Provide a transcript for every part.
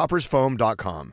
coffeetoppersfoam.com.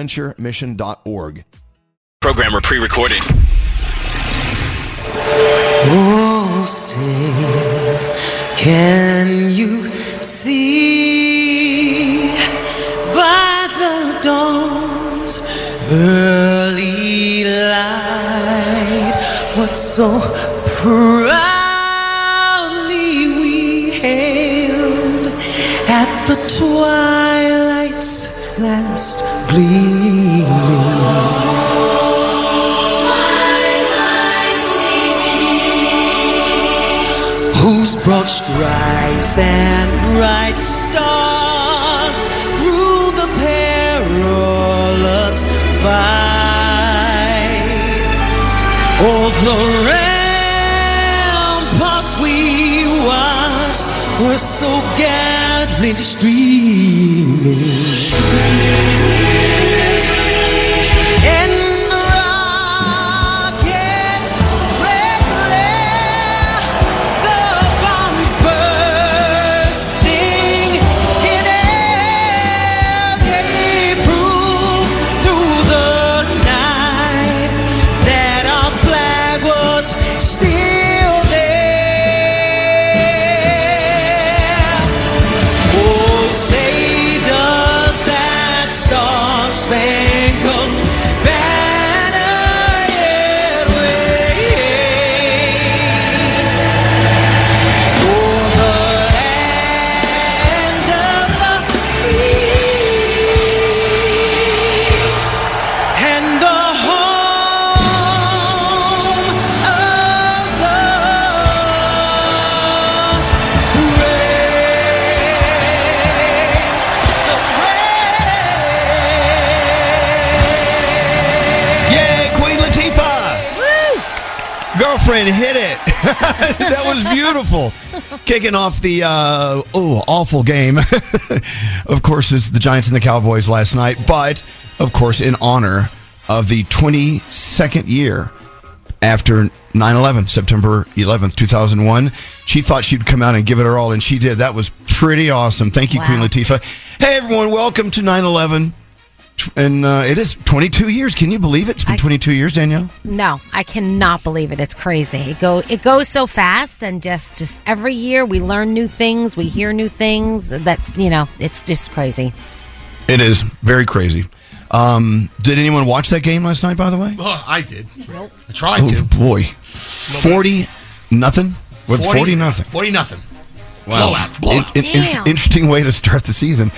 Bonaventuremission.org. Program pre-recorded. Oh, say, can you see by the dawn's early light what so proudly we hailed at the twilight's last gleaming? whose stripes and bright stars through the perilous fight. All the ramparts we watched were so gallantly streaming. And Girlfriend, hit it. that was beautiful. Kicking off the uh, oh awful game. of course, it's the Giants and the Cowboys last night, but of course, in honor of the 22nd year after 9-11 september 11th 2001 she thought she'd come out and give it her all and she did that was pretty awesome thank you queen Wow. latifah hey everyone welcome to 9-11 and uh, it is 22 years can you believe it it's been 22 years danielle No, I cannot believe it. It's crazy. It go it goes so fast, and just just every year we learn new things, we hear new things. That's you know, it's just crazy. It is very crazy. Um, did anyone watch that game last night? By the way, Oh, I did. I tried oh to. boy, 40 nothing? With 40, nothing. 40 nothing. Wow. Blowout. Blowout. In- in- in- Damn. interesting way to start the season.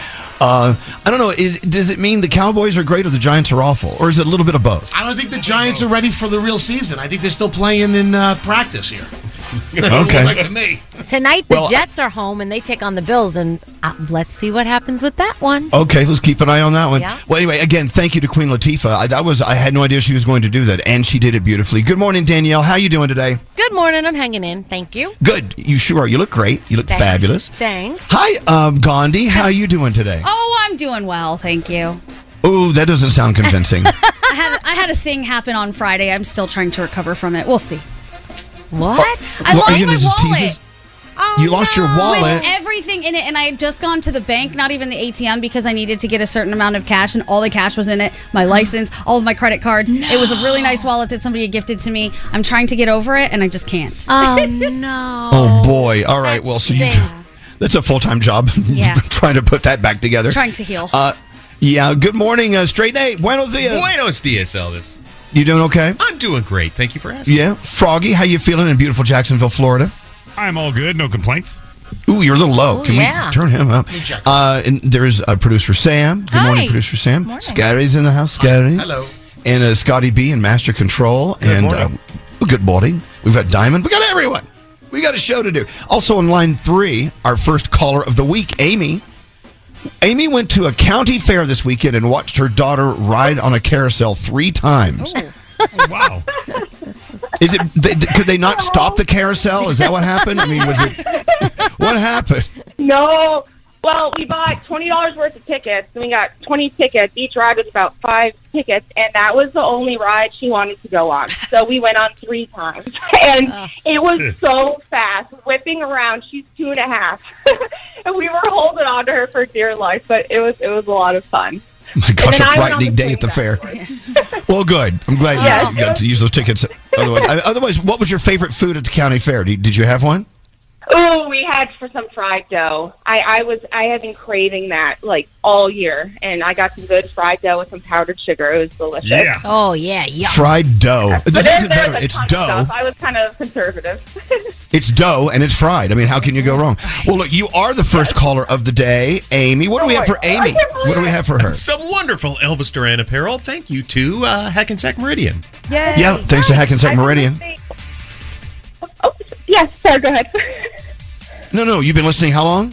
Uh, I don't know. Is does it mean the Cowboys are great or the Giants are awful, or is it a little bit of both? I don't think the Giants are ready for the real season. I think they're still playing in uh, practice here. That's what it Okay. like to me. Tonight, the Well, Jets are home and they take on the Bills, and uh, let's see what happens with that one. Okay, let's keep an eye on that one. Yeah. Well, anyway, again, thank you to Queen Latifah. I, that was I had no idea she was going to do that, and she did it beautifully. Good morning, Danielle. How are you doing today? Good morning. I'm hanging in. Thank you. Good. You sure are. You look great. You look Thanks. fabulous. Thanks. Hi, um, Gandhi. How you doing today? Oh, I'm doing well, thank you. Oh, that doesn't sound convincing. I had I had a thing happen on Friday. I'm still trying to recover from it. We'll see. What? I Well, lost you my just wallet. us? Oh, You lost your wallet. With everything in it, and I had just gone to the bank, not even the ATM, because I needed to get a certain amount of cash, and all the cash was in it. My license, all of my credit cards. It was a really nice wallet that somebody had gifted to me. I'm trying to get over it, and I just can't. Oh no. Oh boy! All right. That Well, so you. That's a full time job. Yeah. trying to put that back together. Trying to heal. Uh, yeah. Good morning, uh, Straight Nate. Buenos dias. Buenos dias, Elvis. You doing okay? I'm doing great. Thank you for asking. Yeah. Froggy, how you feeling in beautiful Jacksonville, Florida? I'm all good. No complaints. Ooh, you're a little low. Ooh, Can yeah. we turn him up? Uh, and there's uh, producer Sam. Good morning, producer Sam. Morning. Scary's in the house. Scary. Hello. And uh, Scotty B in Master Control. and morning. Uh, good morning. We've got Diamond. We got everyone. We got a show to do. Also on line three, our first caller of the week, Amy. Amy went to a county fair this weekend and watched her daughter ride on a carousel three times. Oh, oh wow. Is it? They, could they not stop the carousel? Is that what happened? I mean, was it? What happened? No. Well, we bought twenty dollars worth of tickets, and we got twenty tickets. Each ride was about five tickets, and that was the only ride she wanted to go on. So we went on three times, and it was so fast, whipping around. She's two and a half, and we were holding on to her for dear life. But it was it was a lot of fun. My gosh, then a I went frightening day at the fair. train Well, good. I'm glad you- Yes. you got to use those tickets. Otherwise, I- otherwise, what was your favorite food at the county fair? Did did you have one? Oh, we had for some fried dough. I, I was I had been craving that like all year, and I got some good fried dough with some powdered sugar. It was delicious. Yeah. Oh yeah, yeah. Fried dough. It But doesn't there's matter. a It's dough. stuff. I was kind of conservative. It's dough and it's fried. I mean, how can you go wrong? Well, look, you are the first caller of the day, Amy. What do we have for Amy? What do we have for her? Some wonderful Elvis Duran apparel. Thank you to uh, Hackensack Meridian. Yay. Yeah, thanks to Hackensack Meridian. Oh, yes, sorry, go ahead. No, no, you've been listening how long?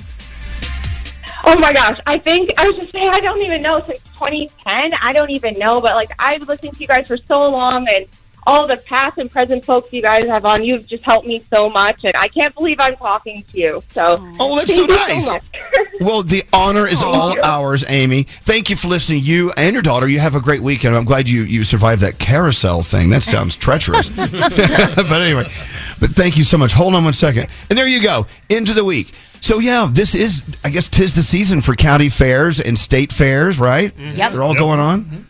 oh my gosh, I think I was just saying I don't even know since 2010. I don't even know, but like I've listened to you guys for so long, and all the past and present folks you guys have on, you've just helped me so much, and I can't believe I'm talking to you. So, Oh, that's so nice. much. Well, the honor is all you. ours, Amy. Thank you for listening. You and your daughter, you have a great weekend. I'm glad you, you survived that carousel thing. That sounds treacherous. but anyway, but thank you so much. Hold on one second. And there you go, into the week. So, yeah, this is, I guess, tis the season for county fairs and state fairs, right? Yep. They're all going on. Mm-hmm.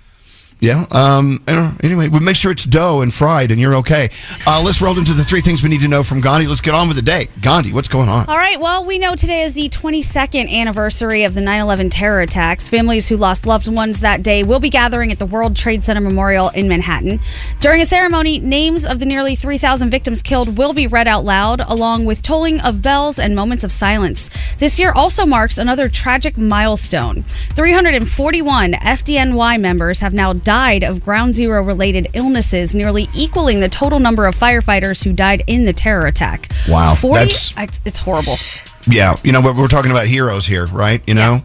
Yeah. Um. Anyway, we make sure it's dough and fried, and you're okay. Uh, let's roll into the three things we need to know from Gandhi. Let's get on with the day. Gandhi, what's going on? All right, well, we know today is the 22nd anniversary of the 9 11 terror attacks. Families who lost loved ones that day will be gathering at the World Trade Center Memorial in Manhattan. During a ceremony, names of the nearly 3,000 victims killed will be read out loud, along with tolling of bells and moments of silence. This year also marks another tragic milestone. 341 FDNY members have now died of ground zero related illnesses, nearly equaling the total number of firefighters who died in the terror attack. Wow, 40 that's- it's, horrible. Yeah, you know, we're, we're talking about heroes here, right? You know,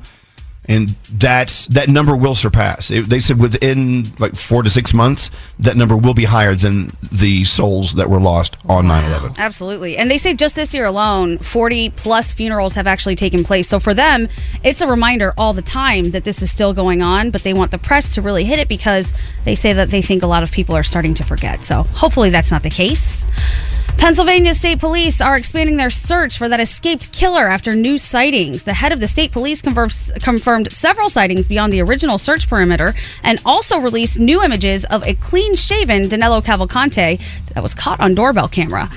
and that's that number will surpass. It, they said within like four to six months, that number will be higher than the souls that were lost on 9-11. Absolutely. And they say just this year alone, 40 plus funerals have actually taken place. So for them, it's a reminder all the time that this is still going on, but they want the press to really hit it because they say that they think a lot of people are starting to forget. So hopefully that's not the case. Pennsylvania State Police are expanding their search for that escaped killer after new sightings. The head of the state police confirmed several sightings beyond the original search perimeter and also released new images of a clean shaven Danilo Cavalcante that was caught on doorbell camera.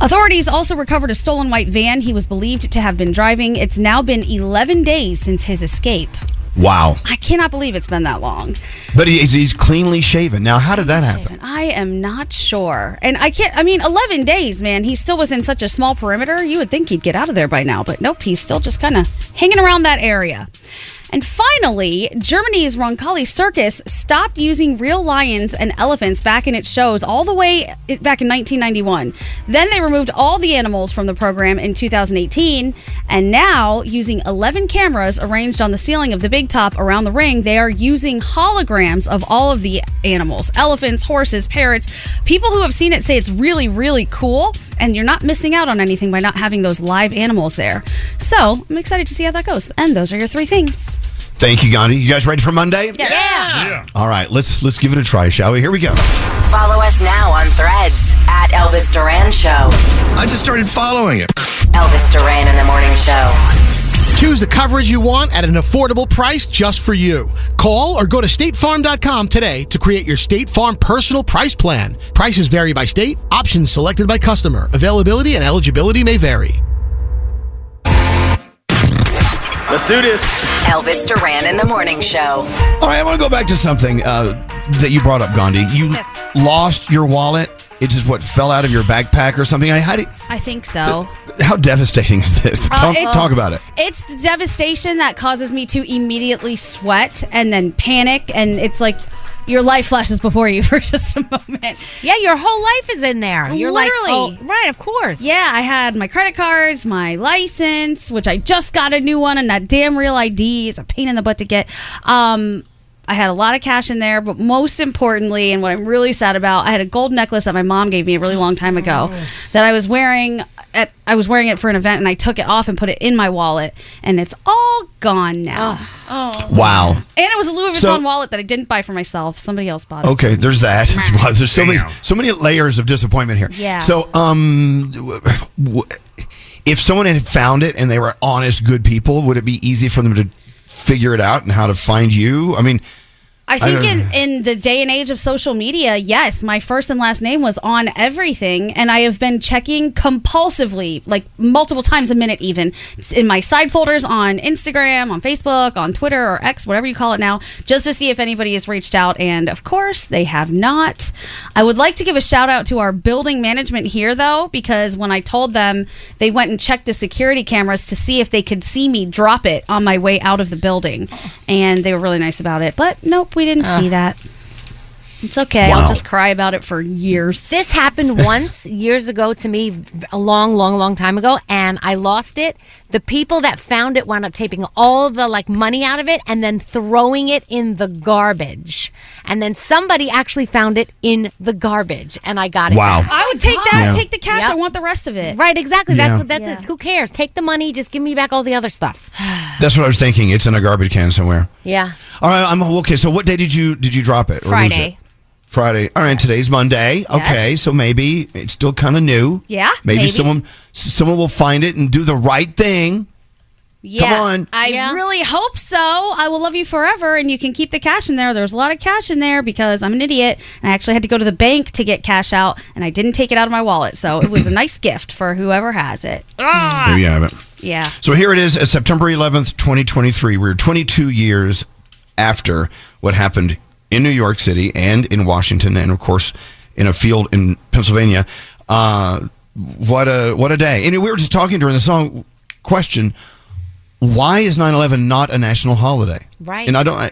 Authorities also recovered a stolen white van he was believed to have been driving. It's now been 11 days since his escape. Wow. I cannot believe it's been that long. But he, he's cleanly shaven. Now, how did that happen? I am not sure. And I can't, I mean, 11 days, man. He's still within such a small perimeter. You would think he'd get out of there by now, but nope, he's still just kind of hanging around that area. And finally, Germany's Roncalli Circus stopped using real lions and elephants back in its shows all the way eh, back in 1991. Then they removed all the animals from the program in 2018. And now, using 11 cameras arranged on the ceiling of the big top around the ring, they are using holograms of all of the animals elephants, horses, parrots. People who have seen it say it's really, really cool. And you're not missing out on anything by not having those live animals there. So I'm excited to see how that goes. And those are your three things. Thank you, Gandhi. You guys ready for Monday? Yeah. Yeah. All right, let's let's give it a try, shall we? Here we go. Follow us now on threads at Elvis Duran Show. I just started following it. Elvis Duran in the Morning Show. Choose the coverage you want at an affordable price just for you. Call or go to statefarm.com today to create your State Farm personal price plan. Prices vary by state, options selected by customer. Availability and eligibility may vary. Let's do this. Elvis Duran in the Morning Show. All right, I want to go back to something uh, that you brought up, Gandhi. You lost your wallet. It just what fell out of your backpack or something. I, how, do, I think so. how devastating is this? Uh, talk, talk about it. It's the devastation that causes me to immediately sweat and then panic. And it's like your life flashes before you for just a moment. Yeah, your whole life is in there. You're Literally. like, oh, right, of course. Yeah, I had my credit cards, my license, which I just got a new one, and that damn real ID is a pain in the butt to get. Um, I had a lot of cash in there, but most importantly, and what I'm really sad about, I had a gold necklace that my mom gave me a really long time ago that I was wearing at I was wearing it for an event and I took it off and put it in my wallet and it's all gone now. Oh. Wow. And it was a Louis Vuitton So- wallet that I didn't buy for myself. Somebody else bought it. Okay, there's that. Wow, there's so many so many layers of disappointment here. Yeah. So, um, w- w- if someone had found it and they were honest, good people, would it be easy for them to figure it out and how to find you? I mean, I think don't- in, uh. in the day and age of social media, yes, my first and last name was on everything, and I have been checking compulsively, like multiple times a minute, even in my side folders on Instagram, on Facebook, on Twitter, or X, whatever you call it now, just to see if anybody has reached out. And of course, they have not. I would like to give a shout out to our building management here, though, because when I told them, they went and checked the security cameras to see if they could see me drop it on my way out of the building, and they were really nice about it. But nope, we didn't ah. see that. It's okay. Wow. I'll just cry about it for years. This happened once years ago to me, a long, long, long time ago, and I lost it. The people that found it wound up taping all the like money out of it and then throwing it in the garbage. And then somebody actually found it in the garbage, and I got it. Wow. back. I would take that. Yeah. Take the cash. Yep. I want the rest of it. Right, exactly. Yeah. That's what that's Yeah. it. Who cares? Take the money. Just give me back all the other stuff. that's what I was thinking. It's in a garbage can somewhere. Yeah. All right, I'm okay. So, what day did you did you drop it? or lose Friday. it? Friday. All right, today's Monday. Okay, so maybe it's still kind of new. Yeah, Maybe, maybe. someone s- someone will find it and do the right thing. Yeah. on. I Yeah. really hope so. I will love you forever, and you can keep the cash in there. There's a lot of cash in there because I'm an idiot, and I actually had to go to the bank to get cash out, and I didn't take it out of my wallet. So it was a nice gift for whoever has it. There you have it. Yeah. So here it is, uh, September 11th, 2023. We're 22 years after what happened in New York City and in Washington, and of course in a field in Pennsylvania. Uh, what a what a day! And we were just talking during the song. Question: Why is 9/11 not a national holiday? Right. And I don't. I,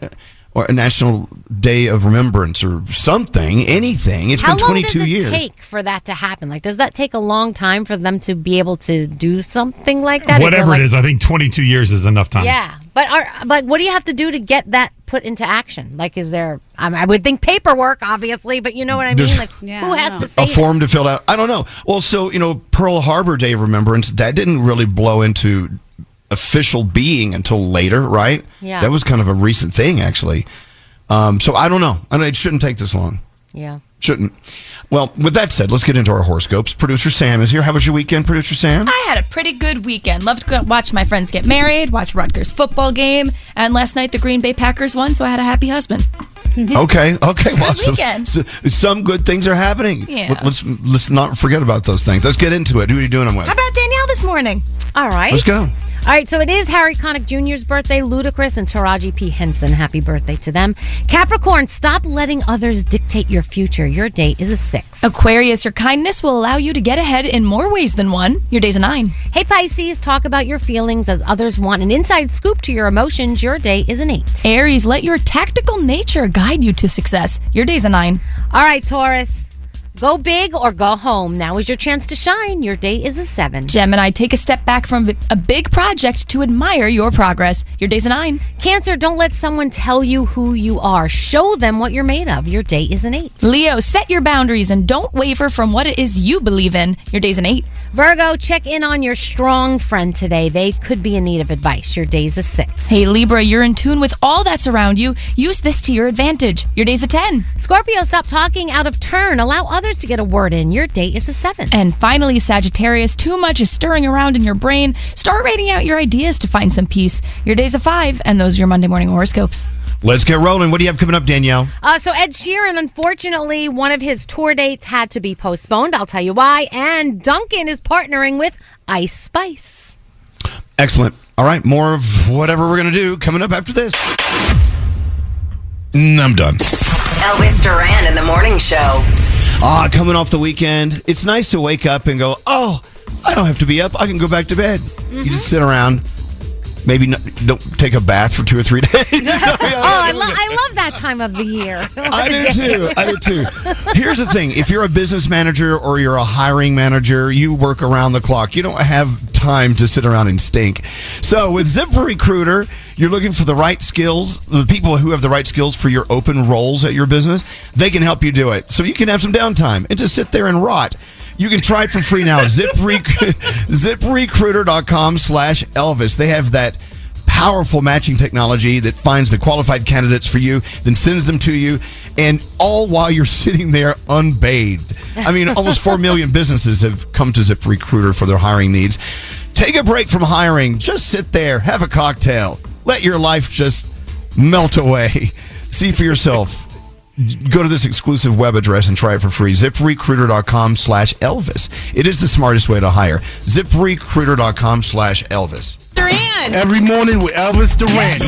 or a national day of remembrance or something, anything. It's How been long 22 does it years. take for that to happen? Like, does that take a long time for them to be able to do something like that? there, Whatever like- it is, I think 22 years is enough time. Yeah, but are like, what do you have to do to get that put into action? Like, is there? I, mean, I would think paperwork, obviously, but you know what I mean. There's- Like, Yeah, who has to say a that? form to fill out. I don't know. Well, so you know, Pearl Harbor Day of Remembrance that didn't really blow into official being until later, right? Yeah. that was kind of a recent thing, actually. Um, so I don't know. I know it shouldn't take this long. Yeah. Shouldn't. Well, with that said, let's get into our horoscopes. Producer Sam is here. How was your weekend, Producer Sam? I had a pretty good weekend. Loved to go watch my friends get married, watch Rutgers football game, and last night the Green Bay Packers won, so I had a happy husband. Okay, okay. Well, some, some good things are happening. Yeah. Let's let's not forget about those things. Let's get into it. Who are you doing them with? How about Danielle this morning? All right. Let's go. All right, so it is Harry Connick Jr.'s birthday, Ludacris and Taraji P. Henson. Happy birthday to them. Capricorn, stop letting others dictate your future. Your day is a six. Aquarius, your kindness will allow you to get ahead in more ways than one. Your day's a nine. Hey, Pisces, talk about your feelings as others want an inside scoop to your emotions. Your day is an eight. Aries, let your tactical nature guide you to success. Your day's a nine. All right, Taurus. Go big or go home. Now is your chance to shine. Your day is a seven. Gemini, take a step back from a big project to admire your progress. Your day's a nine. Cancer, don't let someone tell you who you are. Show them what you're made of. Your day is an eight. Leo, set your boundaries and don't waver from what it is you believe in. Your day's an eight. Virgo, check in on your strong friend today. They could be in need of advice. Your day's a six. Hey, Libra, you're in tune with all that's around you. Use this to your advantage. Your day's a 10. Scorpio, stop talking out of turn. Allow others to get a word in. Your day is a seven. And finally, Sagittarius, too much is stirring around in your brain. Start writing out your ideas to find some peace. Your day's a five, and those are your Monday morning horoscopes. Let's get rolling. What do you have coming up, Danielle? Uh, so Ed Sheeran, unfortunately, one of his tour dates had to be postponed. I'll tell you why. And Dunkin' is partnering with Ice Spice. Excellent. All right, more of whatever we're going to do coming up after this. Mm, I'm done. Elvis Duran in the morning show. Ah, coming off the weekend, it's nice to wake up and go, oh, I don't have to be up. I can go back to bed. You just sit around. Maybe not, don't take a bath for two or three days. oh, I, lo- I love that time of the year. I do too. I do too. Here's the thing: if you're a business manager or you're a hiring manager, you work around the clock. You don't have time to sit around and stink. So with ZipRecruiter, you're looking for the right skills, the people who have the right skills for your open roles at your business. They can help you do it, so you can have some downtime and just sit there and rot. You can try it for free now. ZipRec- ZipRecruiter.com slash Elvis. They have that powerful matching technology that finds the qualified candidates for you, then sends them to you, and all while you're sitting there unbathed. I mean, almost 4 million businesses have come to ZipRecruiter for their hiring needs. Take a break from hiring. Just sit there, have a cocktail, let your life just melt away. See for yourself. Go to this exclusive web address and try it for free. ZipRecruiter.com slash Elvis. It is the smartest way to hire. ZipRecruiter.com slash Elvis. Duran. Every morning with Elvis Duran.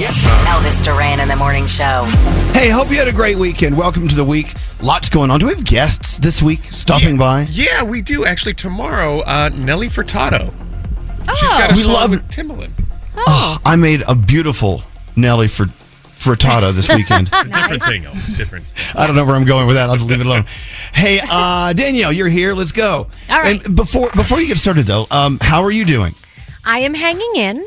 Elvis Duran in the morning show. Hey, hope you had a great weekend. Welcome to the week. Lots going on. Do we have guests this week stopping by? Yeah, we do actually tomorrow. Uh, Nelly Furtado. Oh. She's got a We song love- with Timbaland. Oh, I made a beautiful Nelly for frittata this weekend. It's a different thing, Elvis. Different. I don't know where I'm going with that. I'll just leave it alone. Hey, uh, Danielle, you're here. Let's go. All right. And before before you get started, though, um, how are you doing? I am hanging in.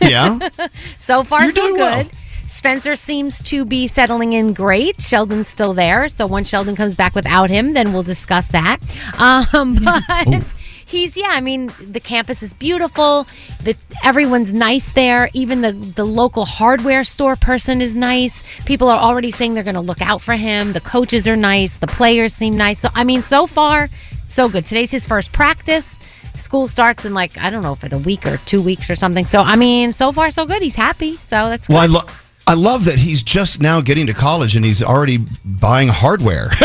Yeah. So far, You're so doing good. well. Spencer seems to be settling in great. Sheldon's still there. So once Sheldon comes back without him, then we'll discuss that. Um, but he's, yeah, I mean, the campus is beautiful. The, everyone's nice there. Even the, the local hardware store person is nice. People are already saying they're going to look out for him. The coaches are nice. The players seem nice. So, I mean, so far, so good. Today's his first practice. School starts in like I don't know for the week or two weeks or something. So I mean, so far so good. He's happy, so that's good. Well, I, I love that he's just now getting to college and he's already buying hardware.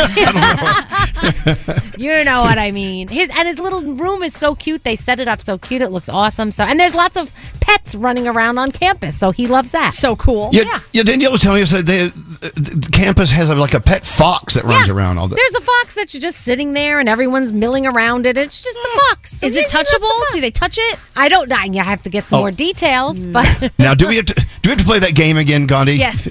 you know what I mean. His and his little room is so cute. They set it up so cute. It looks awesome. So and there's lots of pets running around on campus. So he loves that. So cool. yeah, yeah. Danielle was telling us that they, uh, the campus has like a pet fox that runs Yeah. around all the. There's a fox that's just sitting there, and everyone's milling around it. It's just the fox. Is it touchable? Do they touch it? I don't. I I have to get some Oh. more details, but Now, do we have to do we have to play that game again, Gandhi? Yes.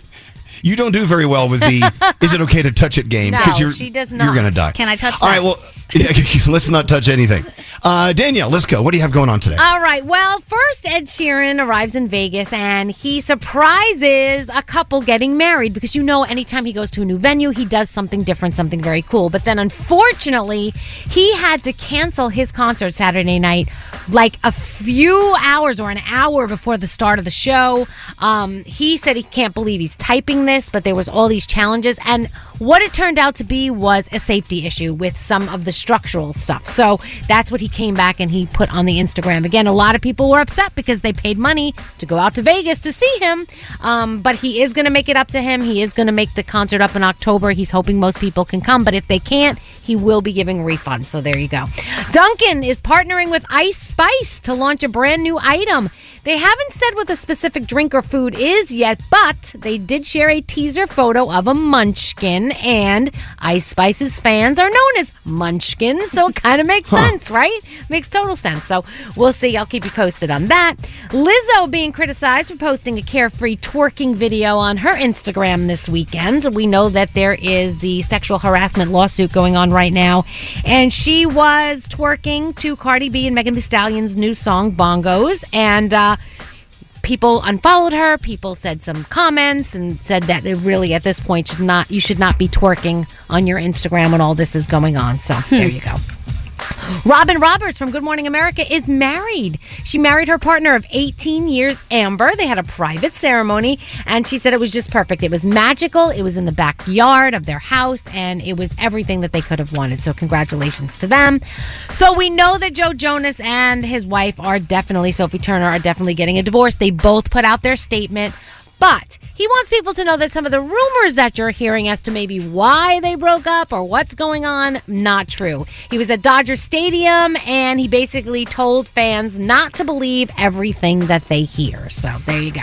You don't do very well with the "Is it okay to touch it" game No, you're she does you're going to die. Can I touch All that? right. Well, yeah, let's not touch anything. Uh, Danielle, let's go. What do you have going on today? All right. Well, first, Ed Sheeran arrives in Vegas and he surprises a couple getting married because you know, anytime he goes to a new venue, he does something different, something very cool. But then, unfortunately, he had to cancel his concert Saturday night like a few hours or an hour before the start of the show. Um, he said he can't believe he's typing this, but there was all these challenges. And what it turned out to be was a safety issue with some of the structural stuff. So that's what he came back and he put on the Instagram. Again, a lot of people were upset because they paid money to go out to Vegas to see him. Um, but he is going to make it up to him. He is going to make the concert up in October. He's hoping most people can come. But if they can't, he will be giving a refund. So there you go. Dunkin' is partnering with Ice Spice to launch a brand new item. They haven't said what the specific drink or food is yet, but they did share a teaser photo of a munchkin, and Ice Spice's fans are known as munchkins, so it kind of makes sense, right? Makes total sense. So we'll see. I'll keep you posted on that. Lizzo being criticized for posting a carefree twerking video on her Instagram this weekend. We know that there is the sexual harassment lawsuit going on right now, and she was twerking to Cardi B and Megan Thee Stallion's new song "Bongos," and. uh people unfollowed her. People said some comments and said that it really at this point should not you should not be twerking on your instagram when all this is going on. So there you go Robin Roberts from Good Morning America is married. She married her partner of 18 years, Amber. They had a private ceremony, and she said it was just perfect. It was magical. It was in the backyard of their house, and it was everything that they could have wanted. So, congratulations to them. So, we know that Joe Jonas and his wife are definitely, Sophie Turner, are definitely getting a divorce. They both put out their statement. But he wants people to know that some of the rumors that you're hearing as to maybe why they broke up or what's going on, not true. He was at Dodger Stadium and he basically told fans not to believe everything that they hear. So there you go.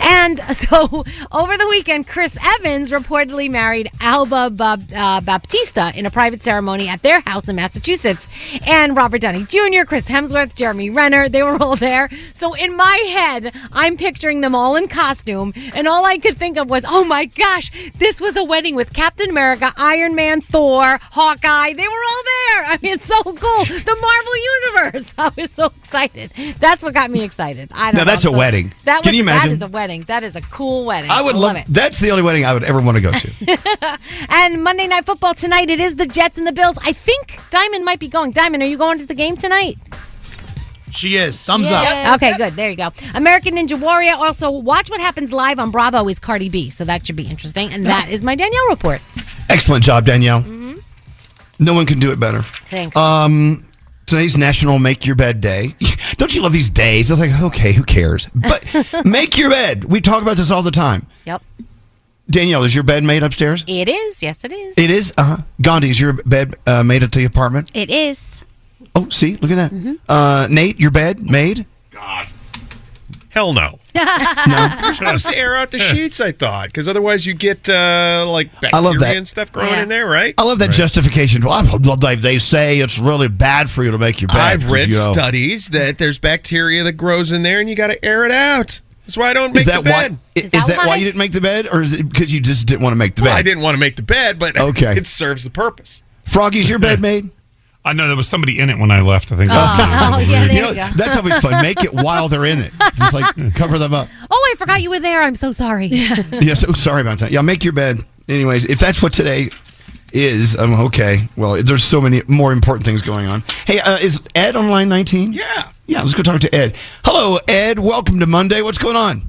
And so over the weekend, Chris Evans reportedly married Alba uh, Baptista in a private ceremony at their house in Massachusetts. And Robert Downey Jr., Chris Hemsworth, Jeremy Renner, they were all there. So in my head, I'm picturing them all in costume. And all I could think of was, oh my gosh, this was a wedding with Captain America, Iron Man, Thor, Hawkeye. They were all there. I mean, it's so cool. The Marvel Universe. I was so excited. That's what got me excited. I don't Now, know. that's a wedding. That Can you imagine? is a wedding. That is a cool wedding. I would love love it. That's the only wedding I would ever want to go to. And Monday Night Football tonight, it is the Jets and the Bills. I think Diamond might be going. Diamond, are you going to the game tonight? She is. Thumbs up. Okay, good. There you go. American Ninja Warrior. Also, watch what happens live on Bravo is Cardi B. So that should be interesting. And that is my Danielle report. Excellent job, Danielle. No one can do it better. Thanks. Um, today's National Make Your Bed Day. Don't you love these days? It's like, okay, who cares? But make your bed. We talk about this all the time. Yep. Danielle, is your bed made upstairs? It is. Yes, it is. It is. Uh huh. Gandhi, is your bed uh, made at the apartment? It is. Oh, see, look at that. Uh, Nate, your bed made? God. Hell no. You're supposed to air out the sheets, I thought, because otherwise you get uh, like I bacteria love that. and stuff growing Yeah. in there, right? I love that justification. Well, I- they, they say it's really bad for you to make your bed. I've 'cause, read you know- studies that there's bacteria that grows in there, and you got to air it out. That's why I don't make Is that the why? bed. Is, that that why why? you didn't make the bed, or is it because you just didn't want to make the Well, bed? I didn't want to make the bed, but Okay. it serves the purpose. Froggy's your bed made? I know there was somebody in it when I left. I think. Oh, yeah, there you you, know, go. that's always fun. Make it while they're in it. Just like cover them up. Oh, I forgot you were there. I'm so sorry. Yeah, Oh, sorry about that. Yeah, make your bed. Anyways, if that's what today is, um, okay. Well, there's so many more important things going on. Hey, uh, is Ed on line 19? Yeah. Yeah, let's go talk to Ed. Hello, Ed. Welcome to Monday. What's going on?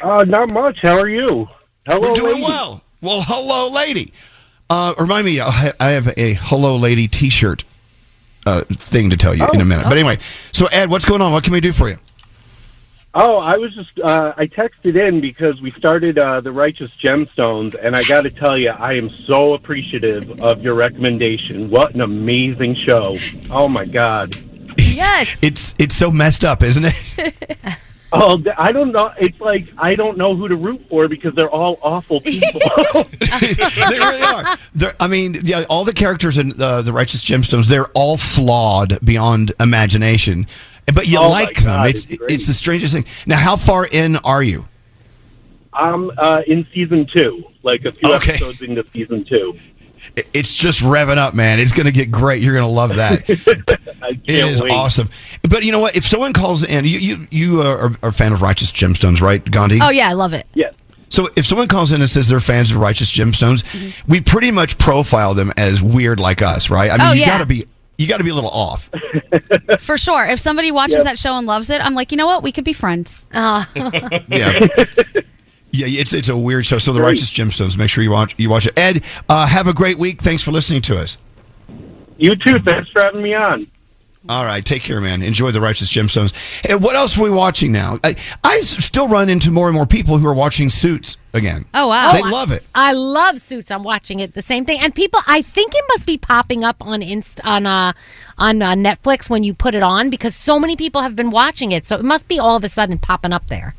Uh, not much. How are you? Hello, We're doing lady. well. Well, hello, lady. Uh, remind me, I have a hello, lady T-shirt uh, thing to tell you in a minute. But anyway, so Ed, what's going on? What can we do for you? Oh, I was just uh, I texted in because we started uh, the Righteous Gemstones, and I got to tell you, I am so appreciative of your recommendation. What an amazing show! Oh my God! Yes. It's it's so messed up, isn't it? Oh, I don't know. It's like I don't know who to root for because they're all awful people. they really are. They're, I mean, yeah, all the characters in uh, the Righteous Gemstones, they're all flawed beyond imagination. But you Oh, my like them. God, it's it's it's the strangest thing. Now, how far in are you? I'm uh, in season two, like a few Okay. episodes into season two. I- It's just revving up, man. It's going to get great. You're going to love that. It is wait. awesome. But you know what? If someone calls in, you you, you are, are a fan of Righteous Gemstones, right, Gandhi? Oh yeah, I love it. Yes. So if someone calls in and says they're fans of Righteous Gemstones, we pretty much profile them as weird like us, right? I mean, Oh, you yeah. got to be you got to be a little off. For sure. If somebody watches Yep. that show and loves it, I'm like, you know what? We could be friends. Uh, Yeah. Yeah, it's it's a weird show. So the Righteous Gemstones. Make sure you watch you watch it. Ed, uh, have a great week. Thanks for listening to us. You too. Thanks for having me on. All right, take care, man. Enjoy the Righteous Gemstones. And what else are we watching now? I still run into more and more people who are watching Suits again. Oh, wow. They I- love it. I love Suits. I'm watching it. The same thing, and people. I think it must be popping up on Inst on uh on uh, Netflix when you put it on because so many people have been watching it. So it must be all of a sudden popping up there.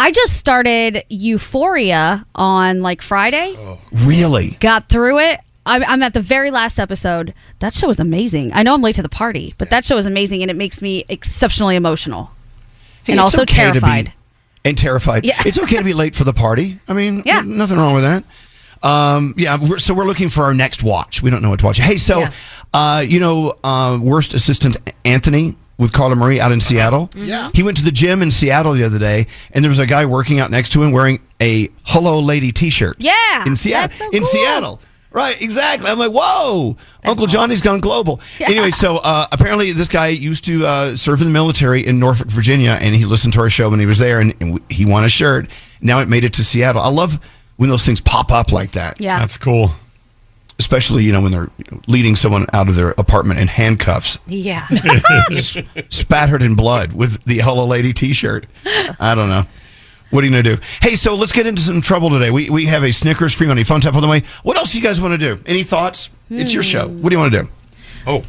I just started Euphoria on like Friday. Really? Got through it. I'm, I'm at the very last episode. That show is amazing. I know I'm late to the party, but that show is amazing and it makes me exceptionally emotional Hey, and also okay to be- terrified. and terrified. Yeah. It's okay to be late for the party. I mean, Yeah. nothing wrong with that. Um, yeah, we're, so we're looking for our next watch. We don't know what to watch. Hey, so, Yeah. uh, you know, uh, worst assistant Anthony with Carla Marie out in Seattle. Yeah. He went to the gym in Seattle the other day, and there was a guy working out next to him wearing a "Hello Lady" T-shirt. Yeah, in Seattle. that's so in cool. Seattle. Right, exactly. I'm like, whoa, Uncle Johnny's gone global. Anyway, so uh, apparently this guy used to uh, serve in the military in Norfolk, Virginia, and he listened to our show when he was there, and, and he won a shirt. Now it made it to Seattle. I love when those things pop up like that. Yeah. That's cool. Especially, you know, when they're leading someone out of their apartment in handcuffs, Yeah. s- spattered in blood with the Hello Lady T-shirt. I don't know. What are you gonna do? Hey, so let's get into some trouble today. We we have a Snickers free money phone tap on the way. What else do you guys want to do? Any thoughts? It's your show. What do you want to do? Oh,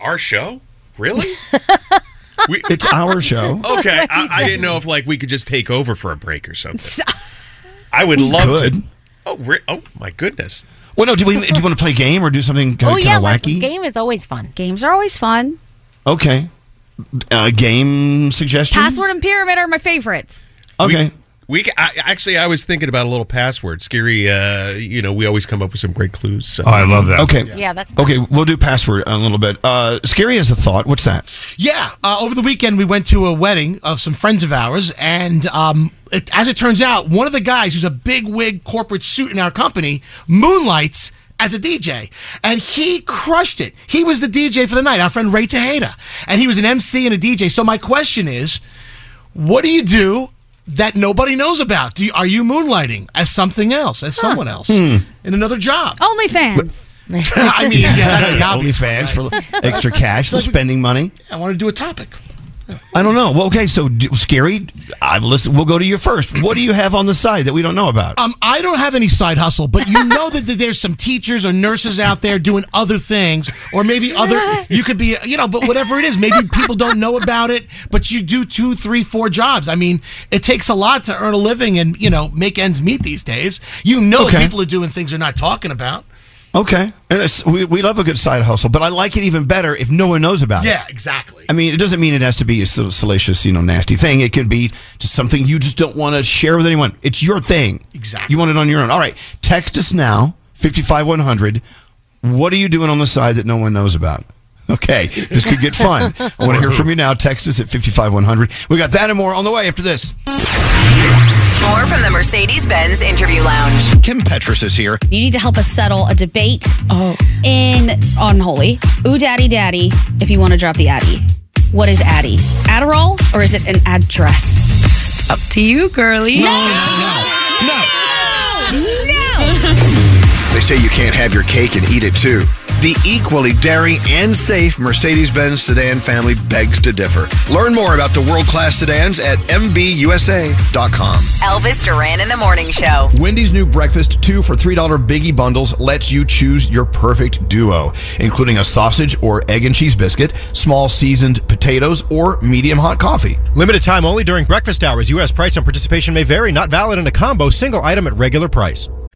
our show? Really? we, It's our show. okay, I, I didn't know if like we could just take over for a break or something. I would love could. to. Oh, re- oh my goodness. Well, no. Do we? Do you want to play a game or do something kind oh of, yeah, wacky? game is always fun. Games are always fun. Okay. Uh, game suggestions. Password and pyramid are my favorites. Okay. We ca- I, actually, I was thinking about a little password. Scary. Uh, you know, we always come up with some great clues. So. Oh, I love that. Okay. Yeah, that's fun. Okay, we'll do password in a little bit. Uh, scary as a thought. What's that? Yeah, uh, over the weekend we went to a wedding of some friends of ours, and um, it, as it turns out, one of the guys who's a big wig corporate suit in our company moonlights as a DJ, and he crushed it. He was the DJ for the night. Our friend Ray Tejeda, and he was an MC and a DJ. So my question is, what do you do? That nobody knows about. Do you, are you moonlighting as something else, as someone else, hmm. in another job? OnlyFans. I mean, yeah, that's the obvious. OnlyFans for extra cash, for spending money. I want to do a topic. I don't know. Well, okay, so d- scary. I listen. We'll go to you first. What do you have on the side that we don't know about? Um, I don't have any side hustle, but you know that, that there's some teachers or nurses out there doing other things, or maybe other. You could be, you know, but whatever it is, maybe people don't know about it, but you do two, three, four jobs. I mean, it takes a lot to earn a living and you know make ends meet these days. You know, Okay. people are doing things they're not talking about. Okay, and it's, we we love a good side hustle, but I like it even better if no one knows about it. Yeah, exactly. I mean, it doesn't mean it has to be a salacious, you know, nasty thing. It can be just something you just don't want to share with anyone. It's your thing. Exactly. You want it on your own. All right. Text us now, 55100. What are you doing on the side that no one knows about? Okay, this could get fun. I want to hear from you now. Text us at 55100. We got that and more on the way after this. More from the Mercedes Benz Interview Lounge. Kim Petras is here. You need to help us settle a debate Oh. in Unholy. Ooh, daddy, daddy, if you want to drop the Addy. What is Addy? Adderall or is it an address? Up to you, girly. No! No! No! No. They say you can't have your cake and eat it too. The equally daring and safe Mercedes Benz sedan family begs to differ. Learn more about the world class sedans at MBUSA.com. Elvis Duran in the Morning Show. Wendy's new breakfast two for $3 biggie bundles lets you choose your perfect duo, including a sausage or egg and cheese biscuit, small seasoned potatoes, or medium hot coffee. Limited time only during breakfast hours. U.S. price and participation may vary. Not valid in a combo. Single item at regular price.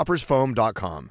coffeetoppersfoam.com.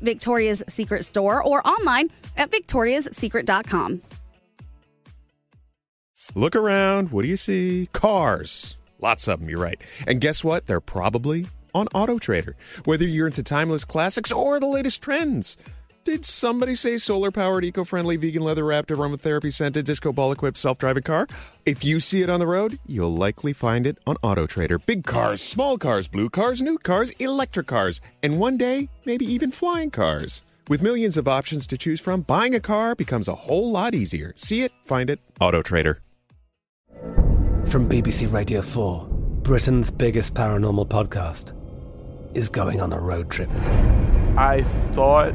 Victoria's Secret store or online at victoriassecret.com. Look around. What do you see? Cars. Lots of them, you're right. And guess what? They're probably on Auto Trader. Whether you're into timeless classics or the latest trends. Did somebody say solar powered, eco friendly, vegan leather wrapped, aromatherapy scented, disco ball equipped, self driving car? If you see it on the road, you'll likely find it on Auto Trader. Big cars, small cars, blue cars, new cars, electric cars, and one day, maybe even flying cars. With millions of options to choose from, buying a car becomes a whole lot easier. See it, find it, Auto Trader. From BBC Radio 4, Britain's biggest paranormal podcast is going on a road trip. I thought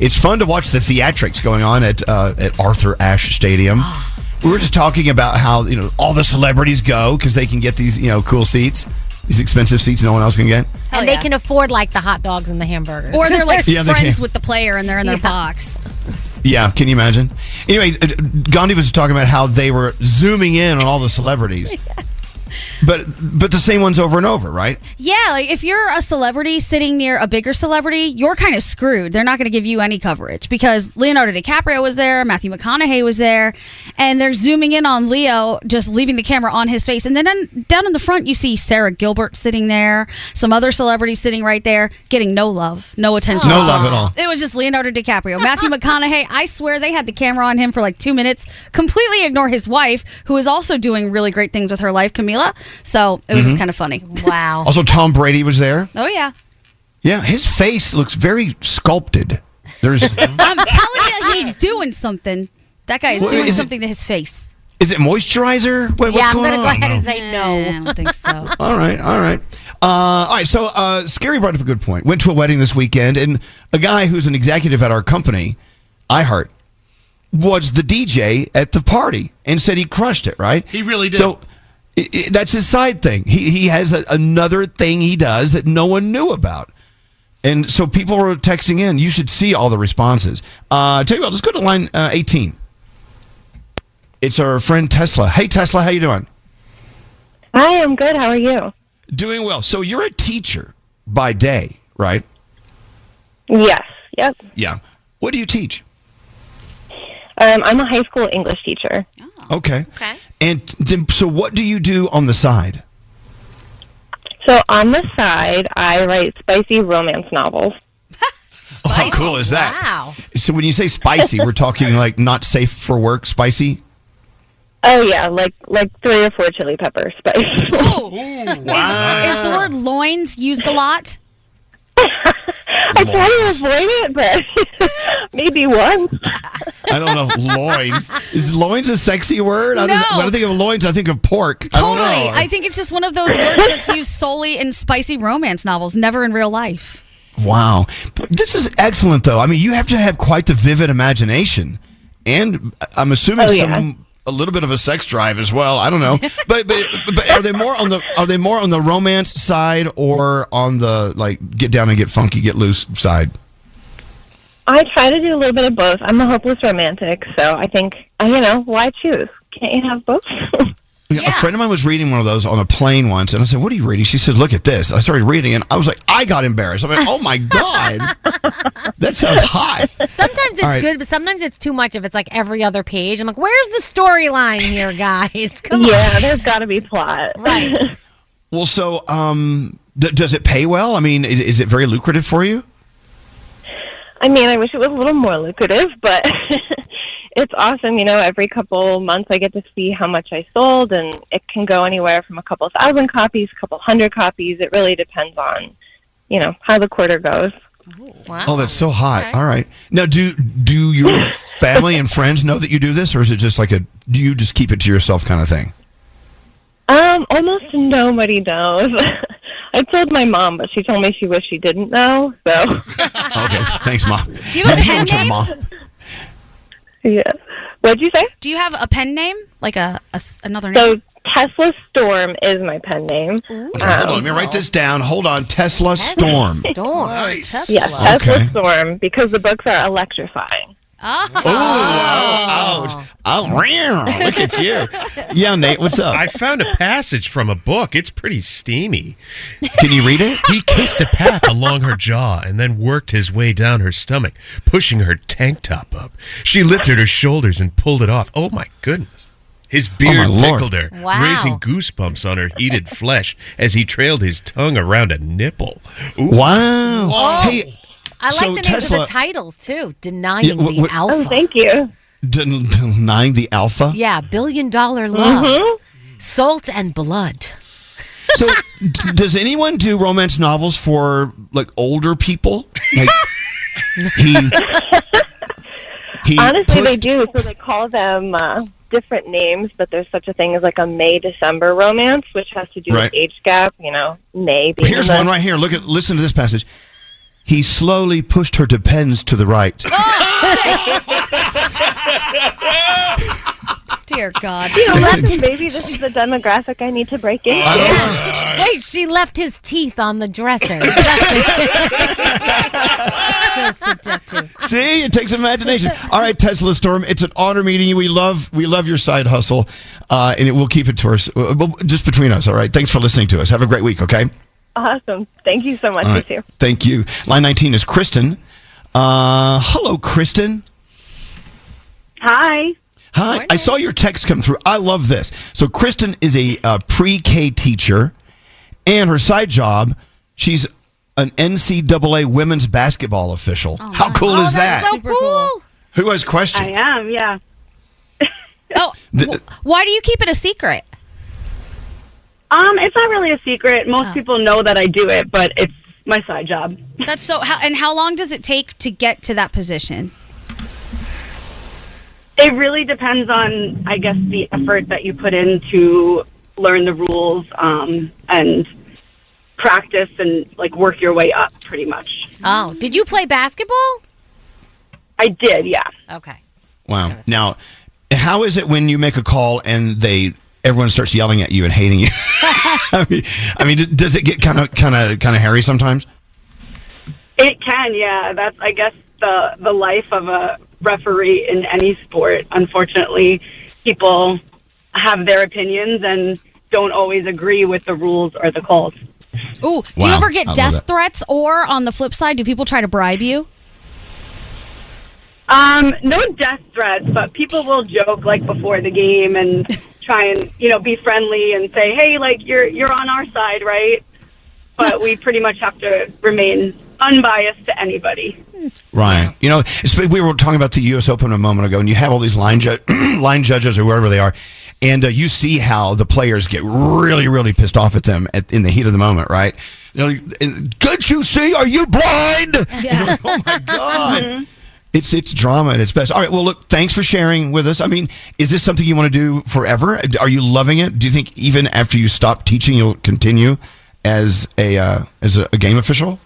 It's fun to watch the theatrics going on at uh, at Arthur Ashe Stadium. we were just talking about how you know all the celebrities go because they can get these you know cool seats, these expensive seats no one else can get. and they can afford like the hot dogs and the hamburgers. Or they're like Yeah, they friends can. with the player and they're in their Yeah. box. Yeah, can you imagine? Anyway, uh, Gandhi was talking about how they were zooming in on all the celebrities, but but the same ones over and over, right? Yeah, like if you're a celebrity sitting near a bigger celebrity, you're kind of screwed. They're not going to give you any coverage because Leonardo DiCaprio was there, Matthew McConaughey was there, and they're zooming in on Leo, just leaving the camera on his face. And then in- down in the front, you see Sarah Gilbert sitting there, some other celebrities sitting right there, getting no love, no attention. No love at all. It was just Leonardo DiCaprio. Matthew McConaughey, I swear they had the camera on him for like two minutes, completely ignore his wife, who is also doing really great things with her life, Camila. So it was just Mhm. kind of funny. Wow. Also, Tom Brady was there. Oh, yeah. Yeah, his face looks very sculpted. There's I'm telling you, he's doing something. That guy is Well, doing is it- something to his face. is it moisturizer? What, what's yeah, I'm going gonna go on? ahead and say no. I don't think so. All right, all right. Uh, all right, so uh, Scary brought up a good point. Went to a wedding this weekend, and a guy who's an executive at our company, iHeart, was the DJ at the party and said he crushed it, right? He really did. So i i that's his side thing. He, he has a, another thing he does that no one knew about. And so people were texting in. You should see all the responses. Uh, tell you what, let's go to line uh, 18. It's our friend Tesla. Hey, Tesla, how you doing? Hi, I'm good. How are you? Doing well. So you're a teacher by day, right? Yes. Yep. Yeah. What do you teach? Um, I'm a high school English teacher. Okay. Okay. And then, so what do you do on the side? So on the side, I write spicy romance novels. How cool is that? Wow. So when you say spicy, we're talking like not safe for work spicy? Oh yeah, like like three or four chili pepper spice. Is, is the word loins used a lot? I try to avoid it, but maybe once. I don't know. loins. Is loins a sexy word? I don't, No. when I think of loins, I think of pork. I don't Totally. know. I think it's just one of those words that's used solely in spicy romance novels, never in real life. Wow. This is excellent, though. I mean, you have to have quite the vivid imagination. And I'm assuming Oh, yeah. some. A little bit of a sex drive as well. I don't know, but but but are they more on the are they more on the romance side or on the like get down and get funky, get loose side? I try to do a little bit of both. I'm a hopeless romantic, so I think you know why choose? Can't you have both? A friend of mine was reading one of those on a plane once, and I said, "What are you reading?" She said, "Look at this." I started reading, and I was like, I got embarrassed. I'm like, "Oh my god, that sounds hot." Sometimes it's All right. good, but sometimes it's too much if it's like every other page. I'm like, where's the storyline here, guys? Come yeah, on. there's got to be plot. Right. Well, so um, d- does it pay well? I mean, is, is it very lucrative for you? I mean, I wish it was a little more lucrative, but it's awesome. You know, every couple months I get to see how much I sold, and it can go anywhere from a couple thousand copies, a couple hundred copies. It really depends on, you know, how the quarter goes. Wow. Oh, that's so hot. All right. Now, do do your family and friends know that you do this, or is it just like a do you just keep it to yourself kind of thing? Um, almost nobody knows. I told my mom, but she told me she wished she didn't know. So, Okay, thanks, mom. Do you have a pen answer, name? Mom. Yeah. What'd you say? Do you have a pen name? Like a, a s- another So name? Tesla Storm is my pen name. Okay, hold on, let me write this down. Hold on, Tesla Storm. Storm. Yes, Tesla Okay. Storm, because the books are electrifying. Oh, oh, oh, wow. look at you. Yeah, Nate, what's up? I found a passage from a book. It's pretty steamy. Can you read it? He kissed a path along her jaw and then worked his way down her stomach, pushing her tank top up. She lifted her shoulders and pulled it off. Oh my goodness. His oh, beard my Lord. tickled her, Wow. raising goosebumps on her heated flesh as he trailed his tongue around a nipple. Ooh. Wow. Oh. Hey, I like So the names of the titles too. Denying Yeah, wh- the alpha. Oh, thank you. den- denying the alpha. Yeah, billion dollar love. Mhm. Salt and blood. So, d- does anyone do romance novels for like older people? Like he, he Honestly, they do. So they call them uh, different names, but there's such a thing as like a May December romance, which has to do Right. with age gap. You know, May being Here's the- one right here. Look at listen to this passage. He slowly pushed her depends to the right. Dear God. She left him, maybe this is the demographic I need to break in. Wait, she left his teeth on the dresser. so seductive. See, it takes imagination. All right, Tesla Storm, it's an honor meeting you. We love we love your side hustle, uh, and it, we'll keep it to us, uh, just between us. All right. Thanks for listening to us. Have a great week. Okay. Awesome. Thank you so much. All You too. Thank you. Line 19 is Kristen. Uh, hello, Kristen. Hi. Hi. I saw your text come through. I love this. So, Kristen is a uh, pre K teacher, and her side job, she's an NCAA women's basketball official. How cool Oh, is that's that? so cool. Who has questions? I am. Yeah. Oh, The- why do you keep it a secret? Um, it's not really a secret. Most people know that I do it, but it's my side job. That's so. How, and how long does it take to get to that position? It really depends on, I guess, the effort that you put in to learn the rules um, and practice and like work your way up, pretty much. Oh, did you play basketball? I did, yeah. Okay. Wow. Now, how is it when you make a call and they everyone starts yelling at you and hating you? I mean, I mean, does it get kind of kind of kind of hairy sometimes? It can, yeah. That's, I guess, the the life of a referee in any sport. Unfortunately, people have their opinions and don't always agree with the rules or the calls. Ooh, do you ever get love death threats, or on the flip side, do people try to bribe you? Um, no death threats, but people will joke like before the game and try and you know be friendly and say, "Hey, like you're you're on our side, right?" But we pretty much have to remain unbiased to anybody. Right. You know, it's, we were talking about the U.S. Open a moment ago, and you have all these line ju- line judges or wherever they are, and uh, you see how the players get really, really pissed off at them at, in the heat of the moment, right? They're like, Can't you see? Are you blind? You're like, oh my god! It's it's drama at its best. All right. Well, look. Thanks for sharing with us. I mean, is this something you want to do forever? Are you loving it? Do you think even after you stop teaching, you'll continue as a uh, as a, a game official?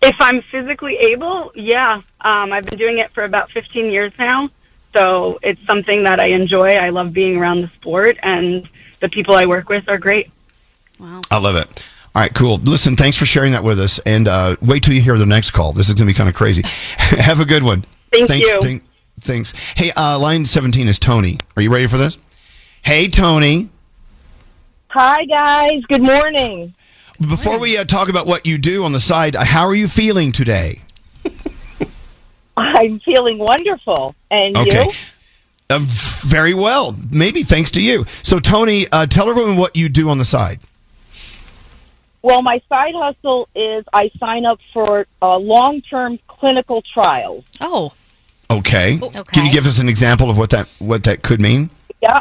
If I'm physically able, yeah. Um, I've been doing it for about 15 years now, so it's something that I enjoy. I love being around the sport, and the people I work with are great. Wow. I love it. All right, cool. Listen, thanks for sharing that with us, and uh, wait till you hear the next call. This is going to be kind of crazy. Have a good one. Thank thanks, you. thank- thanks. Hey, uh, line 17 is Tony. Are you ready for this? Hey, Tony. Hi, guys. Good morning. Before we uh, talk about what you do on the side, uh, how are you feeling today? I'm feeling wonderful. And Okay. you? Uh, very well. Maybe thanks to you. So, Tony, uh, tell everyone what you do on the side. Well, my side hustle is I sign up for uh, long term clinical trials. Oh. Okay. Can you give us an example of what that what that could mean? Yeah.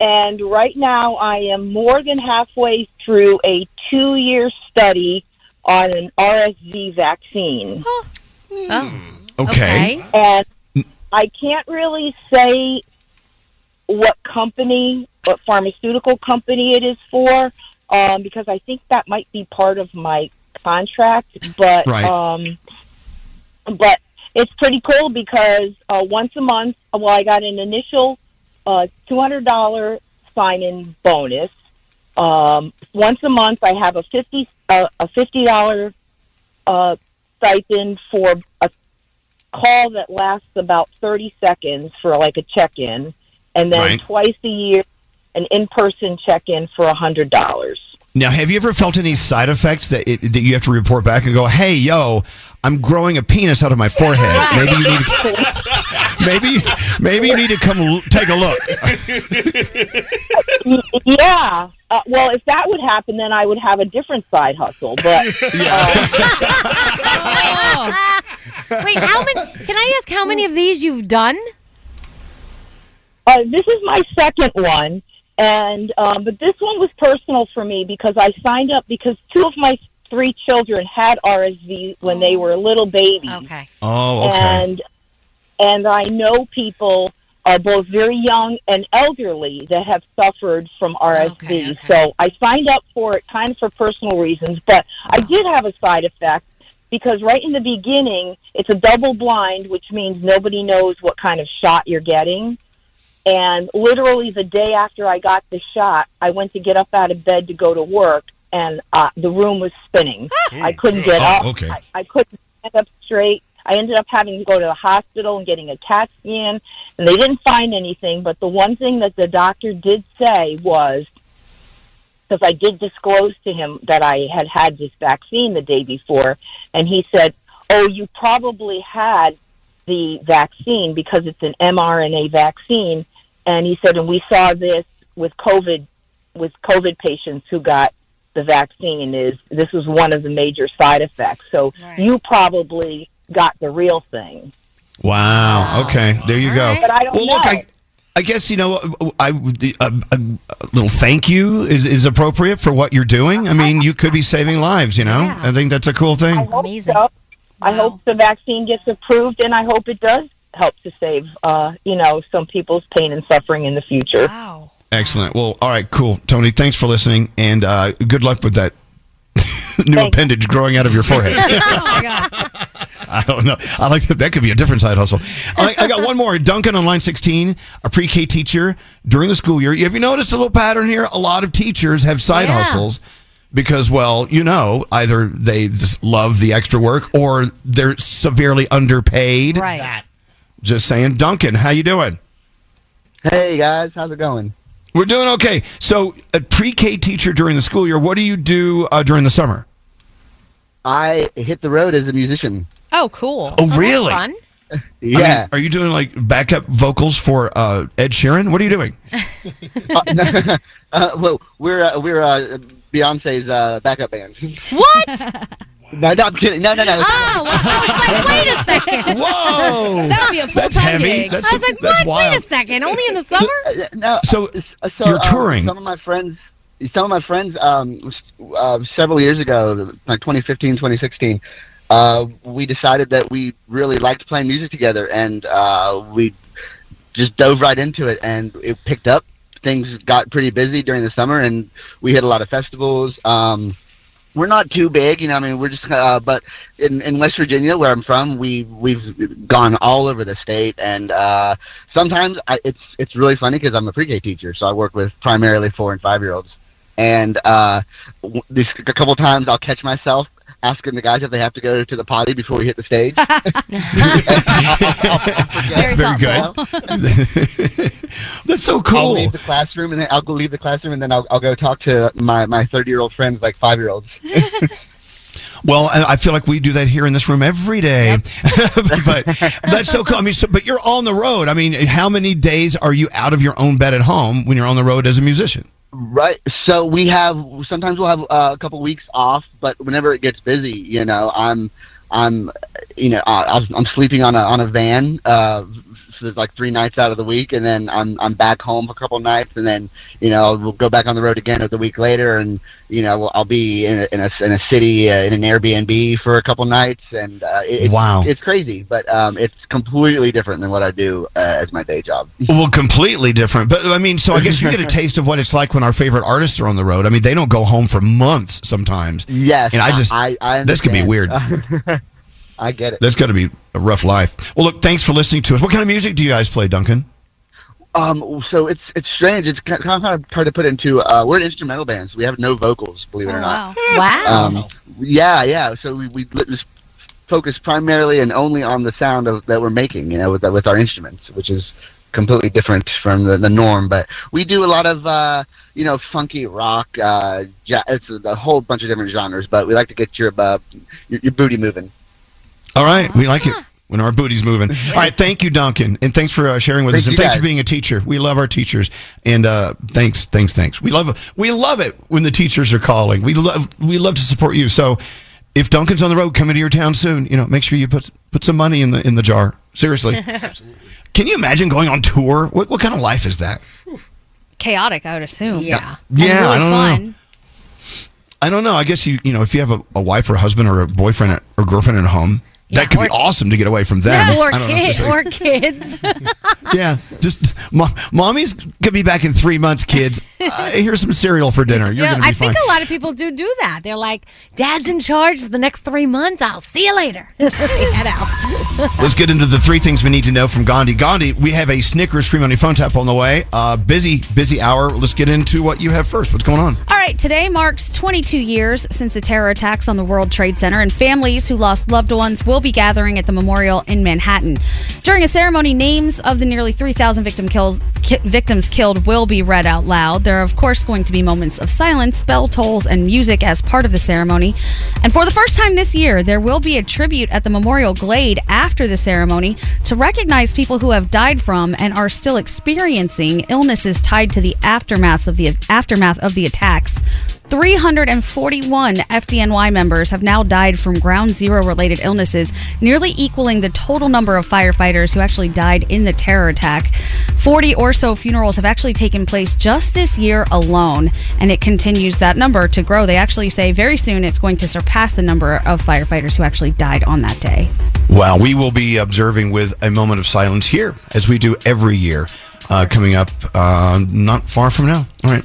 And right now, I am more than halfway through a two year study on an RSV vaccine. Oh. Okay. And I can't really say what company, what pharmaceutical company it is for, um, because I think that might be part of my contract. But Right. um, but it's pretty cool because uh, once a month, well, I got an initial uh, two hundred dollar sign in bonus. Um, once a month, I have a fifty uh, a fifty dollar uh, stipend for a call that lasts about 30 seconds for like a check-in and then Right. twice a year an in-person check-in for a hundred dollars Now, have you ever felt any side effects that it, that you have to report back and go, "Hey, yo, I'm growing a penis out of my forehead. Maybe you need to, maybe maybe you need to come l- take a look." yeah uh, well if that would happen then i would have a different side hustle but Wait, how many? Can I ask how many of these you've done? uh, this is my second one and um, but this one was personal for me because i signed up because two of my three children had rsv when they were little babies okay Oh, okay. and and I know people are both very young and elderly that have suffered from RSV. Okay. So I signed up for it kind of for personal reasons, but I did have a side effect because right in the beginning it's a double blind, which means nobody knows what kind of shot you're getting. And literally the day after I got the shot, I went to get up out of bed to go to work, and uh, the room was spinning. I couldn't get Oh, up. okay. I, I couldn't stand up straight. I ended up having to go to the hospital and getting a CAT scan, and they didn't find anything. But the one thing that the doctor did say was, because I did disclose to him that I had had this vaccine the day before, and he said, "Oh, you probably had the vaccine because it's an mRNA vaccine." And he said, "And we saw this with COVID, with COVID patients who got the vaccine. Is this was one of the major side effects? So you probably got the real thing." Wow. Okay. There you go. But I don't well, look. I, I guess you know, I the- a, a, a little thank you is, is appropriate for what you're doing. I mean, you could be saving lives. You know, I think that's a cool thing. I hope so. I hope the vaccine gets approved, and I hope it does help to save, uh, you know, some people's pain and suffering in the future. Wow. Excellent. Well, all right, cool, Tony. Thanks for listening, and uh, good luck with that new appendage growing out of your forehead. I don't know. I like that. That could be a different side hustle. I, I got one more. Duncan on line 16, a pre K teacher during the school year. Have you noticed a little pattern here? A lot of teachers have side Yeah. hustles because, well, you know, either they just love the extra work or they're severely underpaid. Right. Just saying. Duncan, how you doing? Hey guys, how's it going? We're doing okay. So, a pre K teacher during the school year, what do you do uh, during the summer? I hit the road as a musician. Oh, cool. Oh, really? Fun. Yeah. I mean, are you doing like backup vocals for uh, Ed Sheeran? What are you doing? uh, uh, well, we're uh, we're uh, Beyonce's uh, backup band. What? No, no, I'm kidding. No, no, no. Oh, well, I was like, wait a second. Whoa. That would be a full That's time heavy. gig. That's- I was like, that's what? Wait wild. a second. Only in the summer? no. So, uh, so you're um, touring. some of my friends, some of my friends, um, s- uh, several years ago, like 2015, 2016, uh, we decided that we really liked playing music together, and uh, we just dove right into it, and it picked up. Things got pretty busy during the summer, and we hit a lot of festivals. Um, we're not too big, you know. I mean, we're just, uh, but in, in West Virginia, where I'm from, we we've gone all over the state, and uh, sometimes I, it's it's really funny because I'm a pre-K teacher, so I work with primarily four and five year olds, and uh, this, a couple times I'll catch myself asking the guys if they have to go to the potty before we hit the stage. Very Very good. That's so cool. I'll leave the classroom and then I'll go leave the classroom and then I'll, I'll go talk to my my thirty year old friends like five year olds. Well, I I feel like we do that here in this room every day. but that's so cool. I mean, so, but you're on the road. I mean, how many days are you out of your own bed at home when you're on the road as a musician? Right. So we have sometimes we'll have uh, a couple weeks off, but whenever it gets busy, you know, I'm I'm you know I, I'm- sleeping on a on a van. Uh, there's like three nights out of the week, and then I'm I'm back home for a couple nights, and then you know we'll go back on the road again the week later, and you know I'll be in a in a, in a city uh, in an Airbnb for a couple nights, and uh, it, it's, Wow. it's crazy, but um, it's completely different than what I do uh, as my day job. Well, completely different. But I mean, so I guess you get a taste of what it's like when our favorite artists are on the road. I mean, they don't go home for months sometimes. Yes, And I just I, I this could be weird. I get it. That's got to be a rough life. Well, look, thanks for listening to us. What kind of music do you guys play, Duncan? Um, so it's it's strange. It's kind of, hard to put into. Uh, we're an instrumental band, so we have no vocals, believe it or not. Wow. Um, yeah, yeah. So we we just focus primarily and only on the sound of that we're making, you know, with with our instruments, which is completely different from the, the norm. But we do a lot of uh, you know funky rock. Uh, ja- it's a, a whole bunch of different genres, but we like to get your uh, your, your booty moving. All right, we like it when our booty's moving. All right, thank you, Duncan, and thanks for uh, sharing with Thank us, and you, thanks for being a teacher. We love our teachers, and uh, thanks, thanks, thanks. We love we love it when the teachers are calling. We love we love to support you. So, if Duncan's on the road coming to your town soon, you know, make sure you put put some money in the in the jar. Seriously, can you imagine going on tour? What what kind of life is that? Chaotic, I would assume. Yeah. Yeah, really I don't fun. know. I don't know. I guess you you know if you have a, a wife or a husband or a boyfriend or girlfriend at home, that could be awesome to get away from them. or, I don't kid, it's or kids. yeah, just mo- mommy's gonna be back in three months, kids. Uh, here's some cereal for dinner. You're Yeah, gonna be I fine. think a lot of people do do that. They're like, "Dad's in charge for the next three months. I'll see you later." Head out. Let's get into the three things we need to know from Gandhi. Gandhi, we have a Snickers free money phone tap on the way. Uh, busy, busy hour. Let's get into what you have first. What's going on? All right, today marks 22 years since the terror attacks on the World Trade Center, and families who lost loved ones will be gathering at the memorial in Manhattan. During a ceremony, names of the nearly 3,000 victim kills, ki- victims killed will be read out loud. There are, of course, going to be moments of silence, bell tolls, and music as part of the ceremony. And for the first time this year, there will be a tribute at the Memorial Glade after the ceremony to recognize people who have died from and are still experiencing illnesses tied to the aftermath of the aftermath of the attacks. 341 FDNY members have now died from ground zero related illnesses, nearly equaling the total number of firefighters who actually died in the terror attack. 40 or so funerals have actually taken place just this year alone, and it continues that number to grow. They actually say very soon it's going to surpass the number of firefighters who actually died on that day. Wow, we will be observing with a moment of silence here, as we do every year, uh, coming up uh, not far from now. All right.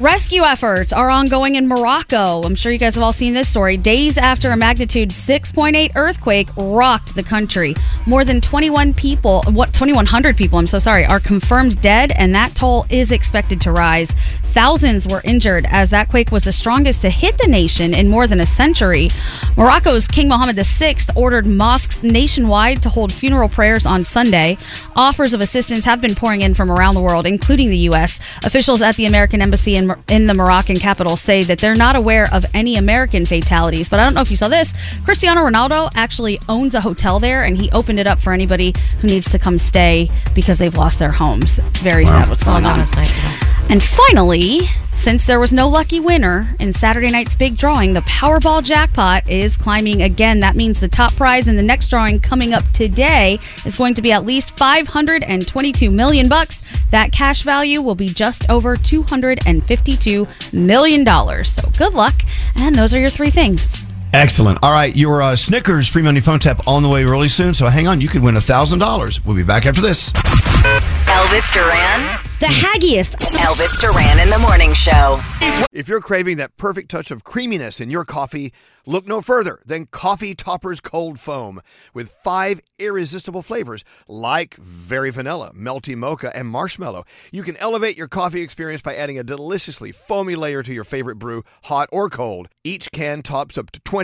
Rescue efforts are ongoing in Morocco. I'm sure you guys have all seen this story. Days after a magnitude 6.8 earthquake rocked the country, more than 21 people, what 2100 people, I'm so sorry, are confirmed dead and that toll is expected to rise. Thousands were injured as that quake was the strongest to hit the nation in more than a century. Morocco's King Mohammed VI ordered mosques nationwide to hold funeral prayers on Sunday. Offers of assistance have been pouring in from around the world, including the U.S. Officials at the American Embassy in, in the Moroccan capital say that they're not aware of any American fatalities. But I don't know if you saw this. Cristiano Ronaldo actually owns a hotel there, and he opened it up for anybody who needs to come stay because they've lost their homes. It's very sad what's going on. And finally, since there was no lucky winner in Saturday night's big drawing, the Powerball jackpot is climbing again. That means the top prize in the next drawing coming up today is going to be at least 522 million bucks. That cash value will be just over 252 million dollars. So good luck, and those are your three things. Excellent. All right, your uh, Snickers free money phone tap on the way really soon. So hang on, you could win thousand dollars. We'll be back after this. Elvis Duran. The haggiest. Elvis Duran in the morning show. If you're craving that perfect touch of creaminess in your coffee, look no further than Coffee Toppers Cold Foam with five irresistible flavors like very vanilla, melty mocha, and marshmallow. You can elevate your coffee experience by adding a deliciously foamy layer to your favorite brew, hot or cold. Each can tops up to 20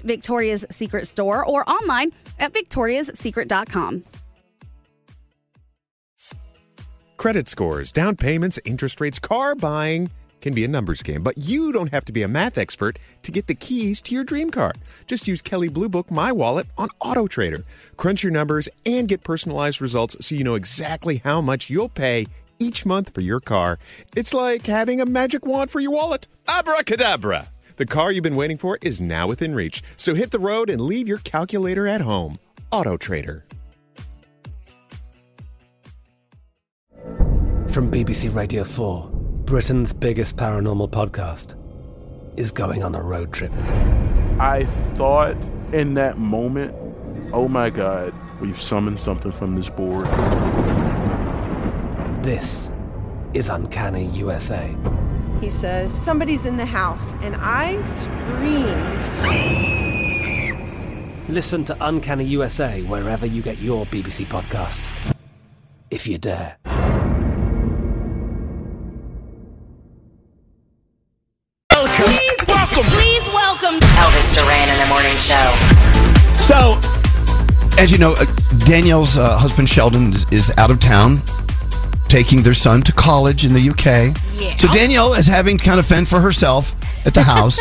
Victoria's Secret store or online at victoriassecret.com. Credit scores, down payments, interest rates, car buying can be a numbers game, but you don't have to be a math expert to get the keys to your dream car. Just use Kelley Blue Book My Wallet on Auto Trader. Crunch your numbers and get personalized results so you know exactly how much you'll pay each month for your car. It's like having a magic wand for your wallet. Abracadabra! The car you've been waiting for is now within reach, so hit the road and leave your calculator at home. Auto Trader. From BBC Radio 4, Britain's biggest paranormal podcast is going on a road trip. I thought in that moment, oh my God, we've summoned something from this board. This is Uncanny USA. He says, Somebody's in the house, and I screamed. Listen to Uncanny USA wherever you get your BBC podcasts, if you dare. Welcome. Please welcome. Please welcome Elvis Duran in the morning show. So, as you know, uh, Danielle's uh, husband Sheldon is, is out of town, taking their son to college in the UK. Yeah. So Danielle is having to kind of fend for herself at the house.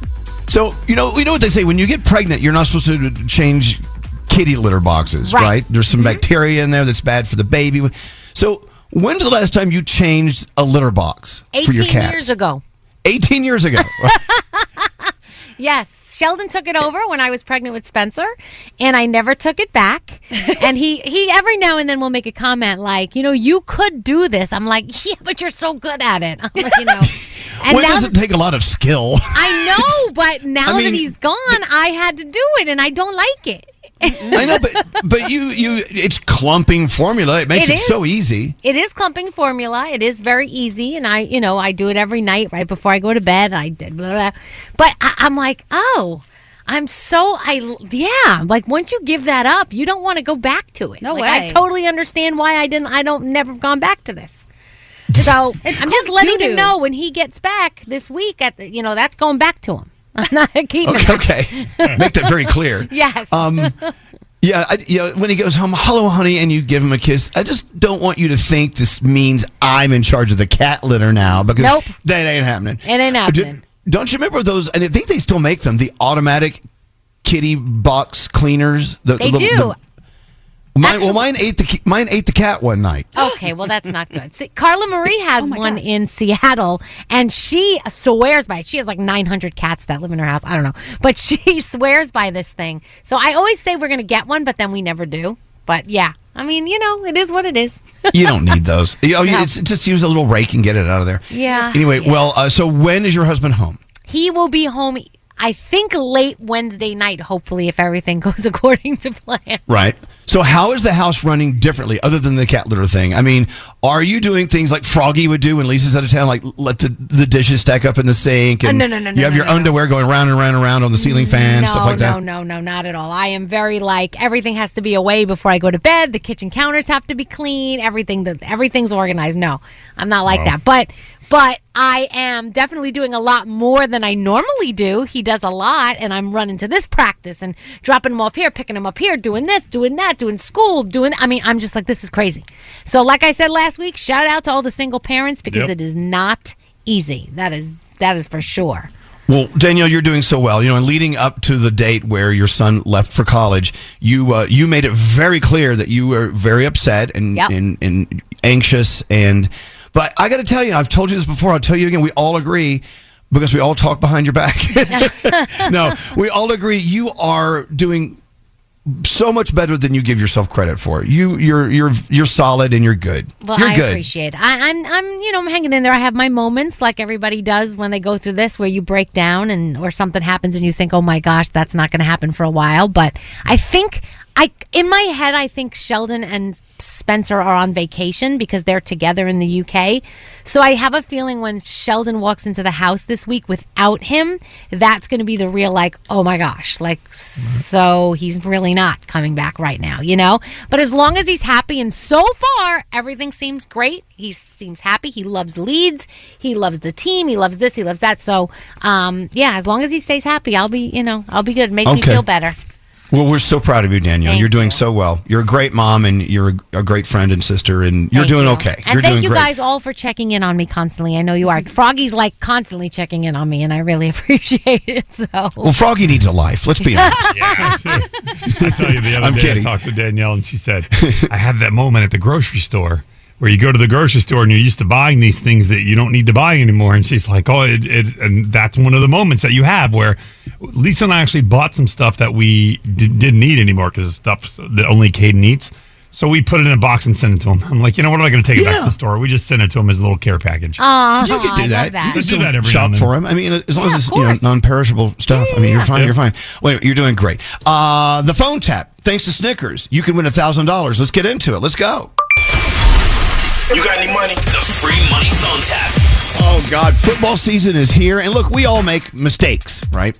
so you know, we know what they say: when you get pregnant, you're not supposed to change kitty litter boxes, Right. right? There's some mm-hmm. bacteria in there that's bad for the baby. So, when's the last time you changed a litter box for your 18 cat? years ago. 18 years ago. Yes, Sheldon took it over when I was pregnant with Spencer, and I never took it back. and he he every now and then will make a comment like, you know, you could do this. I'm like, yeah, but you're so good at it. I'm like, you know. And well, it doesn't take a lot of skill. I know, but now I that he's gone, I had to do it, and I don't like it. I know, but but you you it's clumping formula. It makes it, It so easy. It is clumping formula. It is very easy, and I, you know, I do it every night right before I go to bed. I did, blah, blah. but I, I'm like, oh, I'm so I yeah. Like once you give that up, you don't want to go back to it. No Like, I totally understand why I didn't. I don't never gone back to this. So It's I'm just letting doo-doo. him know when he gets back this week. At the, you know, that's going back to him. I'm not keeping. Okay, okay. Make that very clear. Yes. Um, yeah, I, you know, when he goes home, hello, honey, and you give him a kiss. I just don't want you to think this means I'm in charge of the cat litter now because Nope. that ain't happening. It ain't happening. Don't you remember those? And I think they still make them. The automatic kitty box cleaners. The, They the- do. the- mine, well, mine ate the mine ate the cat one night. Okay, well that's not good. See, Carla Marie Oh has one in Seattle, and she swears by it. She has like 900 cats that live in her house. I don't know, but she swears by this thing. So I always say we're gonna get one, but then we never do. But yeah, I mean, you know, it is what it is. You don't need those. You know, No. it's, just use a little rake and get it out of there. Yeah. Anyway, well, uh, so when is your husband home? He will be home. I think late Wednesday night, hopefully, if everything goes according to plan. Right. So how is the house running differently other than the cat litter thing? I mean, are you doing things like Froggy would do when Lisa's out of town, like let the, the dishes stack up in the sink and Uh, no, no, no, you have your underwear going round and round and round on the ceiling fan, no, stuff like that? No, no, no, not at all. I am very like everything has to be away before I go to bed. The kitchen counters have to be clean. Everything that everything's organized. No, I'm not like Wow. that. But but I am definitely doing a lot more than I normally do. He does a lot, and I'm running to this practice and dropping him off here, picking him up here, doing this, doing that, doing school, doing. I mean, I'm just like this is crazy. So, like I said last week, shout out to all the single parents because Yep. it is not easy. That is that is for sure. Well, Danielle, you're doing so well. You know, and leading up to the date where your son left for college, you uh, you made it very clear that you were very upset and Yep. and, and anxious. And but I got to tell you, and I've told you this before. I'll tell you again. We all agree because we all talk behind your back. no, we all agree you are doing so much better than you give yourself credit for. You you're you're you're solid and you're good. Well, you're I good. appreciate it. I, I'm, I'm, you know, I'm hanging in there. I have my moments, like everybody does when they go through this, where you break down and or something happens and you think, oh my gosh, that's not going to happen for a while. But I think I, in my head, I think Sheldon and Spencer are on vacation because they're together in the UK. So I have a feeling when Sheldon walks into the house this week without him, that's going to be the real like, oh my gosh, like so he's really not coming back right now, you know? But as long as he's happy and so far everything seems great. He seems happy. He loves Leeds. He loves the team. He loves this, he loves that. So, um yeah, as long as he stays happy, I'll be, you know, I'll be good. Make me feel better. Well, we're so proud of you, Danielle. Thank you're doing so well. You're a great mom, and you're a, a great friend and sister, and you're Thank doing you. okay. And you're thank doing you great. guys all for checking in on me constantly. I know you are. Froggy's like constantly checking in on me, and I really appreciate it. So, Well, Froggy needs a life. Let's be honest. I tell you, the other I'm day kidding. I talked to Danielle and she said, I had that moment at the grocery store where you go to the grocery store and you're used to buying these things that you don't need to buy anymore. And she's like, Oh, it, it, and that's one of the moments that you have where Lisa and I actually bought some stuff that we d- didn't need anymore because it's stuff that only Caden eats. So we put it in a box and sent it to him. I'm like, you know what? Am I going to take it back to the store? We just sent it to him as a little care package. Aw, you can do I that. that. You can Let's do that every shop for him. I mean, as long Yeah, as it's you know, non-perishable stuff. I mean, you're fine. Yeah. You're fine. Wait, you're doing great. Uh, the phone tap. Thanks to Snickers, you can win a thousand dollars. Let's get into it. Let's go. You got any money? The free money phone tap. Oh God, football season is here, and look, we all make mistakes, right?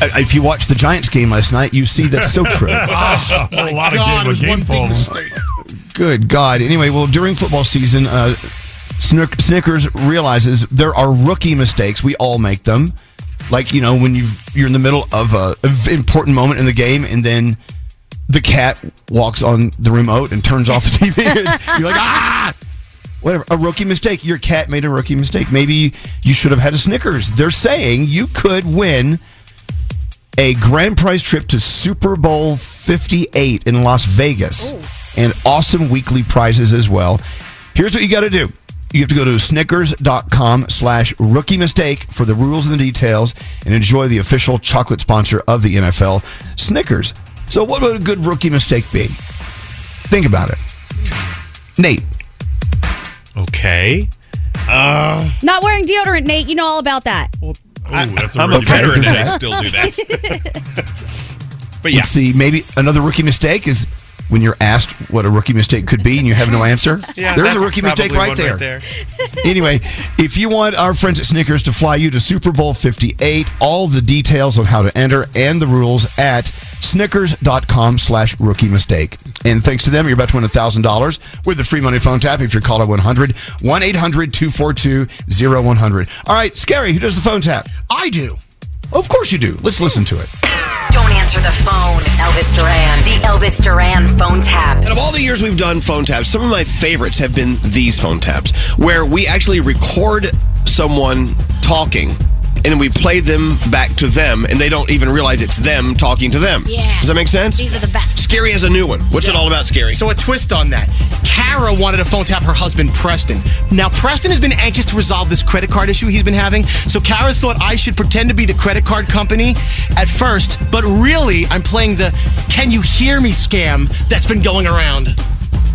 Uh, If you watched the Giants game last night, you see that's so true. a lot God, it game, was game one big mistake. Good God. Anyway, well, during football season, uh, Snick- Snickers realizes there are rookie mistakes. We all make them. Like, you know, when you you're in the middle of a, a important moment in the game and then the cat walks on the remote and turns off the TV. you're like, ah! Whatever. A rookie mistake. Your cat made a rookie mistake. Maybe you should have had a Snickers. They're saying you could win a grand prize trip to Super Bowl 58 in Las Vegas and awesome weekly prizes as well. Here's what you got to do. You have to go to snickers.com slash rookie mistake for the rules and the details and enjoy the official chocolate sponsor of the NFL, Snickers. So what would a good rookie mistake be? Think about it. Nate. Okay. Uh, Not wearing deodorant, Nate. You know all about that. Ooh, that's a I'm really a veteran good and I one. still do that. but yeah, Let's see. Maybe another rookie mistake is when you're asked what a rookie mistake could be and you have no answer. Yeah, There's a rookie mistake right there. right anyway, if you want our friends at Snickers to fly you to Super Bowl 58, all the details on how to enter and the rules at snickers.com slash rookie mistake. And thanks to them, you're about to win $1,000 with the free money phone tap if you're caller 100 1 800 242 0100. All right, Scary, who does the phone tap? I do. Of course you do. Let's listen to it. Don't answer the phone. Elvis Duran. The Elvis Duran phone tap. And of all the years we've done phone taps, some of my favorites have been these phone taps, where we actually record someone talking and then we play them back to them, and they don't even realize it's them talking to them. Yeah. Does that make sense? These are the best. Scary has a new one. What's it all about, Scary? So a twist on that. Kara wanted to phone tap her husband Preston. Now Preston has been anxious to resolve this credit card issue he's been having. So Kara thought I should pretend to be the credit card company at first, but really I'm playing the "Can you hear me?" scam that's been going around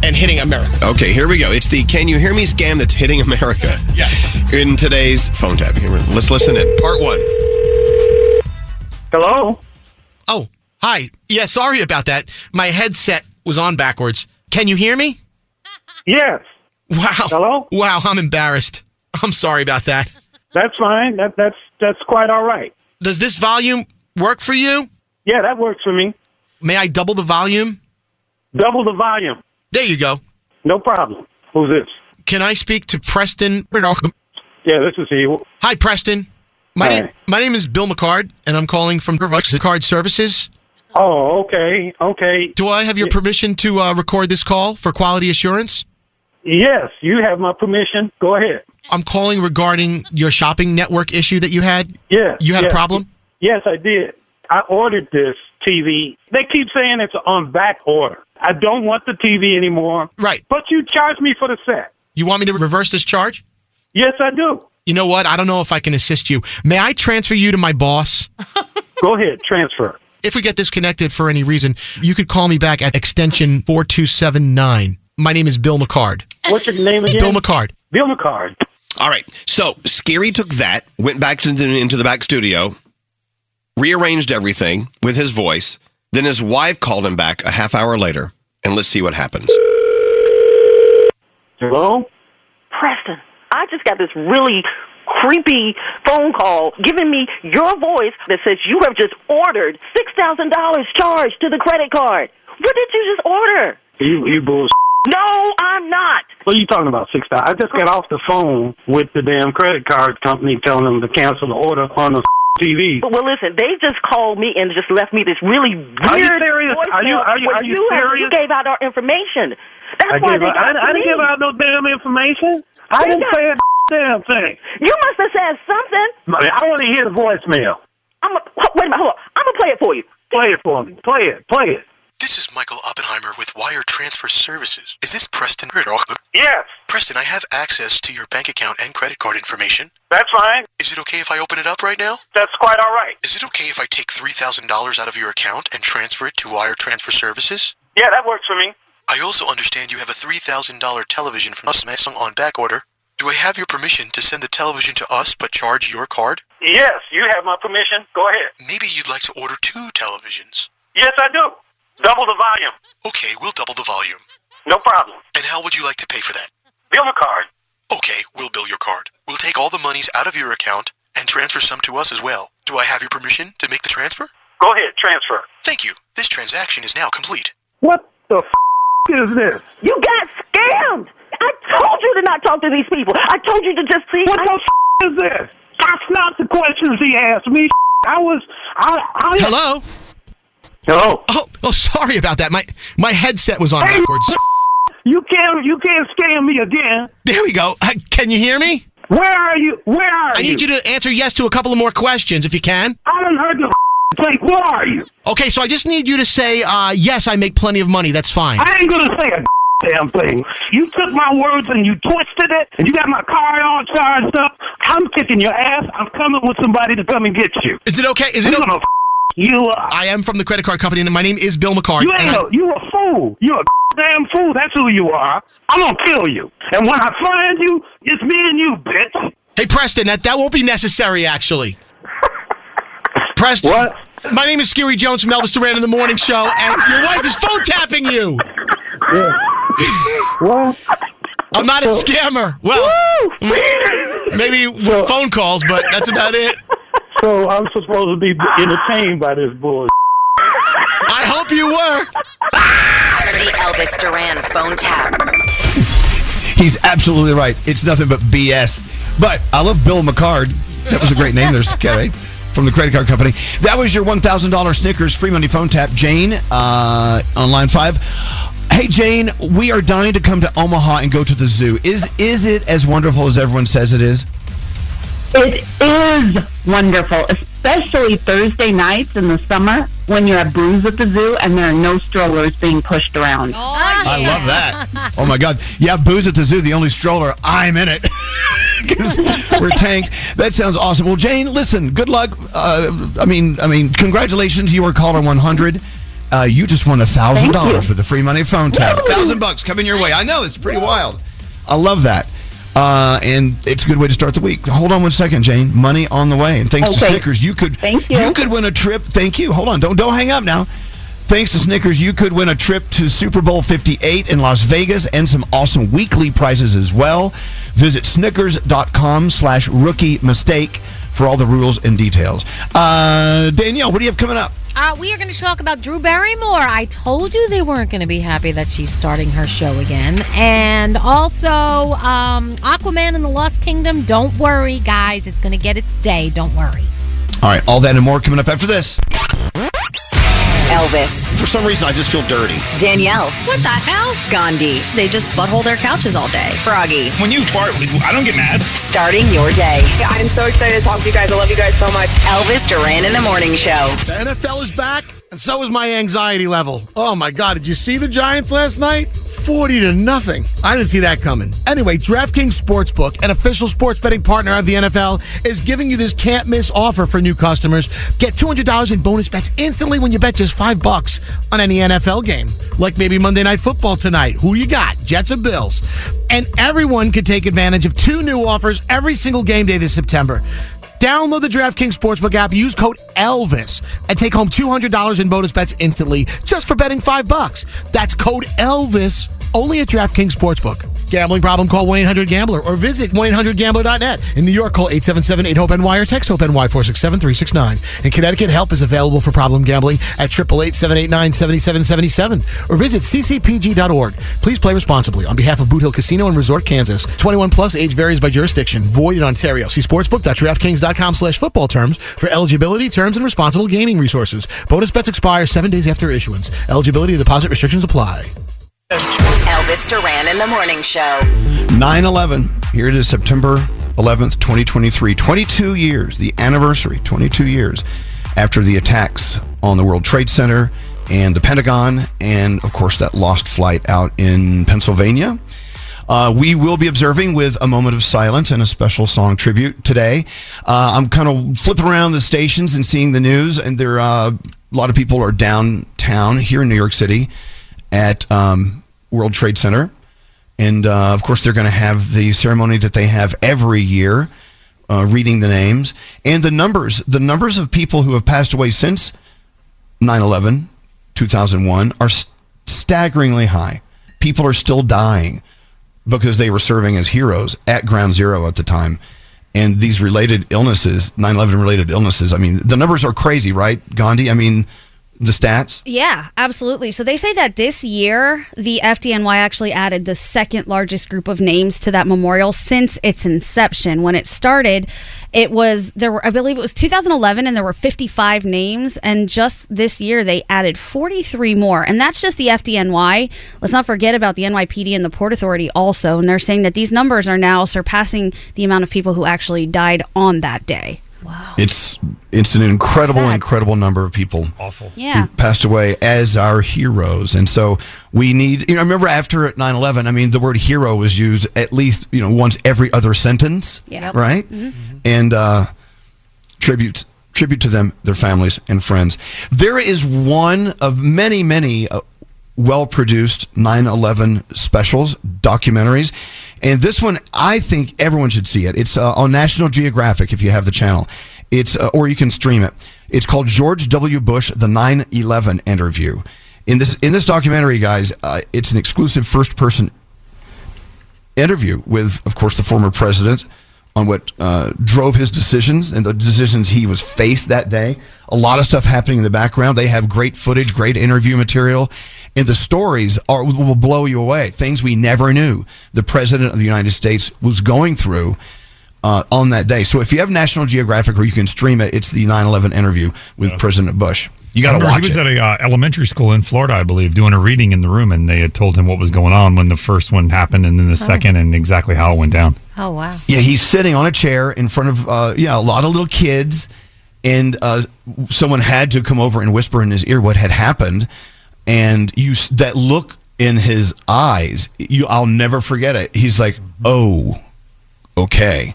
and hitting America. Okay, here we go. It's the Can You Hear Me scam that's hitting America. Yes. In today's phone tap. Let's listen in. Part one. Hello? Oh, hi. Yeah, sorry about that. My headset was on backwards. Can you hear me? Yes. Wow. Hello? Wow, I'm embarrassed. I'm sorry about that. That's fine. That that's that's quite all right. Does this volume work for you? Yeah, that works for me. May I double the volume? Double the volume. There you go. No problem. Who's this? Can I speak to Preston? Yeah, this is he. Hi, Preston. My Hi. name my name is Bill McCard, and I'm calling from Card Services. Oh, okay, okay. Do I have your permission to uh, record this call for quality assurance? Yes, you have my permission. Go ahead. I'm calling regarding your shopping network issue that you had. Yes. You had yes. a problem? Yes, I did. I ordered this TV. They keep saying it's on back order. I don't want the TV anymore. Right. But you charge me for the set. You want me to reverse this charge? Yes, I do. You know what? I don't know if I can assist you. May I transfer you to my boss? Go ahead, transfer. If we get disconnected for any reason, you could call me back at extension 4279. My name is Bill McCard. What's your name again? Bill McCard. Bill McCard. All right. So Scary took that, went back to the, into the back studio, rearranged everything with his voice. Then his wife called him back a half hour later, and let's see what happens. Hello? Preston, I just got this really creepy phone call giving me your voice that says you have just ordered $6,000 charged to the credit card. What did you just order? You you bull. No, I'm not. What are you talking about? $6000 I just got off the phone with the damn credit card company, telling them to cancel the order on the TV. Well, listen, they just called me and just left me this really weird Are you serious? voicemail Are you- are you- where are you have- serious? you gave out our information. That's I why gave they got I, to I didn't give out no damn information. I They didn't got- say a damn thing. You must have said something. I want to hear the voicemail. I'm a, wait a minute, hold on. I'm gonna play it for you. Play it for me. Play it. Play it. This is Michael Oppenheimer with Wire Transfer Services. Is this Preston? Oh, yes. Preston, I have access to your bank account and credit card information. That's fine. Is it okay if I open it up right now? That's quite all right. Is it okay if I take $3,000 out of your account and transfer it to Wire Transfer Services? Yeah, that works for me. I also understand you have a $3,000 television from Samsung on back order. Do I have your permission to send the television to us but charge your card? Yes, you have my permission. Go ahead. Maybe you'd like to order two televisions. Yes, I do. Double the volume. Okay, we'll double the volume. No problem. And how would you like to pay for that? Bill the card. Okay, we'll bill your card. We'll take all the monies out of your account and transfer some to us as well. Do I have your permission to make the transfer? Go ahead, transfer. Thank you. This transaction is now complete. What the f- is this? You got scammed. I told you to not talk to these people. I told you to just see. What the f- is this? That's not the questions he asked me. I was. I. I Hello? Hello. Oh, oh, sorry about that. My my headset was on Hey, backwards. You can't. You can't scam me again. There we go. Uh, Can you hear me? Where are you? Where are I you? I need you to answer yes to a couple of more questions if you can. I done heard the tape. Where are you? Okay, so I just need you to say uh, yes. I make plenty of money. That's fine. I ain't gonna say a damn thing. You took my words and you twisted it, and you got my car all charged up. I'm kicking your ass. I'm coming with somebody to come and get you. Is it okay? Is it okay? You up. I am from the credit card company, and my name is Bill McCard. You ain't a, you a fool. You a damn fool. That's who you are. I'm gonna kill you. And when I find you, it's me and you, bitch. Hey, Preston, that, that won't be necessary, actually. Preston. What? My name is Scary Jones from Elvis Duran in the Morning Show, and your wife is phone tapping you. What? I'm not a scammer. Well, maybe with phone calls, but that's about it. So I'm supposed to be entertained by this bull. I hope you were. The Elvis Duran phone tap. He's absolutely right. It's nothing but BS. But I love Bill McCard. That was a great name. There's Scary from the credit card company. That was your $1,000 Snickers free money phone tap. Jane uh, on line five. Hey Jane, we are dying to come to Omaha and go to the zoo. Is is it as wonderful as everyone says it is? It is wonderful, especially Thursday nights in the summer when you're at Brews at the zoo and there are no strollers being pushed around. Oh, I love that. Oh my God! Yeah, booze at the zoo. The only stroller. I'm in it because we're tanked. That sounds awesome. Well, Jane, listen. Good luck. Uh, I mean, I mean, congratulations. You were caller 100. Uh, you just won a thousand dollars with the free money phone tap. Thousand bucks coming your way. I know it's pretty wild. I love that. Uh, and it's a good way to start the week. Hold on one second, Jane. Money on the way, and thanks to Snickers, you could Thank you. could win a trip. Thank you. Hold on, don't don't hang up now. Thanks to Snickers, you could win a trip to Super Bowl 58 in Las Vegas and some awesome weekly prizes as well. Visit snickers.com slash rookie mistake for all the rules and details. Uh, Danielle, what do you have coming up? Uh, we are going to talk about Drew Barrymore. I told you they weren't going to be happy that she's starting her show again. And also, um, Aquaman and the Lost Kingdom. Don't worry, guys. It's going to get its day. Don't worry. All right, all that and more coming up after this. Elvis. For some reason, I just feel dirty. Danielle. What the hell? Gandhi. They just butthole their couches all day. Froggy. When you fart, I don't get mad. Starting your day. I'm so excited to talk to you guys. I love you guys so much. Elvis Duran in the Morning Show. The NFL is back, and so is my anxiety level. Oh my God, did you see the Giants last night? 40 to nothing. I didn't see that coming. Anyway, DraftKings Sportsbook, an official sports betting partner of the NFL, is giving you this can't miss offer for new customers. Get $200 in bonus bets instantly when you bet just five bucks on any NFL game. Like maybe Monday Night Football tonight. Who you got? Jets or Bills? And everyone can take advantage of two new offers every single game day this September. Download the DraftKings Sportsbook app, use code ELVIS, and take home $200 in bonus bets instantly just for betting five bucks. That's code ELVIS only at DraftKings Sportsbook. Gambling problem? Call 1-800-GAMBLER or visit 1-800-GAMBLER.net. In New York, call 877-8-HOPE-NY or text HOPE-NY 467-369. In Connecticut, help is available for problem gambling at 888-789-7777 or visit ccpg.org. Please play responsibly on behalf of Boot Hill Casino and Resort, Kansas. 21 plus age varies by jurisdiction. Void in Ontario. See sportsbook.draftkings.com slash football terms for eligibility, terms, and responsible gaming resources. Bonus bets expire seven days after issuance. Eligibility and deposit restrictions apply. Elvis Duran in the Morning Show. 9 11. Here it is, September 11th, 2023. 22 years, the anniversary, 22 years after the attacks on the World Trade Center and the Pentagon, and of course, that lost flight out in Pennsylvania. Uh, we will be observing with a moment of silence and a special song tribute today. Uh, I'm kind of flipping around the stations and seeing the news, and there uh, a lot of people are downtown here in New York City at um, World Trade Center. And uh, of course, they're going to have the ceremony that they have every year, uh, reading the names and the numbers. The numbers of people who have passed away since 9 11, 2001, are st- staggeringly high. People are still dying because they were serving as heroes at ground zero at the time. And these related illnesses, 9 11 related illnesses, I mean, the numbers are crazy, right, Gandhi? I mean, the stats? Yeah, absolutely. So they say that this year, the FDNY actually added the second largest group of names to that memorial since its inception. When it started, it was there were I believe it was 2011 and there were 55 names and just this year they added 43 more. And that's just the FDNY. Let's not forget about the NYPD and the Port Authority also, and they're saying that these numbers are now surpassing the amount of people who actually died on that day. It's it's an incredible, Sad. incredible number of people Awful. Yeah. who passed away as our heroes. And so we need, you know, I remember after 9 11, I mean, the word hero was used at least, you know, once every other sentence. Yeah. Right? And uh, tribute, tribute to them, their families, and friends. There is one of many, many uh, well produced 9 11 specials, documentaries. And this one, I think everyone should see it. It's uh, on National Geographic if you have the channel. It's uh, or you can stream it. It's called George W. Bush: The 9/11 Interview. In this in this documentary, guys, uh, it's an exclusive first person interview with, of course, the former president on what uh, drove his decisions and the decisions he was faced that day. A lot of stuff happening in the background. They have great footage, great interview material, and the stories are will blow you away. Things we never knew the president of the United States was going through. Uh, on that day. So if you have National Geographic or you can stream it, it's the 9/11 interview with President Bush. You got to watch He was it. at a uh, elementary school in Florida, I believe, doing a reading in the room, and they had told him what was going on when the first one happened, and then the second, and exactly how it went down. Oh, wow. Yeah, he's sitting on a chair in front of uh, yeah a lot of little kids, and uh, someone had to come over and whisper in his ear what had happened, and you that look in his eyes, you I'll never forget it. He's like, "Oh, okay,"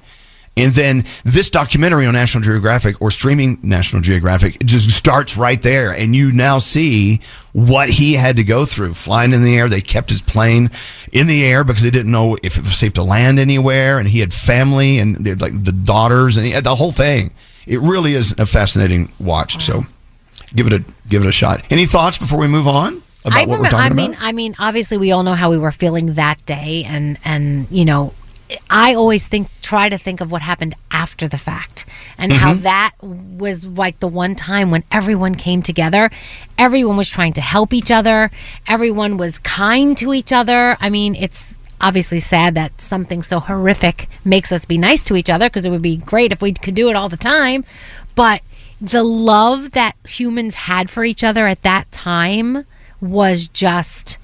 And then this documentary on National Geographic or streaming National Geographic just starts right there. And you now see what he had to go through flying in the air. They kept his plane in the air because they didn't know if it was safe to land anywhere. And he had family and they had, like the daughters and he had the whole thing. It really is a fascinating watch. So give it a give it a shot. Any thoughts before we move on about I what we're remember. talking I about? mean, I mean, obviously, we all know how we were feeling that day, and and you know, I always think try to think of what happened after the fact, and how Mhm. that was like the one time when everyone came together. Everyone was trying to help each other. Everyone was kind to each other. I mean, it's obviously sad that something so horrific makes us be nice to each other because it would be great if we could do it all the time, but the love that humans had for each other at that time was just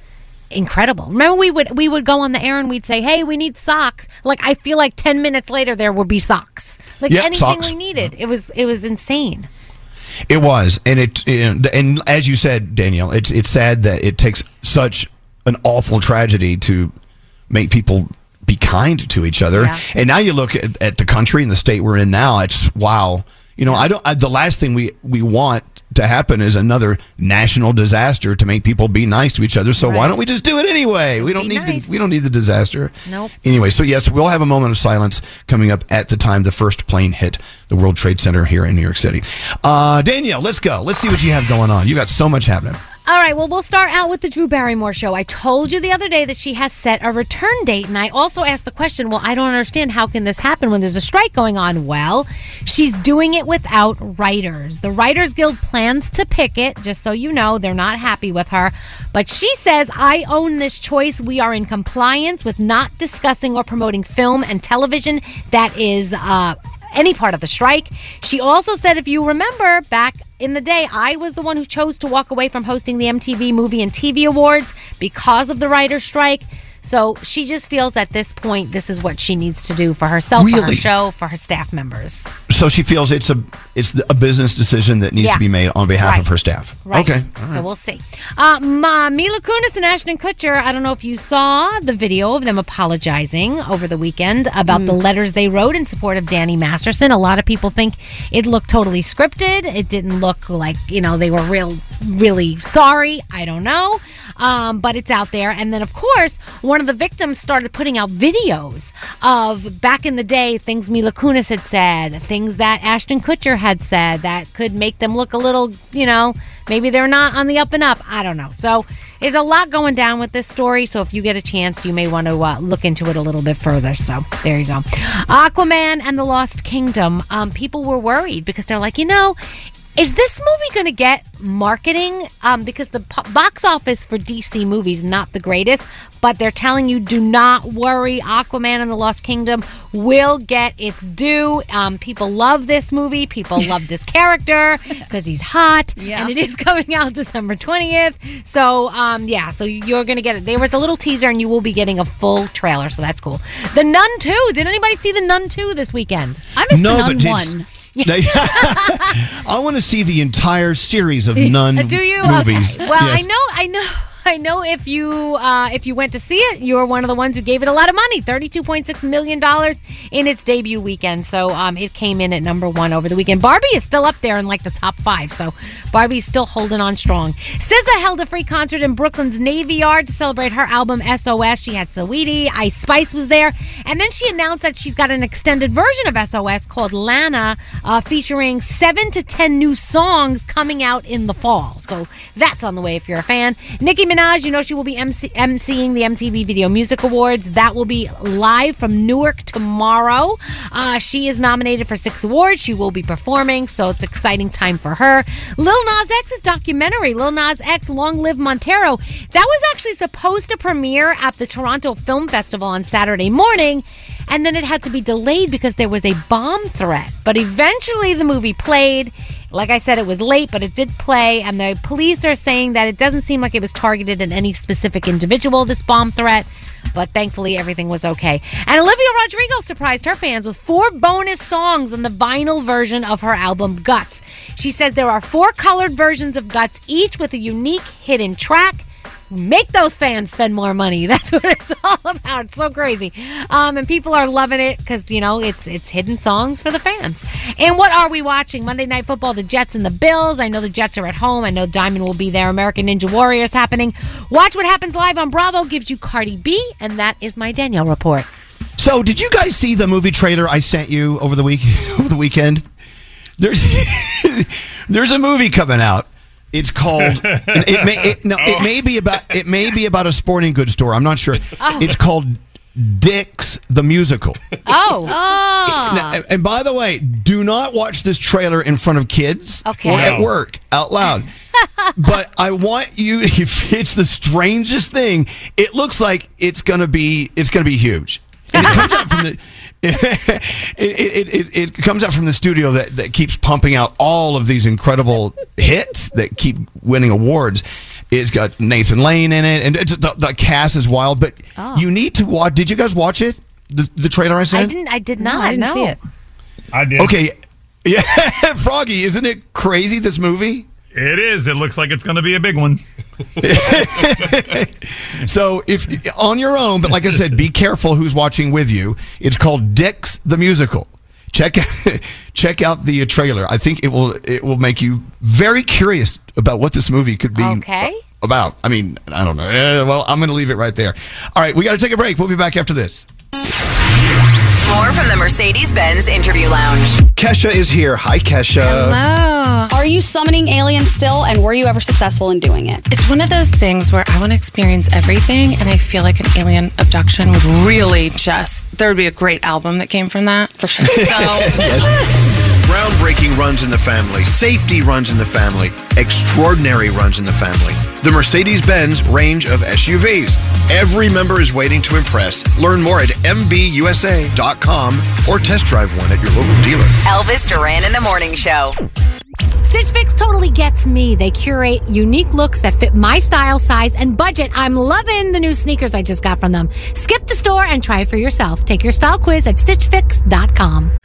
incredible. Remember we would we would go on the air and we'd say, "Hey, we need socks." Like I feel like 10 minutes later there would be socks. Like Yep, anything socks. we needed. It was it was insane. It was, and it, and and as you said, Danielle, it's it's sad that it takes such an awful tragedy to make people be kind to each other. Yeah. And now you look at, at the country and the state we're in now. It's wow. You know, I don't. I, the last thing we we want to happen is another national disaster to make people be nice to each other. So why don't we just do it anyway? We don't Be need nice. the we don't need the disaster. Nope. Anyway, so yes, we'll have a moment of silence coming up at the time the first plane hit the World Trade Center here in New York City. Uh, Danielle, let's go. Let's see what you have going on. You got so much happening. All right, well, we'll start out with the Drew Barrymore show. I told you the other day that she has set a return date, and I also asked the question, well, I don't understand how can this happen when there's a strike going on? Well, she's doing it without writers. The Writers Guild plans to picket, just so you know, they're not happy with her. But she says, I own this choice. We are in compliance with not discussing or promoting film and television that is uh, any part of the strike. She also said, if you remember back in the day, I was the one who chose to walk away from hosting the MTV Movie and TV Awards because of the writer's strike. So she just feels at this point this is what she needs to do for herself, for her Really? show, for her staff members. So she feels it's a it's a business decision that needs Yeah. to be made on behalf Right. of her staff. Right. Okay. So we'll see. Uh, Ma, Mila Kunis and Ashton Kutcher. I don't know if you saw the video of them apologizing over the weekend about the letters they wrote in support of Danny Masterson. A lot of people think it looked totally scripted. It didn't look like you know they were real, really sorry. I don't know, um, but it's out there. And then of course, one of the victims started putting out videos of back in the day things Mila Kunis had said, things that Ashton Kutcher had said that could make them look a little, you know, maybe they're not on the up and up. I don't know. So there's a lot going down with this story. So if you get a chance, you may want to uh, look into it a little bit further. So there you go. Aquaman and the Lost Kingdom. Um, people were worried because they're like, you know, is this movie going to get marketing? Um, because the po- box office for DC movies not the greatest, but they're telling you do not worry. Aquaman and the Lost Kingdom will get its due. Um, people love this movie. People love this character because he's hot, Yeah. and it is coming out December twentieth. So um, yeah, so you're going to get it. There was a little teaser, and you will be getting a full trailer. So that's cool. The Nun Two. Did anybody see the Nun Two this weekend? I No, but it's- They- I want to see the entire series of nun Do you? movies. Okay. Well, I know, I know. I know if you uh, if you went to see it, you were one of the ones who gave it a lot of money, thirty two point six million dollars in its debut weekend. So um, it came in at number one over the weekend. Barbie is still up there in like the top five, so Barbie's still holding on strong. SZA held a free concert in Brooklyn's Navy Yard to celebrate her album SOS. She had Saweetie, Ice Spice was there, and then she announced that she's got an extended version of SOS called Lana, uh, featuring seven to ten new songs coming out in the fall. So that's on the way if you're a fan. Nicki Minaj, you know she will be MC- emceeing the MTV Video Music Awards. That will be live from Newark tomorrow. Uh, she is nominated for six awards. She will be performing, so it's exciting time for her. Lil Nas X's documentary, Lil Nas X Long Live Montero, that was actually supposed to premiere at the Toronto Film Festival on Saturday morning, and then it had to be delayed because there was a bomb threat. But eventually the movie played. Like I said, it was late, but it did play, and the police are saying that it doesn't seem like it was targeted at any specific individual, this bomb threat, but thankfully everything was okay. And Olivia Rodrigo surprised her fans with four bonus songs on the vinyl version of her album Guts. She says there are four colored versions of Guts, each with a unique hidden track. Make those fans spend more money. That's what it's all about. It's so crazy. Um, and people are loving it because, you know, it's it's hidden songs for the fans. And what are we watching? Monday Night Football, the Jets and the Bills. I know the Jets are at home. I know Diamond will be there. American Ninja Warriors happening. Watch what happens live on Bravo gives you Cardi B. And that is my Danielle report. So, did you guys see the movie trailer I sent you over the week over the weekend? There's there's a movie coming out. It's called. It may it, no, it oh. may be about it may be about a sporting goods store. I'm not sure. Oh. It's called Dick's the Musical. Oh. Now, oh. and by the way, do not watch this trailer in front of kids Okay. or at work out loud. but I want you if it's the strangest thing, it looks like it's gonna be it's gonna be huge. And it comes out from the it, it, it, it comes out from the studio that, that keeps pumping out all of these incredible hits that keep winning awards. It's got Nathan Lane in it, and it's, the, the cast is wild. But Oh. you need to watch. Did you guys watch it? The, the trailer I sent. I didn't I did not I didn't know. see it. I did. Okay. Yeah, Froggy, isn't it crazy this movie? It is. It looks like it's going to be a big one. So if on your own, but like I said, be careful who's watching with you. It's called Dick's the Musical. Check check out the uh, trailer. I think it will it will make you very curious about what this movie could be Okay. about. I mean, I don't know. Eh, well, I'm going to leave it right there. All right, we got to take a break. We'll be back after this. More from the Mercedes Benz Interview Lounge. Kesha is here. Hi, Kesha. Hello. Are you summoning aliens still, and were you ever successful in doing it? It's one of those things where I want to experience everything, and I feel like an alien abduction would really just, there would be a great album that came from that, for sure. So, Groundbreaking runs in the family, safety runs in the family, extraordinary runs in the family. The Mercedes Benz range of SUVs. Every member is waiting to impress. Learn more at MBUSA.com or test drive one at your local dealer. Elvis Duran in the Morning Show. Stitch Fix totally gets me. They curate unique looks that fit my style, size, and budget. I'm loving the new sneakers I just got from them. Skip the store and try it for yourself. Take your style quiz at stitchfix.com.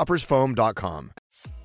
coffeetoppersfoam.com.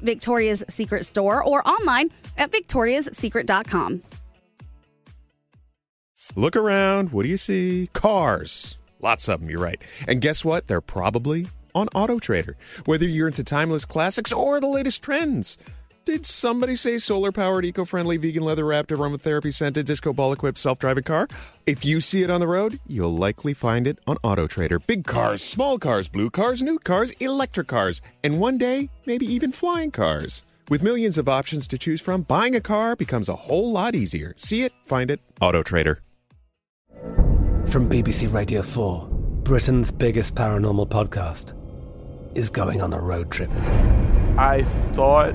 Victoria's Secret store or online at victoriassecret.com. Look around. What do you see? Cars. Lots of them, you're right. And guess what? They're probably on Auto Trader. Whether you're into timeless classics or the latest trends. Did somebody say solar powered, eco friendly, vegan leather wrapped, aromatherapy scented, disco ball equipped, self driving car? If you see it on the road, you'll likely find it on Auto Trader. Big cars, small cars, blue cars, new cars, electric cars, and one day, maybe even flying cars. With millions of options to choose from, buying a car becomes a whole lot easier. See it, find it, Auto Trader. From BBC Radio 4, Britain's biggest paranormal podcast is going on a road trip. I thought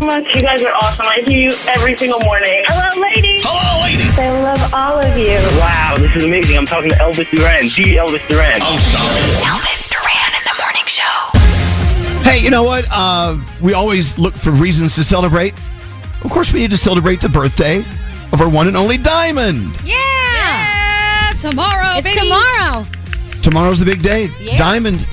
Much. You guys are awesome. I hear you every single morning. Hello, ladies. Hello, ladies. I love all of you. Wow, this is amazing. I'm talking to Elvis Duran. The Elvis Duran. Oh, sorry. Elvis Duran in the morning show. Hey, you know what? Uh, we always look for reasons to celebrate. Of course, we need to celebrate the birthday of our one and only Diamond. Yeah, yeah tomorrow, It's baby. tomorrow. Tomorrow's the big day. Yeah. Diamond,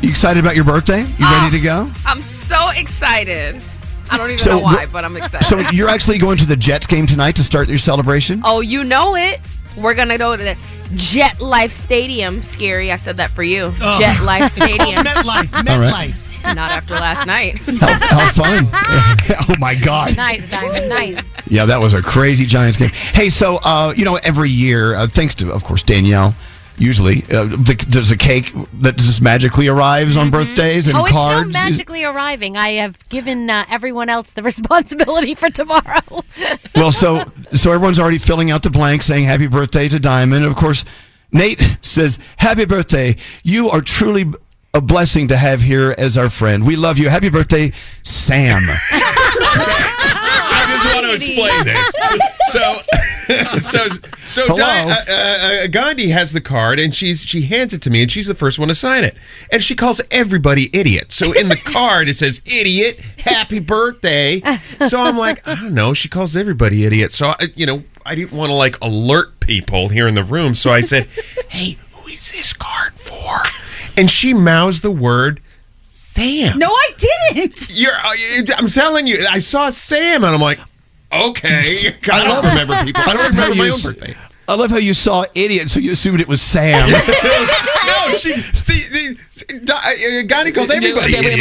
you excited about your birthday? You Oh. ready to go? I'm so excited. I don't even So know why, wh- but I'm excited. So you're actually going to the Jets game tonight to start your celebration? oh, you know it. We're gonna go to the Jet Life Stadium. Scary. I said that for you. Oh. Jet Life Stadium. MetLife, All right. MetLife. Not after last night. How fun. oh my God. Nice, Diamond. Nice. Yeah, that was a crazy Giants game. Hey, so uh, you know, every year, uh, thanks to, of course, Danielle. Usually, uh, the, there's a cake that just magically arrives on birthdays and oh, it's cards. still magically arriving. I have given uh, everyone else the responsibility for tomorrow. well, so so everyone's already filling out the blank, saying "Happy birthday" to Diamond. Of course, Nate says, "Happy birthday! You are truly a blessing to have here as our friend. We love you. Happy birthday, Sam." I just want to explain this. So, so, so Di- uh, uh, uh, Gandhi has the card, and she's she hands it to me, and she's the first one to sign it, and she calls everybody idiot. So in the card it says "idiot, happy birthday." So I'm like, I don't know. She calls everybody idiot. So I, you know, I didn't want to like alert people here in the room. So I said, "Hey, who is this card for?" And she mouths the word Sam. No, I didn't. You're, uh, I'm telling you, I saw Sam, and I'm like, okay. I don't remember people. I don't remember you my own birthday. I love how you saw idiot, so you assumed it was Sam. no, she see, the, Di- uh, Gandhi calls everybody idiot.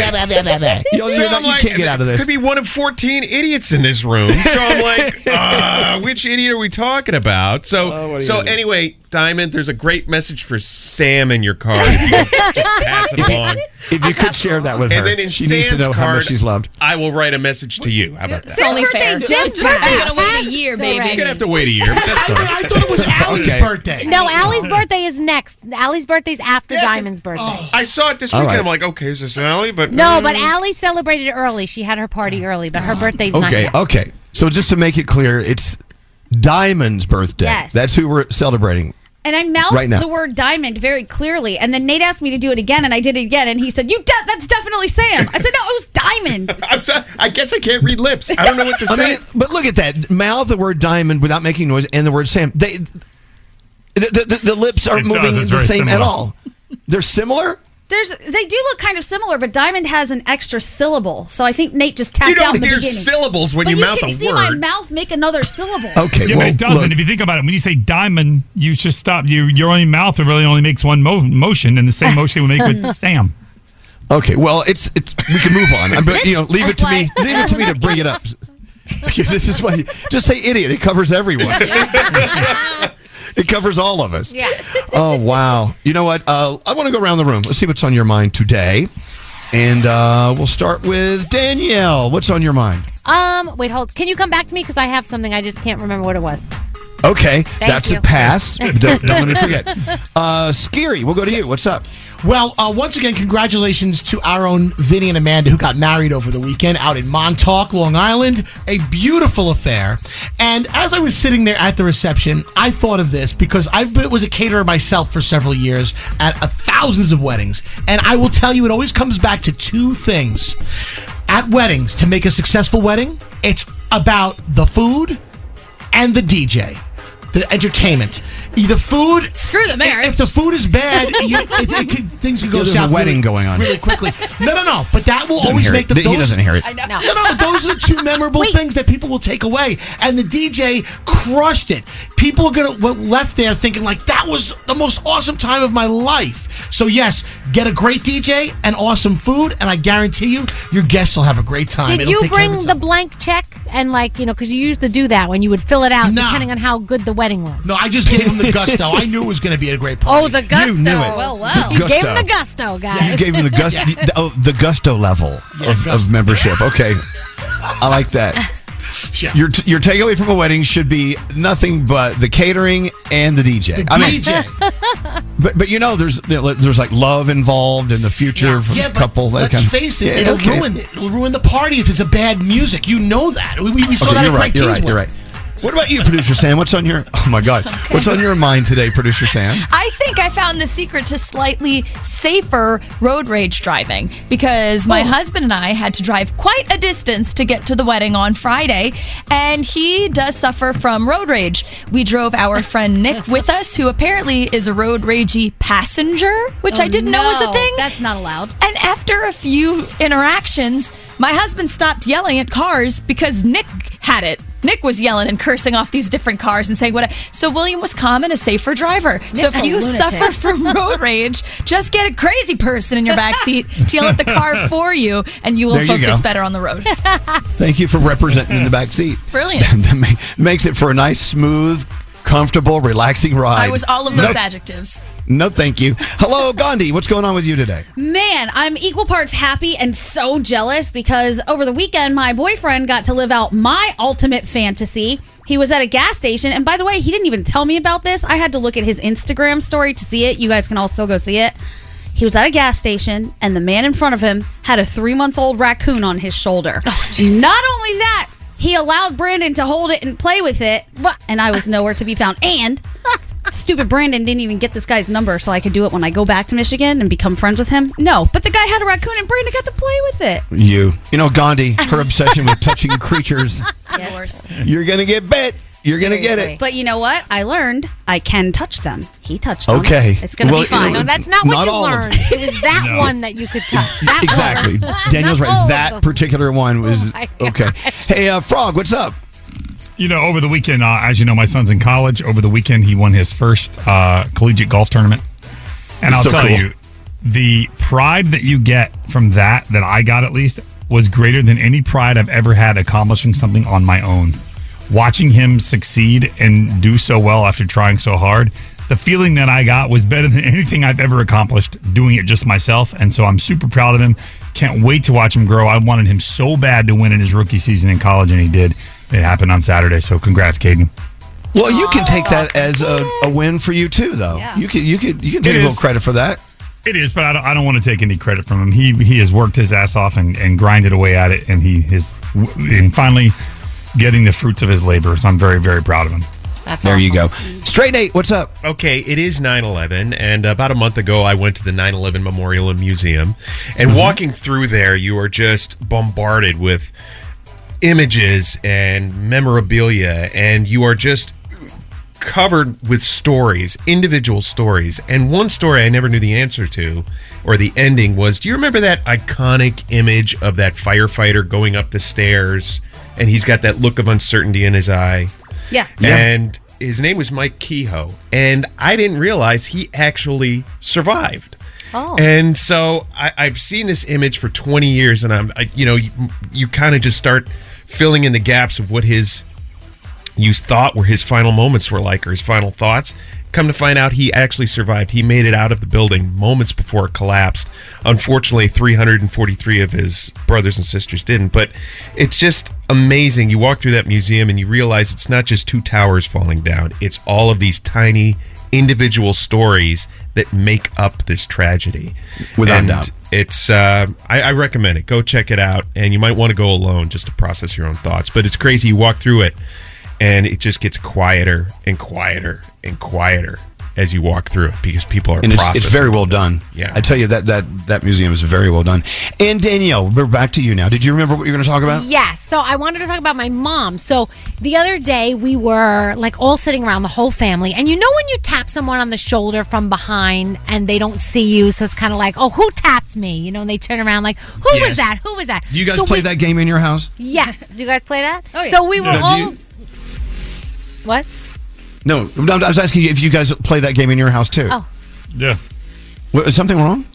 You- you're So not- I'm you like, can't get out of this. Could be one of 14 idiots in this room. So I'm like, uh, which idiot are we talking about? So, Oh, what are you so gonna anyway, Diamond, there's a great message for Sam in your card. If you could just pass it along. If you could share that with her, And then in she Sam's needs to know card, how much she's loved. I will write a message to you. How about that? It's only fair. birthday's Just just birthday. passed. Gotta wait a year, Passed baby. You're gonna have to wait a year. But that's fine. I thought it was Allie's Okay. birthday. no, Allie's birthday is next. Allie's birthday's after Diamond's birthday. Oh, I saw it this All weekend. right. I'm like, okay, is this Allie? But No, but Allie celebrated early. She had her party oh, early, but her birthday's not Okay, yet. okay. So just to make it clear, it's Diamond's birthday. Yes. That's who we're celebrating. And I mouthed Right the word diamond very clearly, and then Nate asked me to do it again, and I did it again, and he said, "You, de- that's definitely Sam." I said, "No, it was diamond." I'm sorry, I guess I can't read lips. I don't know what to I say. mean, but look at that. Mouth the word diamond without making noise and the word Sam. They, the, the, the, the lips aren't It moving the very same at all. They're similar? There's, they do look kind of similar, but diamond has an extra syllable, so I think Nate just tapped You don't out in the hear beginning. syllables when but you you mouth can a see my mouth make another syllable. Okay, Yeah, well, but it doesn't. look, if you think about it, when you say diamond, you just stop. You, your only mouth really only makes one mo- motion, and the same motion we make with Sam. okay, well, it's, it's we can move on. I'm, This you know, leave it to me. Leave it to me to bring it up. this is why. Just say idiot. It covers everyone. It covers all of us. Yeah. Oh wow! You know what? Uh, I want to go around the room. Let's see what's on your mind today, and uh, we'll start with Danielle. What's on your mind? Um, wait, hold. Can you come back to me because I have something I just can't remember what it was. Okay, that's you. a pass. don't, don't let me forget. Uh, Scary, we'll go to you. What's up? Well, uh, once again, congratulations to our own Vinny and Amanda who got married over the weekend out in Montauk, Long Island. A beautiful affair. And as I was sitting there at the reception, I thought of this because I was a caterer myself for several years at uh, thousands of weddings. And I will tell you, it always comes back to two things. At weddings, to make a successful wedding, it's about the food and the DJ, the entertainment. The food. Screw the marriage. If the food is bad, you, it, it could, things could go Yeah, there's a wedding really, going on. really quickly. No, no, no. But that will Doesn't always make it. the. He doesn't hear it. I know. No, no, those are the two memorable things that people will take away. And the DJ crushed it. People are gonna left there thinking like that was the most awesome time of my life. So yes, get a great DJ and awesome food, and I guarantee you, your guests will have a great time. Did It'll you take care of bring the blank check and like you know because you used to do that when you would fill it out No. depending on how good the wedding was. No, I just gave him the gusto. I knew it was going to be a great oh, party. Oh, the gusto. You knew it. Well, well. You gave him the gusto, guys. You gave him the gusto, the, oh, the gusto level of, of membership. Okay, I like that. Your your takeaway from a wedding should be nothing but the catering and the DJ. The I mean, DJ. but but you know, there's you know, there's like love involved in the future for Yeah, the but couple. that let's kind of- face it, Yeah, it'll okay. ruin it. It'll ruin the party if it's a bad music. You know that. We, we, we saw Okay, that you're at right. You're right. You're right. What about you, producer Sam? What's on your? Oh my God, what's on your mind today, producer Sam? I think I found the secret to slightly safer road rage driving because my oh. husband and I had to drive quite a distance to get to the wedding on Friday, and he does suffer from road rage. We drove our friend Nick with us, who apparently is a road ragey passenger, which Oh, I didn't know was a thing. That's not allowed. And after a few interactions, my husband stopped yelling at cars because Nick had it. Nick was yelling and cursing off these different cars and saying what. So William was calm and a safer driver. so if you lunatic. suffer from road rage, just get a crazy person in your back seat to yell at the car for you, and you will There focus go. better on the road. Thank you for representing in the back seat. Brilliant. that makes it for a nice, smooth, comfortable, relaxing ride. I was all of those No, adjectives. no, thank you. Hello, Gandhi. What's going on with you today? Man, I'm equal parts happy and so jealous because over the weekend, my boyfriend got to live out my ultimate fantasy. He was at a gas station, and by the way, he didn't even tell me about this. I had to look at his Instagram story to see it. You guys can also go see it. He was at a gas station, and the man in front of him had a three month old raccoon on his shoulder. Oh, Not only that, he allowed Brandon to hold it and play with it, and I was nowhere to be found. And stupid Brandon didn't even get this guy's number so I could do it when I go back to Michigan and become friends with him. No, but the guy had a raccoon and Brandon got to play with it. You. You know, Gandhi, her obsession with touching creatures. Yes. You're going to get bit. You're going to get it. But you know what? I learned I can touch them. He touched them. Okay. It's going to Well, be fine. you No, that's not what Not you all of learned. them. It was that No. one that you could touch. That Exactly. one. Daniel's Not all right. of That them. particular one was my okay. Hey, uh, Frog, what's up? You know, over the weekend, uh, as you know, my son's in college. Over the weekend, he won his first uh, collegiate golf tournament. And I'll So tell cool. you, the pride that you get from that, that I got at least, was greater than any pride I've ever had accomplishing something on my own. Watching him succeed and do so well after trying so hard, the feeling that I got was better than anything I've ever accomplished doing it just myself. And so I'm super proud of him. Can't wait to watch him grow. I wanted him so bad to win in his rookie season in college, and he did. It happened on Saturday. So congrats, Caden. Well, you can take that as a, a win for you too, though. You can you can you can take a little credit for that. It is, but I don't, I don't want to take any credit from him. He he has worked his ass off and, and grinded away at it, and he is and finally getting the fruits of his labor. So I'm very very proud of him. That's there you go. Straight Nate, what's up? Okay, it is 9 11, and about a month ago, I went to the 9 11 Memorial and Museum. And Mm-hmm. walking through there, you are just bombarded with images and memorabilia, and you are just covered with stories, individual stories. And one story I never knew the answer to, or the ending, was do you remember that iconic image of that firefighter going up the stairs, and he's got that look of uncertainty in his eye? Yeah. And his name was Mike Kehoe. And I didn't realize he actually survived. Oh. And so I, I've seen this image for 20 years, and I'm, I, you know, you, you kind of just start filling in the gaps of what his you thought were his final moments were like, or his final thoughts. Come to find out, he actually survived. He made it out of the building moments before it collapsed. Unfortunately, 343 of his brothers and sisters didn't. But it's just amazing. You walk through that museum and you realize it's not just two towers falling down, it's all of these tiny individual stories that make up this tragedy. Without And doubt. It's uh, I, I recommend it. Go check it out, and you might want to go alone just to process your own thoughts. But it's crazy. You walk through it, and it just gets quieter and quieter and quieter as you walk through it because people are And it's, processing. it's very well done. Yeah. I tell you that that that museum is very well done. And Danielle, we're back to you now. Did you remember what you were going to talk about? Yes. So I wanted to talk about my mom. So the other day we were like all sitting around the whole family, and you know when you tap someone on the shoulder from behind and they don't see you, so it's kind of like, oh, who tapped me? You know, and they turn around like, who Yes. was that? Who was that? Do you guys So play we- that game in your house? Yeah. Do you guys play that? Oh, yeah. So we were Yeah. Do all. You- What? No, no, I was asking you if you guys play that game in your house too. Oh. Yeah. What, is something wrong?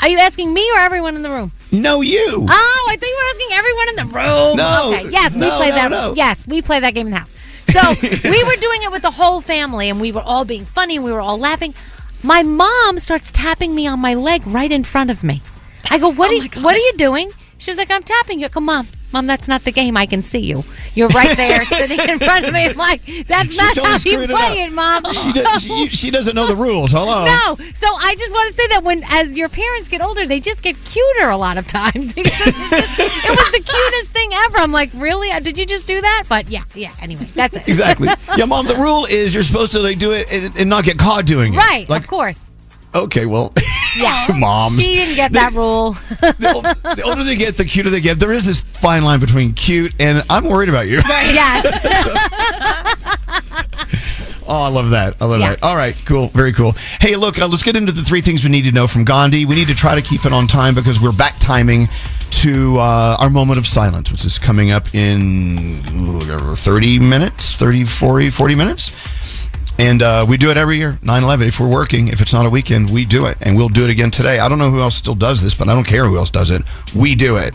Are you asking me or everyone in the room? No, you. Oh, I thought you were asking everyone in the room. No. Okay. Yes, we No, play no, that. no. Yes, we play that game in the house. So we were doing it with the whole family, and we were all being funny, and we were all laughing. My mom starts tapping me on my leg right in front of me. I go, "What? Oh are you, what are you doing?" She's like, "I'm tapping you." I go, "Mom, Mom, that's not the game. I can see you. You're right there, sitting in front of me. I'm like, that's She not totally how you play it, Mom. She, does, she, she doesn't know the rules. Hello. No, so I just want to say that when as your parents get older, they just get cuter a lot of times because it was, just, it was the cutest thing ever. I'm like, really? Uh, Did you just do that? But yeah, yeah. Anyway, that's it. Exactly. Yeah, mom. The rule is you're supposed to like do it and, and not get caught doing it. right, Like, of course. Okay, well, Yeah, moms. She didn't get that rule. the older they get, the cuter they get. There is this fine line between cute and I'm worried about you. yes. Oh, I love that. I love Yeah. that. All right, cool. Very cool. Hey, look, uh, let's get into the three things we need to know from Gandhi. We need to try to keep it on time because we're back timing to uh, our moment of silence, which is coming up in uh, 30 minutes, 30, 40, 40 minutes. And uh, we do it every year, 9 11. If we're working, if it's not a weekend, we do it. And we'll do it again today. I don't know who else still does this, but I don't care who else does it. We do it.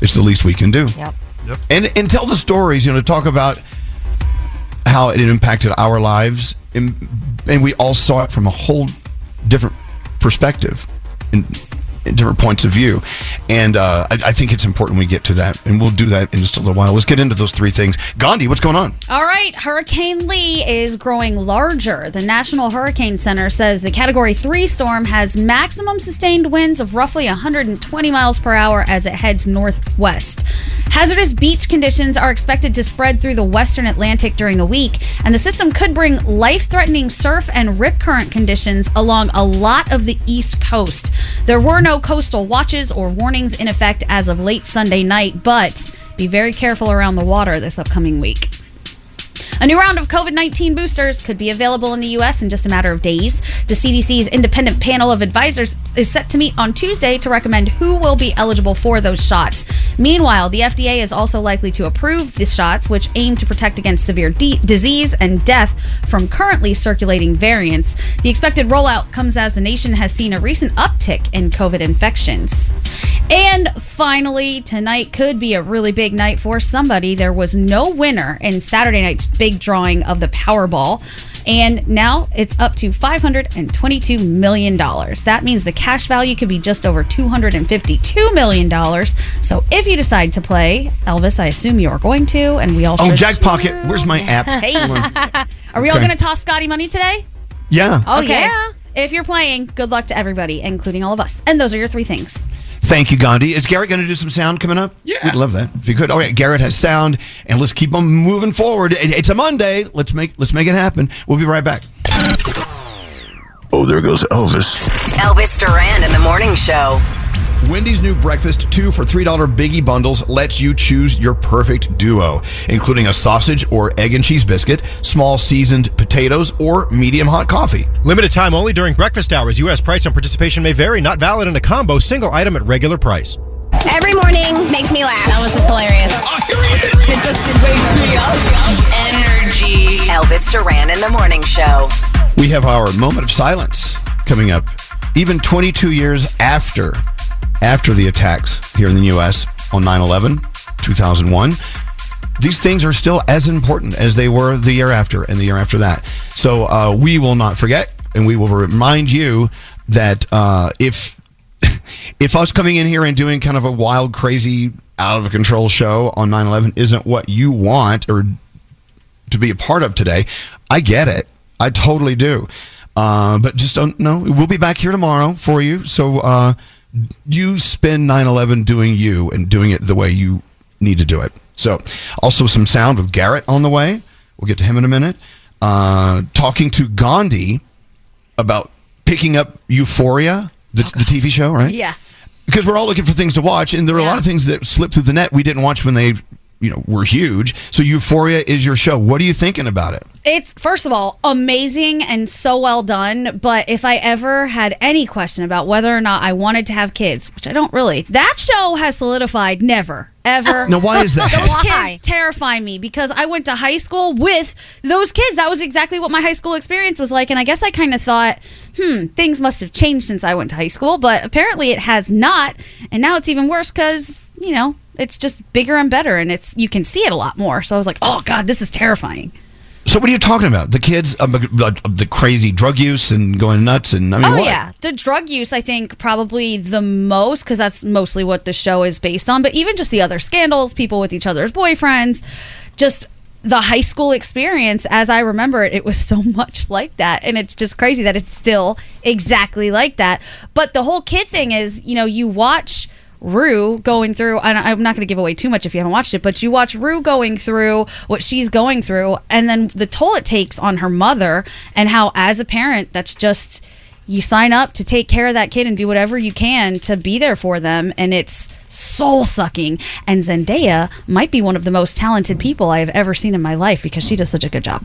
It's the least we can do. Yep. Yep. And, and tell the stories, you know, to talk about how it impacted our lives. And, and we all saw it from a whole different perspective. In, in different points of view. And uh, I, I think it's important we get to that. And we'll do that in just a little while. Let's get into those three things. Gandhi, what's going on? All right, Hurricane Lee is growing larger. The National Hurricane Center says the Category 3 storm has maximum sustained winds of roughly 120 miles per hour as it heads northwest. Hazardous beach conditions are expected to spread through the western Atlantic during the week, and the system could bring life threatening surf and rip current conditions along a lot of the east coast. There were no coastal watches or warnings in effect as of late Sunday night, but be very careful around the water this upcoming week. A new round of COVID 19 boosters could be available in the U.S. in just a matter of days. The CDC's independent panel of advisors is set to meet on Tuesday to recommend who will be eligible for those shots. Meanwhile, the FDA is also likely to approve the shots, which aim to protect against severe de- disease and death from currently circulating variants. The expected rollout comes as the nation has seen a recent uptick in COVID infections. And finally, tonight could be a really big night for somebody. There was no winner in Saturday night's big drawing of the Powerball. And now it's up to $522 million. That means the cash value could be just over $252 million. So if you decide to play, Elvis, I assume you are going to, and we all Oh. Jack Pocket. Where's my app? Hey. Are we all Okay. going to toss Scotty money today? Yeah. Oh, okay. yeah. If you're playing, good luck to everybody, including all of us. And those are your three things. Thank you, Gandhi. Is Garrett going to do some sound coming up? Yeah. We'd love that if you could. All right, Garrett has sound, and let's keep on moving forward. It's a Monday. Let's make let's make it happen. We'll be right back. Oh, there goes Elvis. Elvis Duran in the morning show. Wendy's new breakfast, two for $3 biggie bundles, lets you choose your perfect duo, including a sausage or egg and cheese biscuit, small seasoned potatoes, or medium hot coffee. Limited time only during breakfast hours. U.S. price and participation may vary. Not valid in a combo, single item at regular price. Every morning makes me laugh. Elvis ah, is hilarious. It just wakes me up. Energy. Elvis Duran in the morning show. We have our moment of silence coming up, even 22 years after after the attacks here in the U.S. on 9/11, 2001. These things are still as important as they were the year after and the year after that. So uh, we will not forget, and we will remind you that uh, if if us coming in here and doing kind of a wild, crazy, out of control show on 9/11 isn't what you want or to be a part of today, I get it. I totally do. Uh, but just don't know. We'll be back here tomorrow for you. So uh, you spend 9 11 doing you and doing it the way you need to do it. So, also some sound with Garrett on the way. We'll get to him in a minute. Uh, talking to Gandhi about picking up Euphoria, the, the TV show, right? Yeah. because we're all looking for things to watch, and there are a lot of things that slip through the net we didn't watch when they, you know, were huge. So Euphoria is your show. What are you thinking about it? It's first of all amazing and so well done. But if I ever had any question about whether or not I wanted to have kids, which I don't really, that show has solidified never. Ever. Now, why is that? Those Why? kids terrify me because I went to high school with those kids. That was exactly what my high school experience was like. And I guess I kind of thought, hmm, things must have changed since I went to high school. But apparently it has not. And now it's even worse because, you know, it's just bigger and better and it's you can see it a lot more. So I was like, oh God, this is terrifying. So what are you talking about? The kids, um, the crazy drug use and going nuts, and I mean, oh what? yeah, the drug use I think probably the most because that's mostly what the show is based on. But even just the other scandals, people with each other's boyfriends, just the high school experience as I remember it, it was so much like that, and it's just crazy that it's still exactly like that. But the whole kid thing is, you know, you watch. Rue going through, I'm not going to give away too much if you haven't watched it, but you watch Rue going through what she's going through, and then the toll it takes on her mother, and how, as a parent, that's just you sign up to take care of that kid and do whatever you can to be there for them and it's soul sucking and Zendaya might be one of the most talented people I've ever seen in my life because she does such a good job.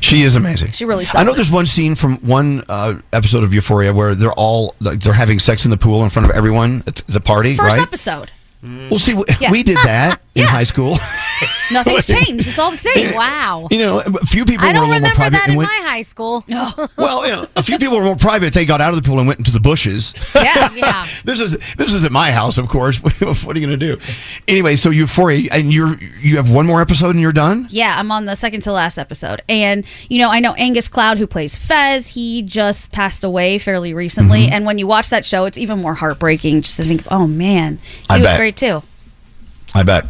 She is amazing. She really I know there's one scene from one uh, episode of Euphoria where they're all like, they're having sex in the pool in front of everyone at the party, First right? episode. Well, see, we, Yeah. we did that in high school. Nothing's changed. It's all the same. Wow. You know, a few people I don't little more remember private that in went. my high school. well, you know, a few people were more private. They got out of the pool and went into the bushes. Yeah, yeah. this is this is at my house, of course. what are you going to do? Anyway, so Euphoria, and you're you have one more episode and you're done. Yeah, I'm on the second to last episode. And, you know, I know Angus Cloud, who plays Fez, he just passed away fairly recently. Mm-hmm. And when you watch that show, it's even more heartbreaking just to think, oh man, he I was bet. great too. I bet.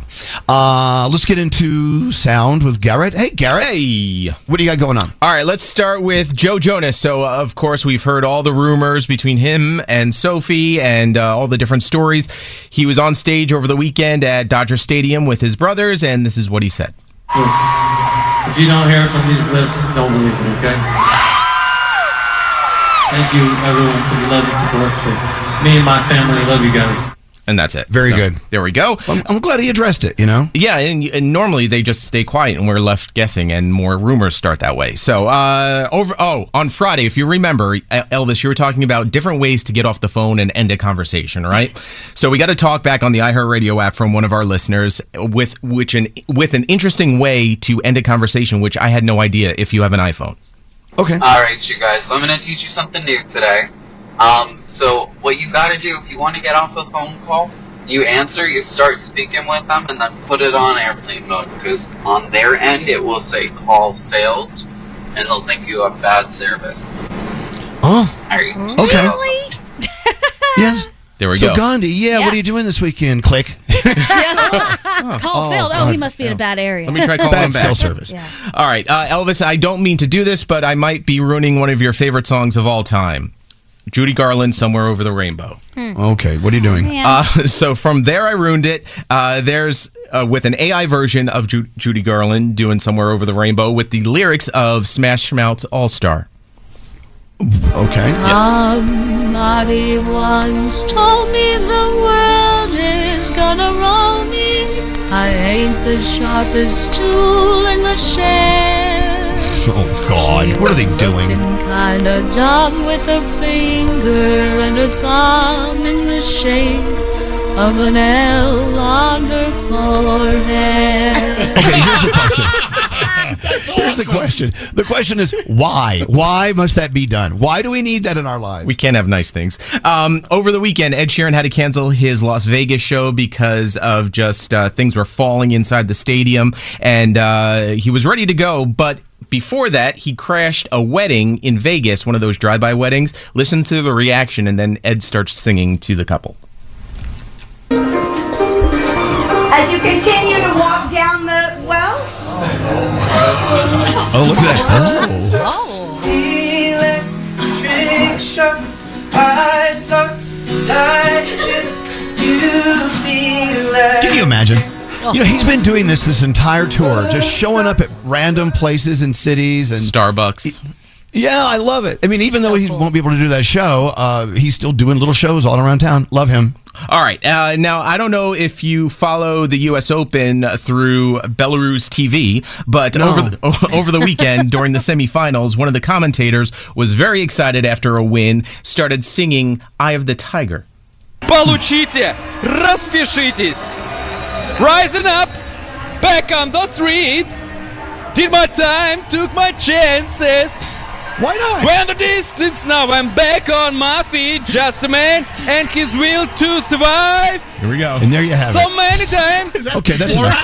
Uh, let's get into sound with Garrett. Hey, Garrett. Hey. What do you got going on? All right, let's start with Joe Jonas. So, uh, of course, we've heard all the rumors between him and Sophie and uh, all the different stories. He was on stage over the weekend at Dodger Stadium with his brothers, and this is what he said. If you don't hear it from these lips, don't believe it, okay? Thank you, everyone, for the love and support. To me and my family, love you guys. And that's it. Very So, good. There we go. I'm, I'm glad he addressed it. You know. Yeah, and, and normally they just stay quiet and we're left guessing, and more rumors start that way. So, uh, over oh, on Friday, if you remember, Elvis, you were talking about different ways to get off the phone and end a conversation, right? So we got to talk back on the iHeartRadio app from one of our listeners with which an with an interesting way to end a conversation, which I had no idea if you have an iPhone. Okay. All right, you guys. I'm gonna teach you something new today. Um, so what you gotta do if you want to get off a phone call, you answer, you start speaking with them, and then put it on airplane mode because on their end it will say call failed, and they'll think you have bad service. Oh. Are you Okay. Yes. There we so go. So Gandhi, yeah, what are you doing this weekend? Click. Call Oh, failed. Oh, he must be in a bad area. Let me try calling Bad him back. cell service. Yeah. All right, uh, Elvis, I don't mean to do this, but I might be ruining one of your favorite songs of all time. Judy Garland, Somewhere Over the Rainbow. Okay, what are you doing? Uh, so from there, I ruined it. Uh, there's uh, with an AI version of Ju- Judy Garland doing Somewhere Over the Rainbow with the lyrics of Smash Mouth All Star. Okay. Somebody once told me the world is gonna roll me. I ain't the sharpest tool in the shed. Oh God, what are they doing? Kinda dumb with a finger and a thumb in the shape of an L on her forehead. Okay, here's the question. Here's the question. The question is why? Why must that be done? Why do we need that in our lives? We can't have nice things. Um, over the weekend, Ed Sheeran had to cancel his Las Vegas show because of just uh, things were falling inside the stadium, and uh, he was ready to go, but. Before that, he crashed a wedding in Vegas, one of those drive-by weddings. Listen to the reaction, and then Ed starts singing to the couple. As you continue to walk down the well. Oh, look at that. Oh. Electric shock, I start lighting. You feel like Can you imagine? You know, he's been doing this this entire tour, just showing up at random places and cities and Starbucks. Yeah, I love it. I mean, even though he won't be able to do that show, uh, he's still doing little shows all around town. Love him. All right. Uh, now, I don't know if you follow the U.S. Open through Belarus TV, but No. over the, over the weekend during the semifinals, one of the commentators was very excited after a win, started singing "Eye of the Tiger." Получите! Распишитесь! Rising up! Back on the street! Did my time, took my chances! Why not? Went the distance, now I'm back on my feet. Just a man and his will to survive. Here we go. And there you have so it. So many times. Okay, that's enough.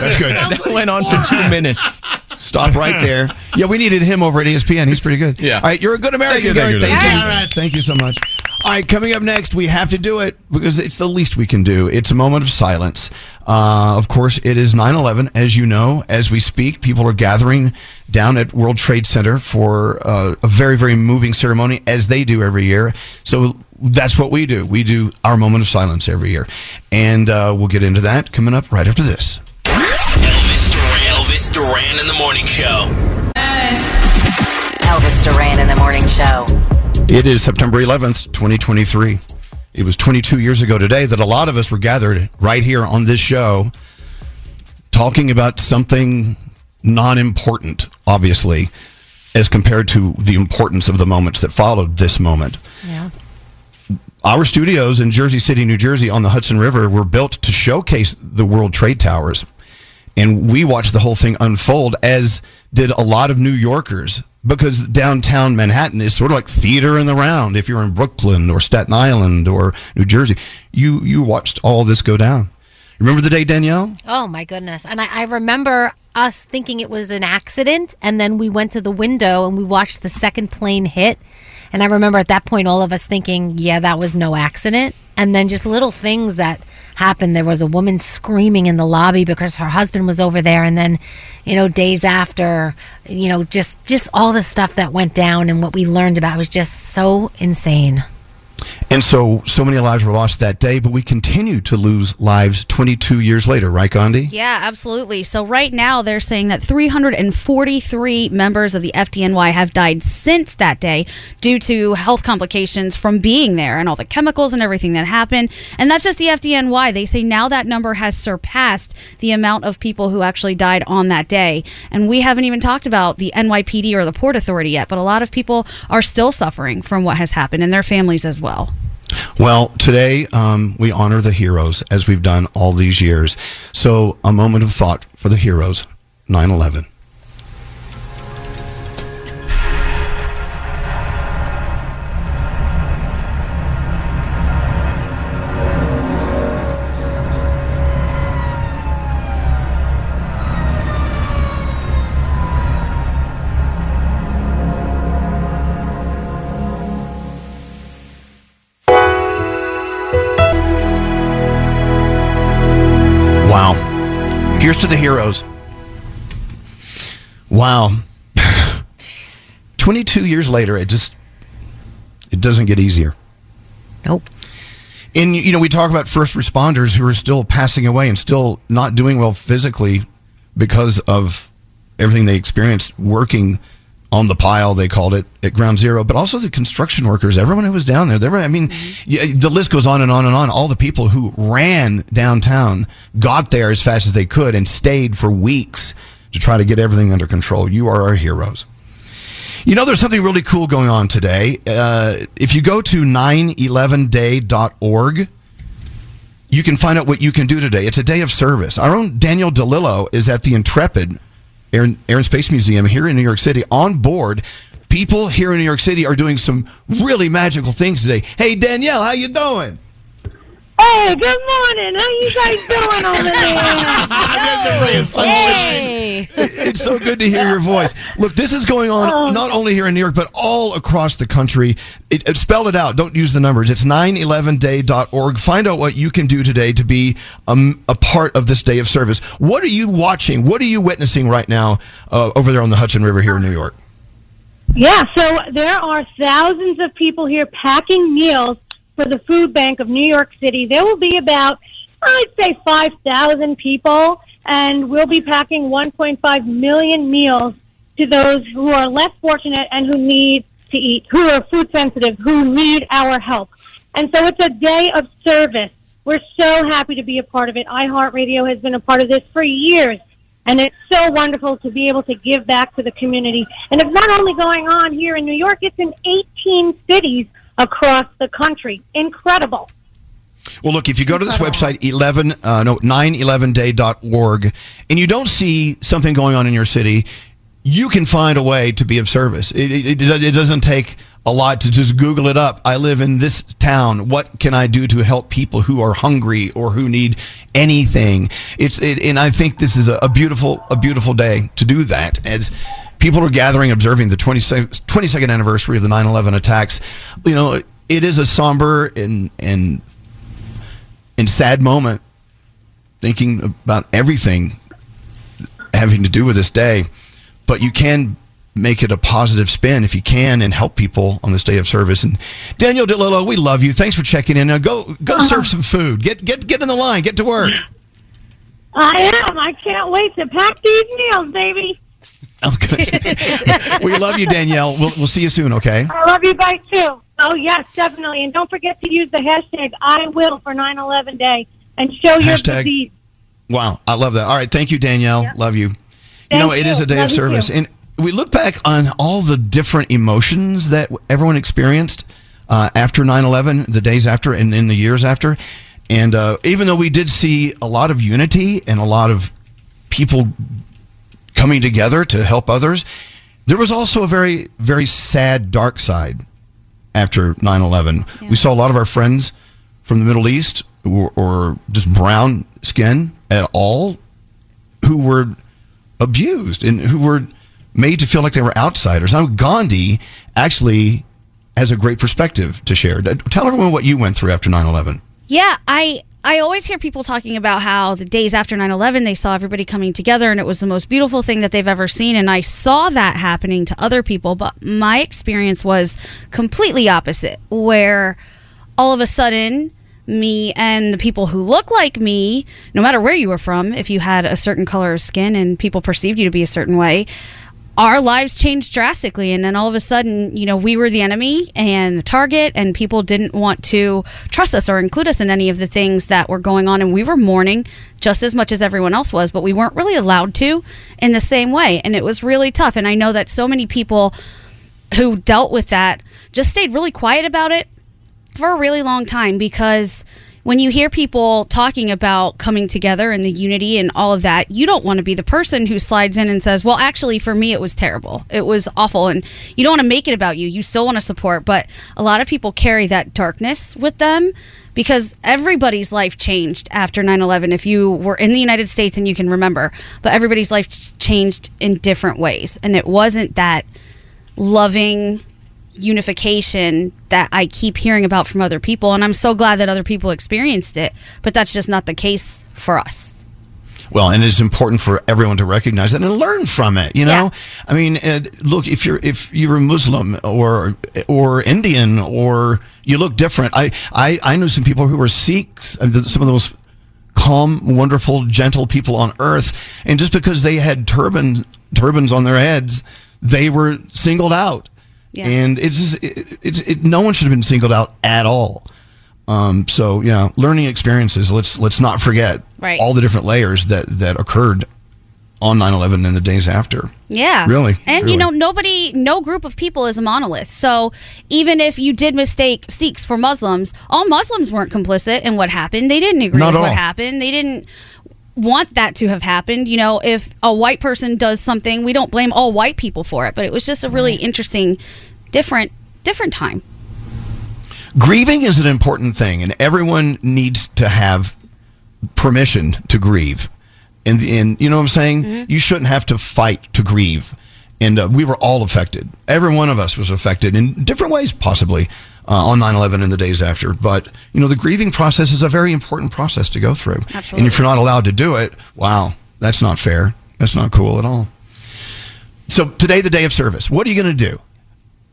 That's good. That went on for two minutes. Stop right there. Yeah, we needed him over at ESPN. He's pretty good. Yeah. All right, you're a good American. Thank you, thank you, thank you. Thank you. Thank you so much. All right, coming up next, we have to do it because it's the least we can do. It's a moment of silence. Uh, of course, it is 9 11. As you know, as we speak, people are gathering down at World Trade Center for uh, a very, very moving ceremony, as they do every year. So that's what we do. We do our moment of silence every year. And uh, we'll get into that coming up right after this. Elvis Duran. Elvis Duran in the morning show. Elvis Duran in the morning show. It is September 11th, 2023. It was 22 years ago today that a lot of us were gathered right here on this show talking about something non important, obviously, as compared to the importance of the moments that followed this moment. Yeah. Our studios in Jersey City, New Jersey on the Hudson River were built to showcase the World Trade Towers. And we watched the whole thing unfold, as did a lot of New Yorkers, because downtown Manhattan is sort of like theater in the round. If you're in Brooklyn or Staten Island or New Jersey, you, you watched all this go down. Remember the day, Danielle? Oh my goodness. And I, I remember us thinking it was an accident and then we went to the window and we watched the second plane hit. And I remember at that point all of us thinking, yeah, that was no accident. And then just little things that happened. There was a woman screaming in the lobby because her husband was over there and then, you know, days after, you know, just just all the stuff that went down and what we learned about was just so insane. And so, so many lives were lost that day, but we continue to lose lives 22 years later, right, Gandhi? Yeah, absolutely. So right now they're saying that 343 members of the FDNY have died since that day due to health complications from being there and all the chemicals and everything that happened. And that's just the FDNY. They say now that number has surpassed the amount of people who actually died on that day. And we haven't even talked about the NYPD or the Port Authority yet, but a lot of people are still suffering from what has happened and their families as well. Well, today um, we honor the heroes as we've done all these years. So, a moment of thought for the heroes 9 11. Heroes. Wow. 22 years later, it just it doesn't get easier. Nope. And you know, we talk about first responders who are still passing away and still not doing well physically because of everything they experienced working on the pile they called it at ground zero but also the construction workers everyone who was down there they were i mean yeah, the list goes on and on and on all the people who ran downtown got there as fast as they could and stayed for weeks to try to get everything under control you are our heroes you know, there's something really cool going on today. Uh, if you go to 911day.org, you can find out what you can do today. It's a day of service. Our own Daniel DeLillo is at the Intrepid Air, Air and Space Museum here in New York City on board. People here in New York City are doing some really magical things today. Hey, Danielle, how you doing? Hey, good morning. How you guys doing over there? Hey. It's so good to hear your voice. Look, this is going on not only here in New York, but all across the country. It, it, spell it out. Don't use the numbers. It's 911day.org. Find out what you can do today to be um, a part of this day of service. What are you watching? What are you witnessing right now uh, over there on the Hudson River here in New York? Yeah, so there are thousands of people here packing meals for the food bank of New York City. There will be about, I'd say, 5,000 people, and we'll be packing 1.5 million meals to those who are less fortunate and who need to eat, who are food sensitive, who need our help. And so it's a day of service. We're so happy to be a part of it. iHeartRadio has been a part of this for years. And it's so wonderful to be able to give back to the community. And it's not only going on here in New York, it's in 18 cities across the country. Incredible. Well, look, if you go to this website, 11, uh, no, 911day.org, and you don't see something going on in your city, you can find a way to be of service. It, it, it doesn't take a lot to just Google it up. I live in this town. What can I do to help people who are hungry or who need anything? It's it, and I think this is a, a beautiful a beautiful day to do that as people are gathering observing the 22nd, 22nd anniversary of the 9/11 attacks. You know, it is a somber and and and sad moment thinking about everything having to do with this day, but you can make it a positive spin if you can and help people on this day of service. And Daniel DeLillo, we love you. Thanks for checking in. Now go go uh-huh. serve some food. Get get get in the line. Get to work. I am. I can't wait to pack these meals, baby. we love you, Danielle. We'll we'll see you soon. Okay. I love you guys too. Oh yes, definitely. And don't forget to use the hashtag I will for 9/11 Day and show your Hashtag- disease. Wow, I love that. All right, thank you, Danielle. Love you. you know, it is you. a day Love of you service, too. and we look back on all the different emotions that everyone experienced uh, after 9-11, the days after, and in the years after. And uh, even though we did see a lot of unity and a lot of people coming together to help others, there was also a very, very sad, dark side after 9 11. We saw a lot of our friends from the Middle East or, or just brown skin at all who were abused and who were made to feel like they were outsiders. Now, Gandhi actually has a great perspective to share. Tell everyone what you went through after 9 11. Yeah, I I always hear people talking about how the days after 9/11 they saw everybody coming together and it was the most beautiful thing that they've ever seen. And I saw that happening to other people, but my experience was completely opposite where all of a sudden me and the people who look like me, no matter where you were from, if you had a certain color of skin and people perceived you to be a certain way, our lives changed drastically and then all of a sudden you know we were the enemy and the target and people didn't want to trust us or include us in any of the things that were going on and we were mourning just as much as everyone else was but we weren't really allowed to in the same way and it was really tough and i know that so many people who dealt with that just stayed really quiet about it for a really long time because when you hear people talking about coming together and the unity and all of that, you don't want to be the person who slides in and says, Well, actually, for me, it was terrible. It was awful. And you don't want to make it about you. You still want to support. But a lot of people carry that darkness with them because everybody's life changed after 9 11. If you were in the United States and you can remember, but everybody's life changed in different ways. And it wasn't that loving unification that I keep hearing about from other people. And I'm so glad that other people experienced it, but that's just not the case for us. Well, and it's important for everyone to recognize that and learn from it. You know, I mean, uh, look if you're if you're a Muslim or or Indian or you look different. I I, I know some people who were Sikhs, uh, some of the most calm, wonderful, gentle people on earth, and just because they had turban turbans on their heads, they were singled out. And it's just, it, it's it, no one should have been singled out at all. Um, so yeah, learning experiences. Let's let's not forget Right. all the different layers that that occurred on 9/11 and the days after. Yeah. Really, And truly. you know, nobody, no group of people is a monolith. So even if you did mistake Sikhs for Muslims, all Muslims weren't complicit in what happened. They didn't agree Not with at what happened. They didn't want that to have happened. You know, if a white person does something, we don't blame all white people for it. But it was just a really interesting, different, different time. grieving is an important thing, and everyone needs to have permission to grieve. And and you know what I'm saying? Mm-hmm. You shouldn't have to fight to grieve. And uh, we were all affected. Every one of us was affected in different ways, possibly uh, on 9/11 and the days after. But you know, the grieving process is a very important process to go through. Absolutely. And if you're not allowed to do it, wow, that's not fair. That's not cool at all. So today, the day of service. What are you going to do?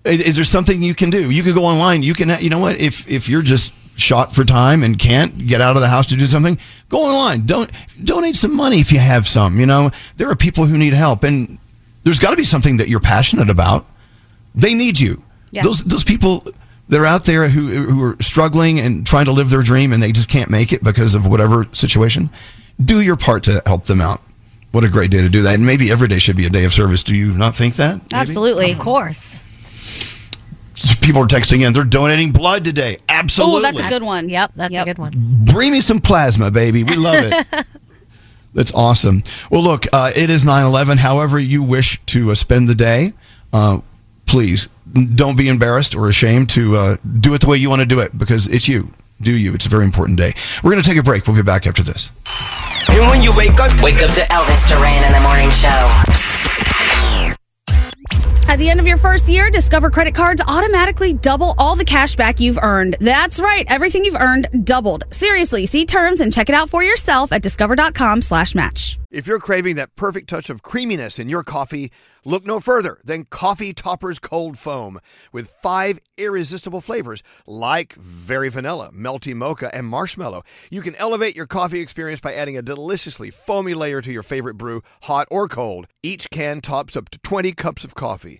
Is, is there something you can do? You can go online. You can, you know what? If if you're just shot for time and can't get out of the house to do something, go online. Don't donate some money if you have some. You know, there are people who need help, and there's got to be something that you're passionate about. They need you. Yeah. Those those people that are out there who who are struggling and trying to live their dream and they just can't make it because of whatever situation. Do your part to help them out. What a great day to do that. And maybe every day should be a day of service. Do you not think that? Maybe? Absolutely. Of course. People are texting in. They're donating blood today. Absolutely. Oh, that's a good one. Yep, that's a good one. Bring me some plasma, baby. We love it. That's awesome. Well, look, uh, it is 9 11. However, you wish to uh, spend the day, uh, please don't be embarrassed or ashamed to uh, do it the way you want to do it because it's you. Do you? It's a very important day. We're going to take a break. We'll be back after this. And when you wake up, wake up to Elvis Duran in the morning show. At the end of your first year, Discover credit cards automatically double all the cash back you've earned. That's right. Everything you've earned doubled. Seriously, see terms and check it out for yourself at discover.com slash match. If you're craving that perfect touch of creaminess in your coffee, look no further than Coffee Toppers Cold Foam with five irresistible flavors like very vanilla, melty mocha, and marshmallow. You can elevate your coffee experience by adding a deliciously foamy layer to your favorite brew, hot or cold. Each can tops up to 20 cups of coffee.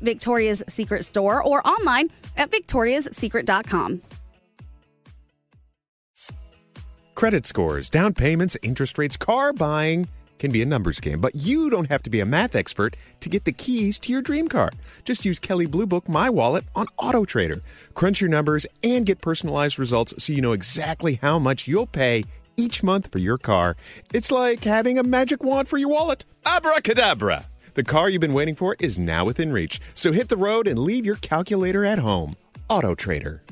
Victoria's Secret store or online at victoriassecret.com. Credit scores, down payments, interest rates, car buying can be a numbers game, but you don't have to be a math expert to get the keys to your dream car. Just use Kelley Blue Book My Wallet on Auto Trader. Crunch your numbers and get personalized results so you know exactly how much you'll pay each month for your car. It's like having a magic wand for your wallet. Abracadabra! The car you've been waiting for is now within reach. So hit the road and leave your calculator at home. Auto Trader.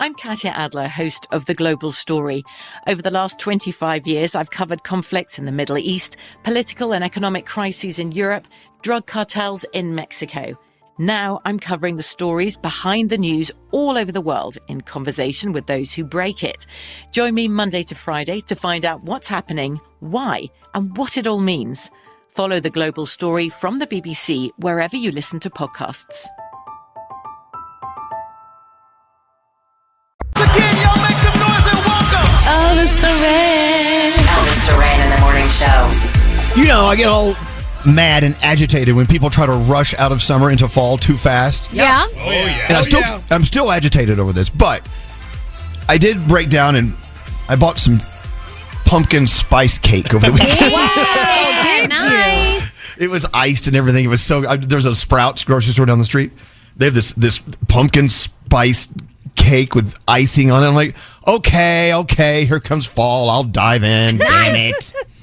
I'm Katya Adler, host of The Global Story. Over the last 25 years, I've covered conflicts in the Middle East, political and economic crises in Europe, drug cartels in Mexico. Now I'm covering the stories behind the news all over the world in conversation with those who break it. Join me Monday to Friday to find out what's happening, why, and what it all means. Follow the global story from the BBC wherever you listen to podcasts. Again, y'all make some noise and welcome! Elvis Duran. Elvis Duran in the morning show. You know, I get all mad and agitated when people try to rush out of summer into fall too fast. Yeah. Oh, yeah. And I oh, still, I'm still agitated over this, but I did break down and I bought some pumpkin spice cake over the weekend. Wow, did nice. It was iced and everything. It was so. I, there's a Sprouts grocery store down the street. They have this this pumpkin spice cake with icing on it. I'm like, okay, okay, here comes fall. I'll dive in. Damn it.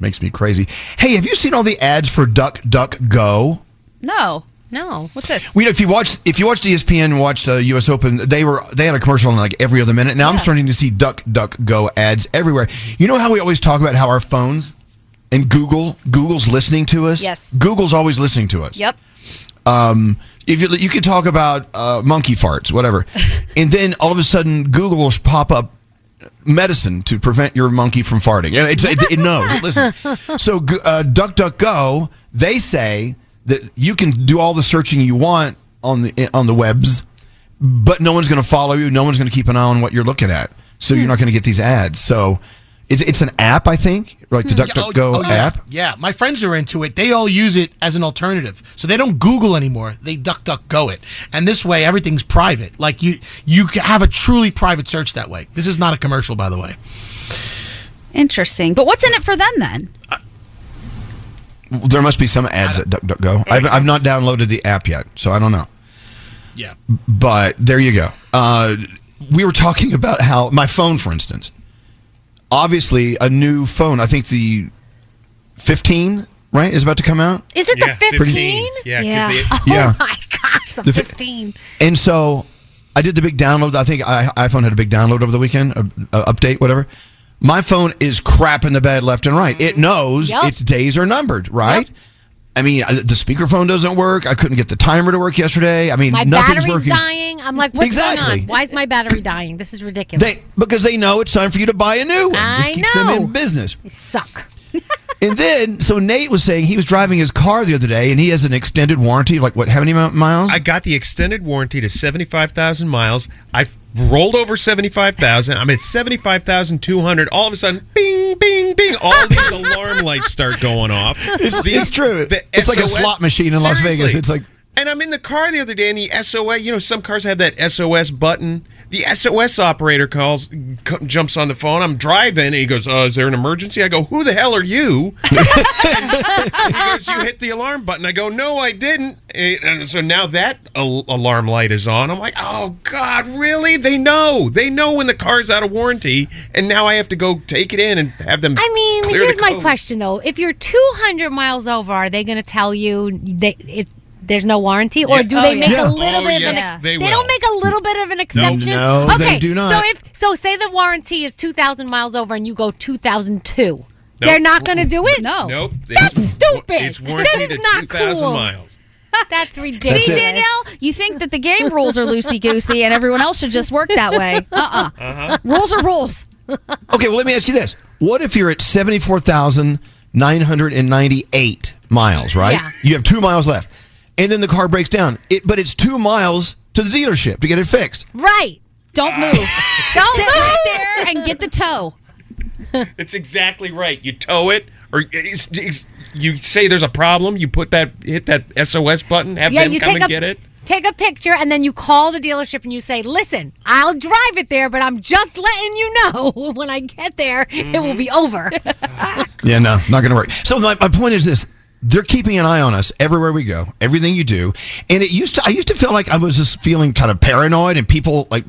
Makes me crazy. Hey, have you seen all the ads for Duck Duck Go? No. No. What's this? We, if you watch, if you watched ESPN, and watched uh, U.S. Open, they were they had a commercial on like every other minute. Now I'm starting to see Duck Duck Go ads everywhere. You know how we always talk about how our phones and Google, Google's listening to us. Yes. Google's always listening to us. Yep. Um, if you you could talk about uh, monkey farts, whatever, and then all of a sudden Google will pop up medicine to prevent your monkey from farting. It, it, it knows. It listens. So uh, DuckDuckGo, they say that you can do all the searching you want on the on the webs, but no one's going to follow you. No one's going to keep an eye on what you're looking at. So you're not going to get these ads. So it's it's an app, I think, like the DuckDuckGo Oh, yeah. app. Yeah, my friends are into it. They all use it as an alternative. So they don't Google anymore. They duck duck it. And this way everything's private. Like you you have a truly private search that way. This is not a commercial by the way. Interesting. But what's in it for them then? There must be some ads at DuckDuckGo. I've, I've not downloaded the app yet, so I don't know. Yeah. But there you go. Uh, we were talking about how my phone, for instance, obviously a new phone. I think the 15, right, is about to come out. Is it Yeah, the 15? 15. Yeah, 'cause Yeah. they- Oh Yeah. my gosh. the The fi- 15. And so I did the big download. I think I, iPhone had a big download over the weekend, uh, uh, update, whatever. My phone is crap in the bed left and right. It knows Yep. its days are numbered, right? I mean, uh, the speakerphone doesn't work. I couldn't get the timer to work yesterday. I mean, My nothing's battery's working. dying. I'm like, what's going on? Why is my battery dying? This is ridiculous. They because they know it's time for you to buy a new one. I this keeps them know. in business. They suck. And then, so Nate was saying he was driving his car the other day, and he has an extended warranty. Like what? How many miles? I got the extended warranty to 75,000 miles. I've rolled over 75,000. I'm at 75,200. All of a sudden, bing, bing, bing. All these alarm lights start going off. It's- The- it's true. the It's like a slot machine in Las Vegas. It's like- And I'm in the car the other day, and the SOS, you know, some cars have that SOS button. The SOS operator calls, c- jumps on the phone. I'm driving, and he goes, uh, "Is there an emergency?" I go, "Who the hell are you?" he goes, "You hit the alarm button." I go, "No, I didn't." And so now that al- alarm light is on. I'm like, "Oh God, really? They know. They know when the car's out of warranty, and now I have to go take it in and have them." I mean, here's my question though: If you're 200 miles over, are they going to tell you they, it, there's no warranty, or Yeah. do Oh, they make yeah. a little Oh, bit yes, of an? they don't make a little bit of an exception. No, they okay, do not. So if so, say the warranty is 2,000 miles over, and you go 2,002. Nope. They're not going to do it. No. Nope. That's stupid. It's warranted That is at not 2,000 cool. miles. That's ridiculous. See, Danielle, you think that the game rules are loosey goosey and everyone else should just work that way. Uh uh Uh-huh. Rules are rules. Okay, well, let me ask you this: What if you're at seventy-four thousand nine hundred and ninety-eight miles? Right? Yeah. You have two miles left, and then the car breaks down. It, but it's two miles to the dealership to get it fixed. Right. Don't move. Don't Sit move. right there and get the tow. It's exactly right. You tow it, or it's, it's- you say there's a problem. You put that hit that SOS button. Have Yeah, them you come take and a get it. take a picture, and then you call the dealership and you say, "Listen, I'll drive it there, but I'm just letting you know when I get there, it will mm-hmm. be over." Yeah, no, not going to work. So my, my point is this: they're keeping an eye on us everywhere we go, everything you do. And it used to, I used to feel like I was just feeling kind of paranoid, and people like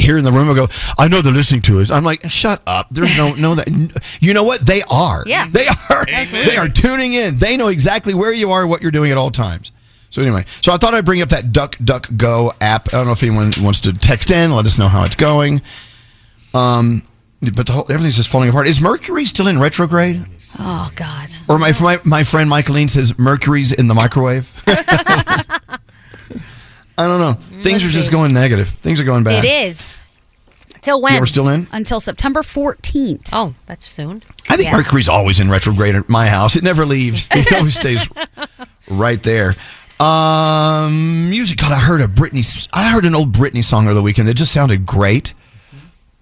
here in the room will go, "I know they're listening to us." I'm like, "Shut up!" There's no, no that. You know what? They are. Yeah. they are. They are tuning in. They know exactly where you are, what you're doing at all times. So anyway, so I thought I'd bring up that Duck Duck Go app. I don't know if anyone wants to text in, let us know how it's going. Um, but the whole, everything's just falling apart. Is Mercury still in retrograde? oh God. Or my my, my friend Michaeline says Mercury's in the microwave. I don't know. Things are just going negative. Things are going bad. It is. Till when? Yeah, we're still in. Until September 14th. Oh, that's soon. I think Mercury's always in retrograde at my house. It never leaves. It always stays right there. Um, music. God, I heard a Britney. I heard an old Britney song over the weekend. It just sounded great.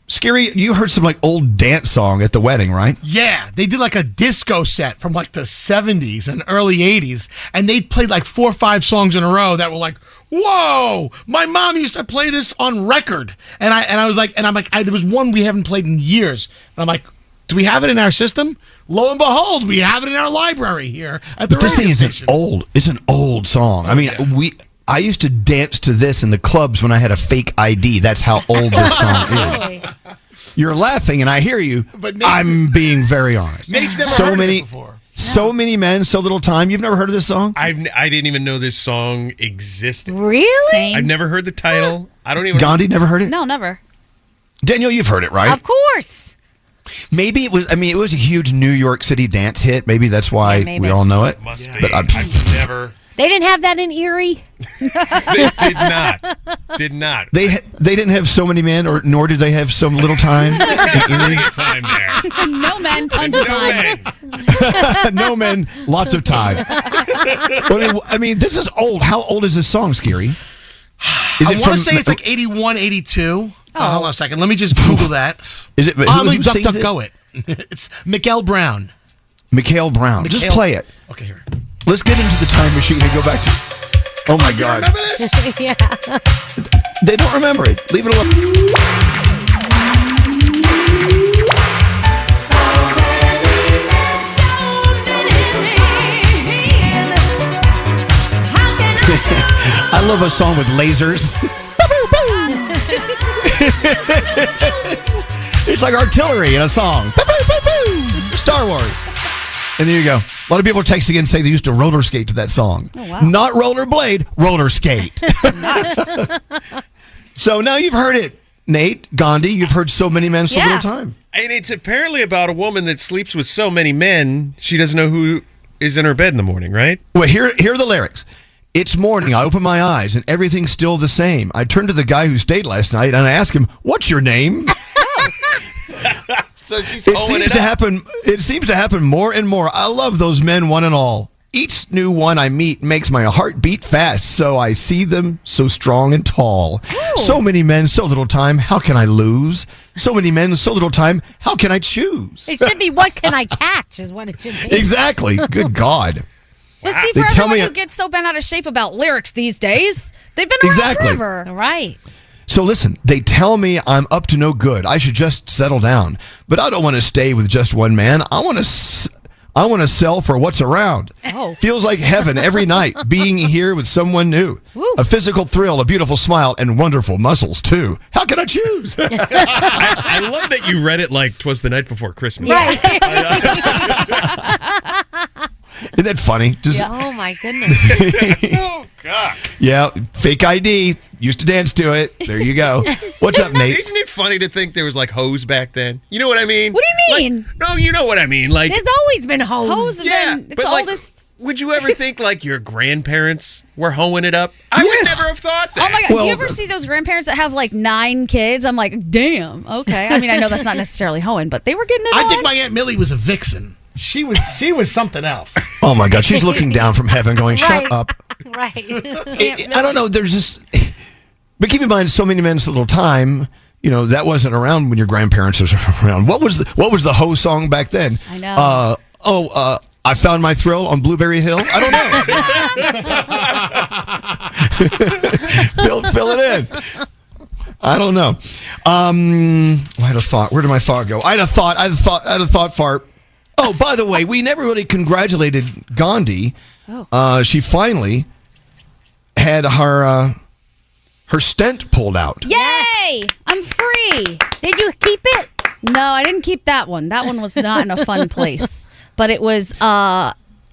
Scary. You heard some like old dance song at the wedding, right? Yeah, they did like a disco set from like the 70s and early 80s, and they played like four or five songs in a row that were like, "Whoa!" My mom used to play this on record, and I and I was like, and I'm like, I, there was one we haven't played in years, and I'm like, do we have it in our system? Lo and behold, we have it in our library here at the But this thing is an old. It's an old song. I oh, mean, we. I used to dance to this in the clubs when I had a fake ID. That's how old this song is. You're laughing, and I hear you. But Nate's- I'm being very honest. Nate's never so heard of it many, before. so many men, so little time. You've never heard of this song? I've n- I didn't even know this song existed. Really? I've never heard the title. I don't even. Gandhi never heard it. No, never. Daniel, you've heard it, right? Of course. Maybe it was. I mean, it was a huge New York City dance hit. Maybe that's why Yeah, maybe. we all know it. Must be. But I'm, I've never. They didn't have that in Erie. They did not. Did not. they ha- they didn't have so many men, or nor did they have some little time. in Erie. time there. no men, tons No of time. way. no men, lots of time. I mean, I mean, this is old. How old is this song, Scary? Is I want to say it's like 81, 82. Uh, oh. hold on a second. Let me just Google that. Is it? Who, I'm who gonna duck, duck, it? go it. it's Miguel Brown. Miquel Brown. Just play it. Okay, here. Let's get into the time machine and go back to. Oh my God! Remember this? yeah. They don't remember it. Leave it alone. I love a song with lasers. it's like artillery in a song. Star Wars. And there you go. A lot of people are texting and say they used to roller skate to that song. Oh, wow. Not rollerblade, roller skate. so now you've heard it, Nate, Gandhi. You've heard so many men so little time. And it's apparently about a woman that sleeps with so many men, she doesn't know who is in her bed in the morning, right? Well, here, here are the lyrics. It's morning. I open my eyes and everything's still the same. I turn to the guy who stayed last night and I ask him, "What's your name?" So she's it seems it to up. happen. It seems to happen more and more. I love those men, one and all. Each new one I meet makes my heart beat fast. So I see them so strong and tall. Oh. So many men, so little time. How can I lose? So many men, so little time. How can I choose? It should be what can I catch is what it should be. Exactly. Good God. But see, They for tell everyone me- who gets so bent out of shape about lyrics these days, they've been Exactly. forever. Right. So listen, they tell me I'm up to no good. I should just settle down. But I don't want to stay with just one man. I want to s- I want to sell for what's around. Oh. Feels like heaven every night being here with someone new. A physical thrill, a beautiful smile and wonderful muscles too. How can I choose? I, I love that you read it like twas the night before Christmas. Uh, Isn't that funny? Just Oh my goodness. oh God. yeah, fake ID. Used to dance to it. There you go. What's up, Nate? Isn't it funny to think there was like hoes back then? You know what I mean? What do you mean? Like, no, you know what I mean. Like There's always been hoes. Hoes have yeah, been, it's but the like, oldest. would you ever think like your grandparents were hoeing it up? I would never have thought that. Oh my god! do you ever see those grandparents that have like nine kids? I'm like, damn. Okay. I mean, I know that's not necessarily hoeing, but they were getting it I on. think my aunt Millie was a vixen. She was she was something else. Oh my God, she's looking down from heaven, going, "Shut Right. up." right. It- I don't know. There's just, but keep in mind, so many men, so little time. You know that wasn't around when your grandparents was around. What was the what was the ho song back then? I know. Uh, oh, uh, I found my thrill on Blueberry Hill. I don't know. fill, fill it in. I don't know. Um, I had a thought. Where did my thought go? I had a thought. I had a thought. I had a thought fart. Oh, by the way, we never really congratulated Gandhi. Oh. Uh, she finally had her uh, her stent pulled out. Yay! I'm free. Did you keep it? No, I didn't keep that one. That one was not in a fun place. But it was uh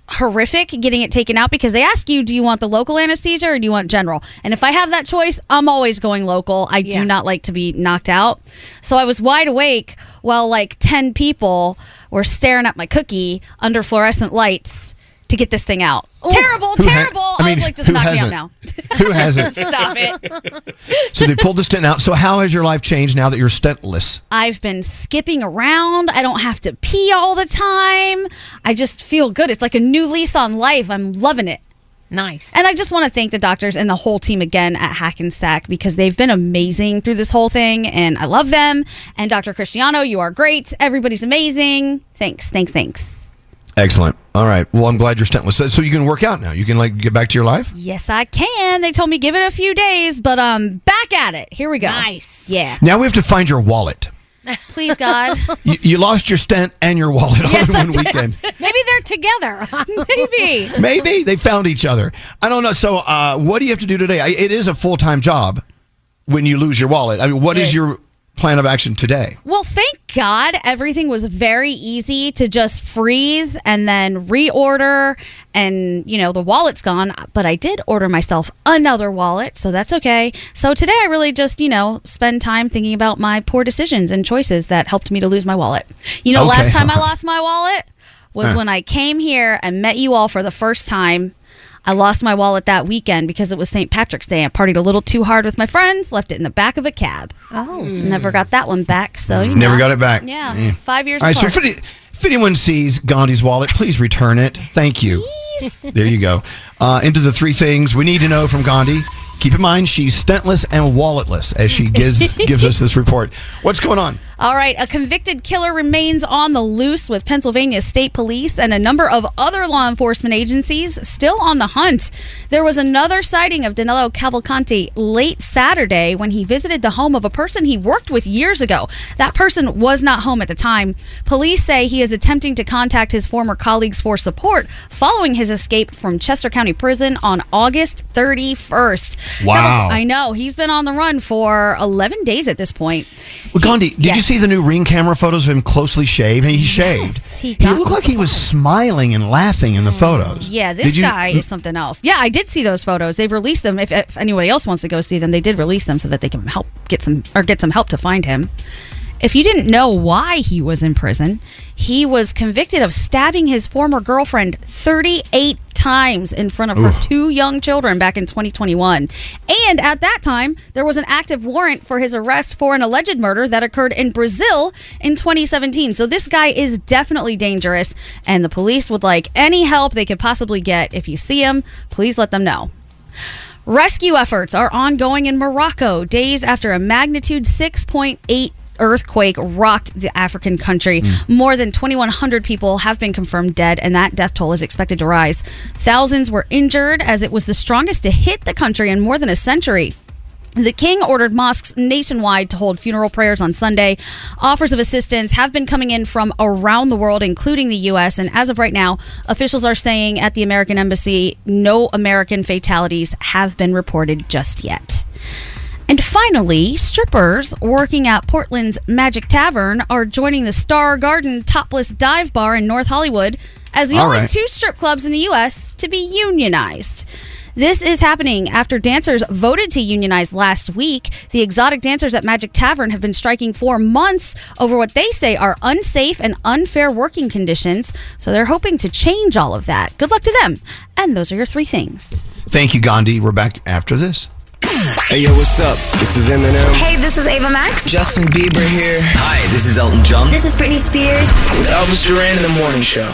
horrific getting it taken out because they ask you, do you want the local anesthesia or do you want general? And if I have that choice, I'm always going local. I Yeah. do not like to be knocked out. So I was wide awake while like 10 people were staring at my cookie under fluorescent lights to get this thing out. Terrible, Who ha- terrible. I I, mean, was like, just who knock me out now. Who hasn't? Stop it. So they pulled the stent out. So how has your life changed now that you're stentless? I've been skipping around. I don't have to pee all the time. I just feel good. It's like a new lease on life. I'm loving it. Nice. And I just want to thank the doctors and the whole team again at Hackensack because they've been amazing through this whole thing and I love them. And Dr. Cristiano, you are great. Everybody's amazing. Thanks, thanks, thanks. Excellent. All right. Well, I'm glad you're stentless. So, so you can work out now. You can like get back to your life. Yes, I can. They told me give it a few days, but um back at it. Here we go. Nice. Yeah. Now we have to find your wallet. Please God. You, you lost your stent and your wallet Yes, in one weekend. Maybe they're together. Maybe. Maybe they found each other. I don't know. So, uh, what do you have to do today? I, it is a full time job when you lose your wallet. I mean, what is Yes. your plan of action today? Well, thank God everything was very easy to just freeze and then reorder. And, you know, the wallet's gone, but I did order myself another wallet, so that's okay. So today I really just, you know, spend time thinking about my poor decisions and choices that helped me to lose my wallet. You know, Okay. last time I lost my wallet was Huh. when I came here and met you all for the first time. I lost my wallet that weekend because it was St. Patrick's Day. I partied a little too hard with my friends, left it in the back of a cab. Oh. Never got that one back. So you Never know. got it back. Yeah, Mm. five years All right. So apart. if, if anyone sees Gandhi's wallet, please return it. Thank you. There you go. Uh, into the three things we need to know from Gandhi. Keep in mind she's stentless and walletless as she gives gives us this report. What's going on? All right, a convicted killer remains on the loose with Pennsylvania State Police and a number of other law enforcement agencies still on the hunt. There was another sighting of Danelo Cavalcante late Saturday when he visited the home of a person he worked with years ago. That person was not home at the time. Police say he is attempting to contact his former colleagues for support following his escape from Chester County Prison on August 31st. Wow. I know. He's been on the run for 11 days at this point. Well, Gandhi, did Yeah. you see see the new ring camera photos of him closely shaved? He's shaved. he he looked like he was smiling and laughing in the photos. Yeah, this you- guy is something else. Yeah, I did see those photos. They've released them. If, if anybody else wants to go see them, they did release them so that they can help get some or get some help to find him. If you didn't know why he was in prison, he was convicted of stabbing his former girlfriend 38 times in front of her two young children back in 2021. And at that time, there was an active warrant for his arrest for an alleged murder that occurred in Brazil in 2017. So this guy is definitely dangerous, and the police would like any help they could possibly get. If you see him, please let them know. Rescue efforts are ongoing in Morocco days after a magnitude 6.8 earthquake rocked the African country. Hmm. More than 2,100 people have been confirmed dead, and that death toll is expected to rise. Thousands were injured as it was the strongest to hit the country in more than a century. The king ordered mosques nationwide to hold funeral prayers on Sunday. Offers of assistance have been coming in from around the world, including the U.S. And as of right now, officials are saying at the American Embassy no American fatalities have been reported just yet. And finally, strippers working at Portland's Magic Tavern are joining the Star Garden Topless Dive Bar in North Hollywood as the All only right. two strip clubs in the U.S. to be unionized. This is happening after dancers voted to unionize last week. The exotic dancers at Magic Tavern have been striking for months over what they say are unsafe and unfair working conditions. So they're hoping to change all of that. Good luck to them. And those are your three things. Thank you, Gandhi. We're back after this. Hey yo, what's up? This is Eminem. Hey, this is Ava Max. Justin Bieber here. Hi, this is Elton John. This is Britney Spears. with Elvis Duran in the morning show.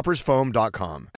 coffeetoppersfoam.com.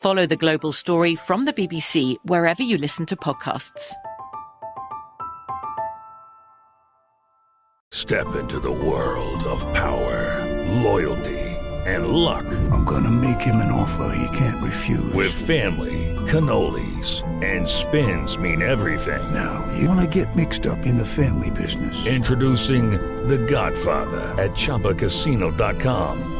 Follow the global story from the BBC wherever you listen to podcasts. Step into the world of power, loyalty, and luck. I'm gonna make him an offer he can't refuse. With family, cannolis, and spins mean everything. Now, you wanna get mixed up in the family business. Introducing The Godfather at ChumbaCasino.com.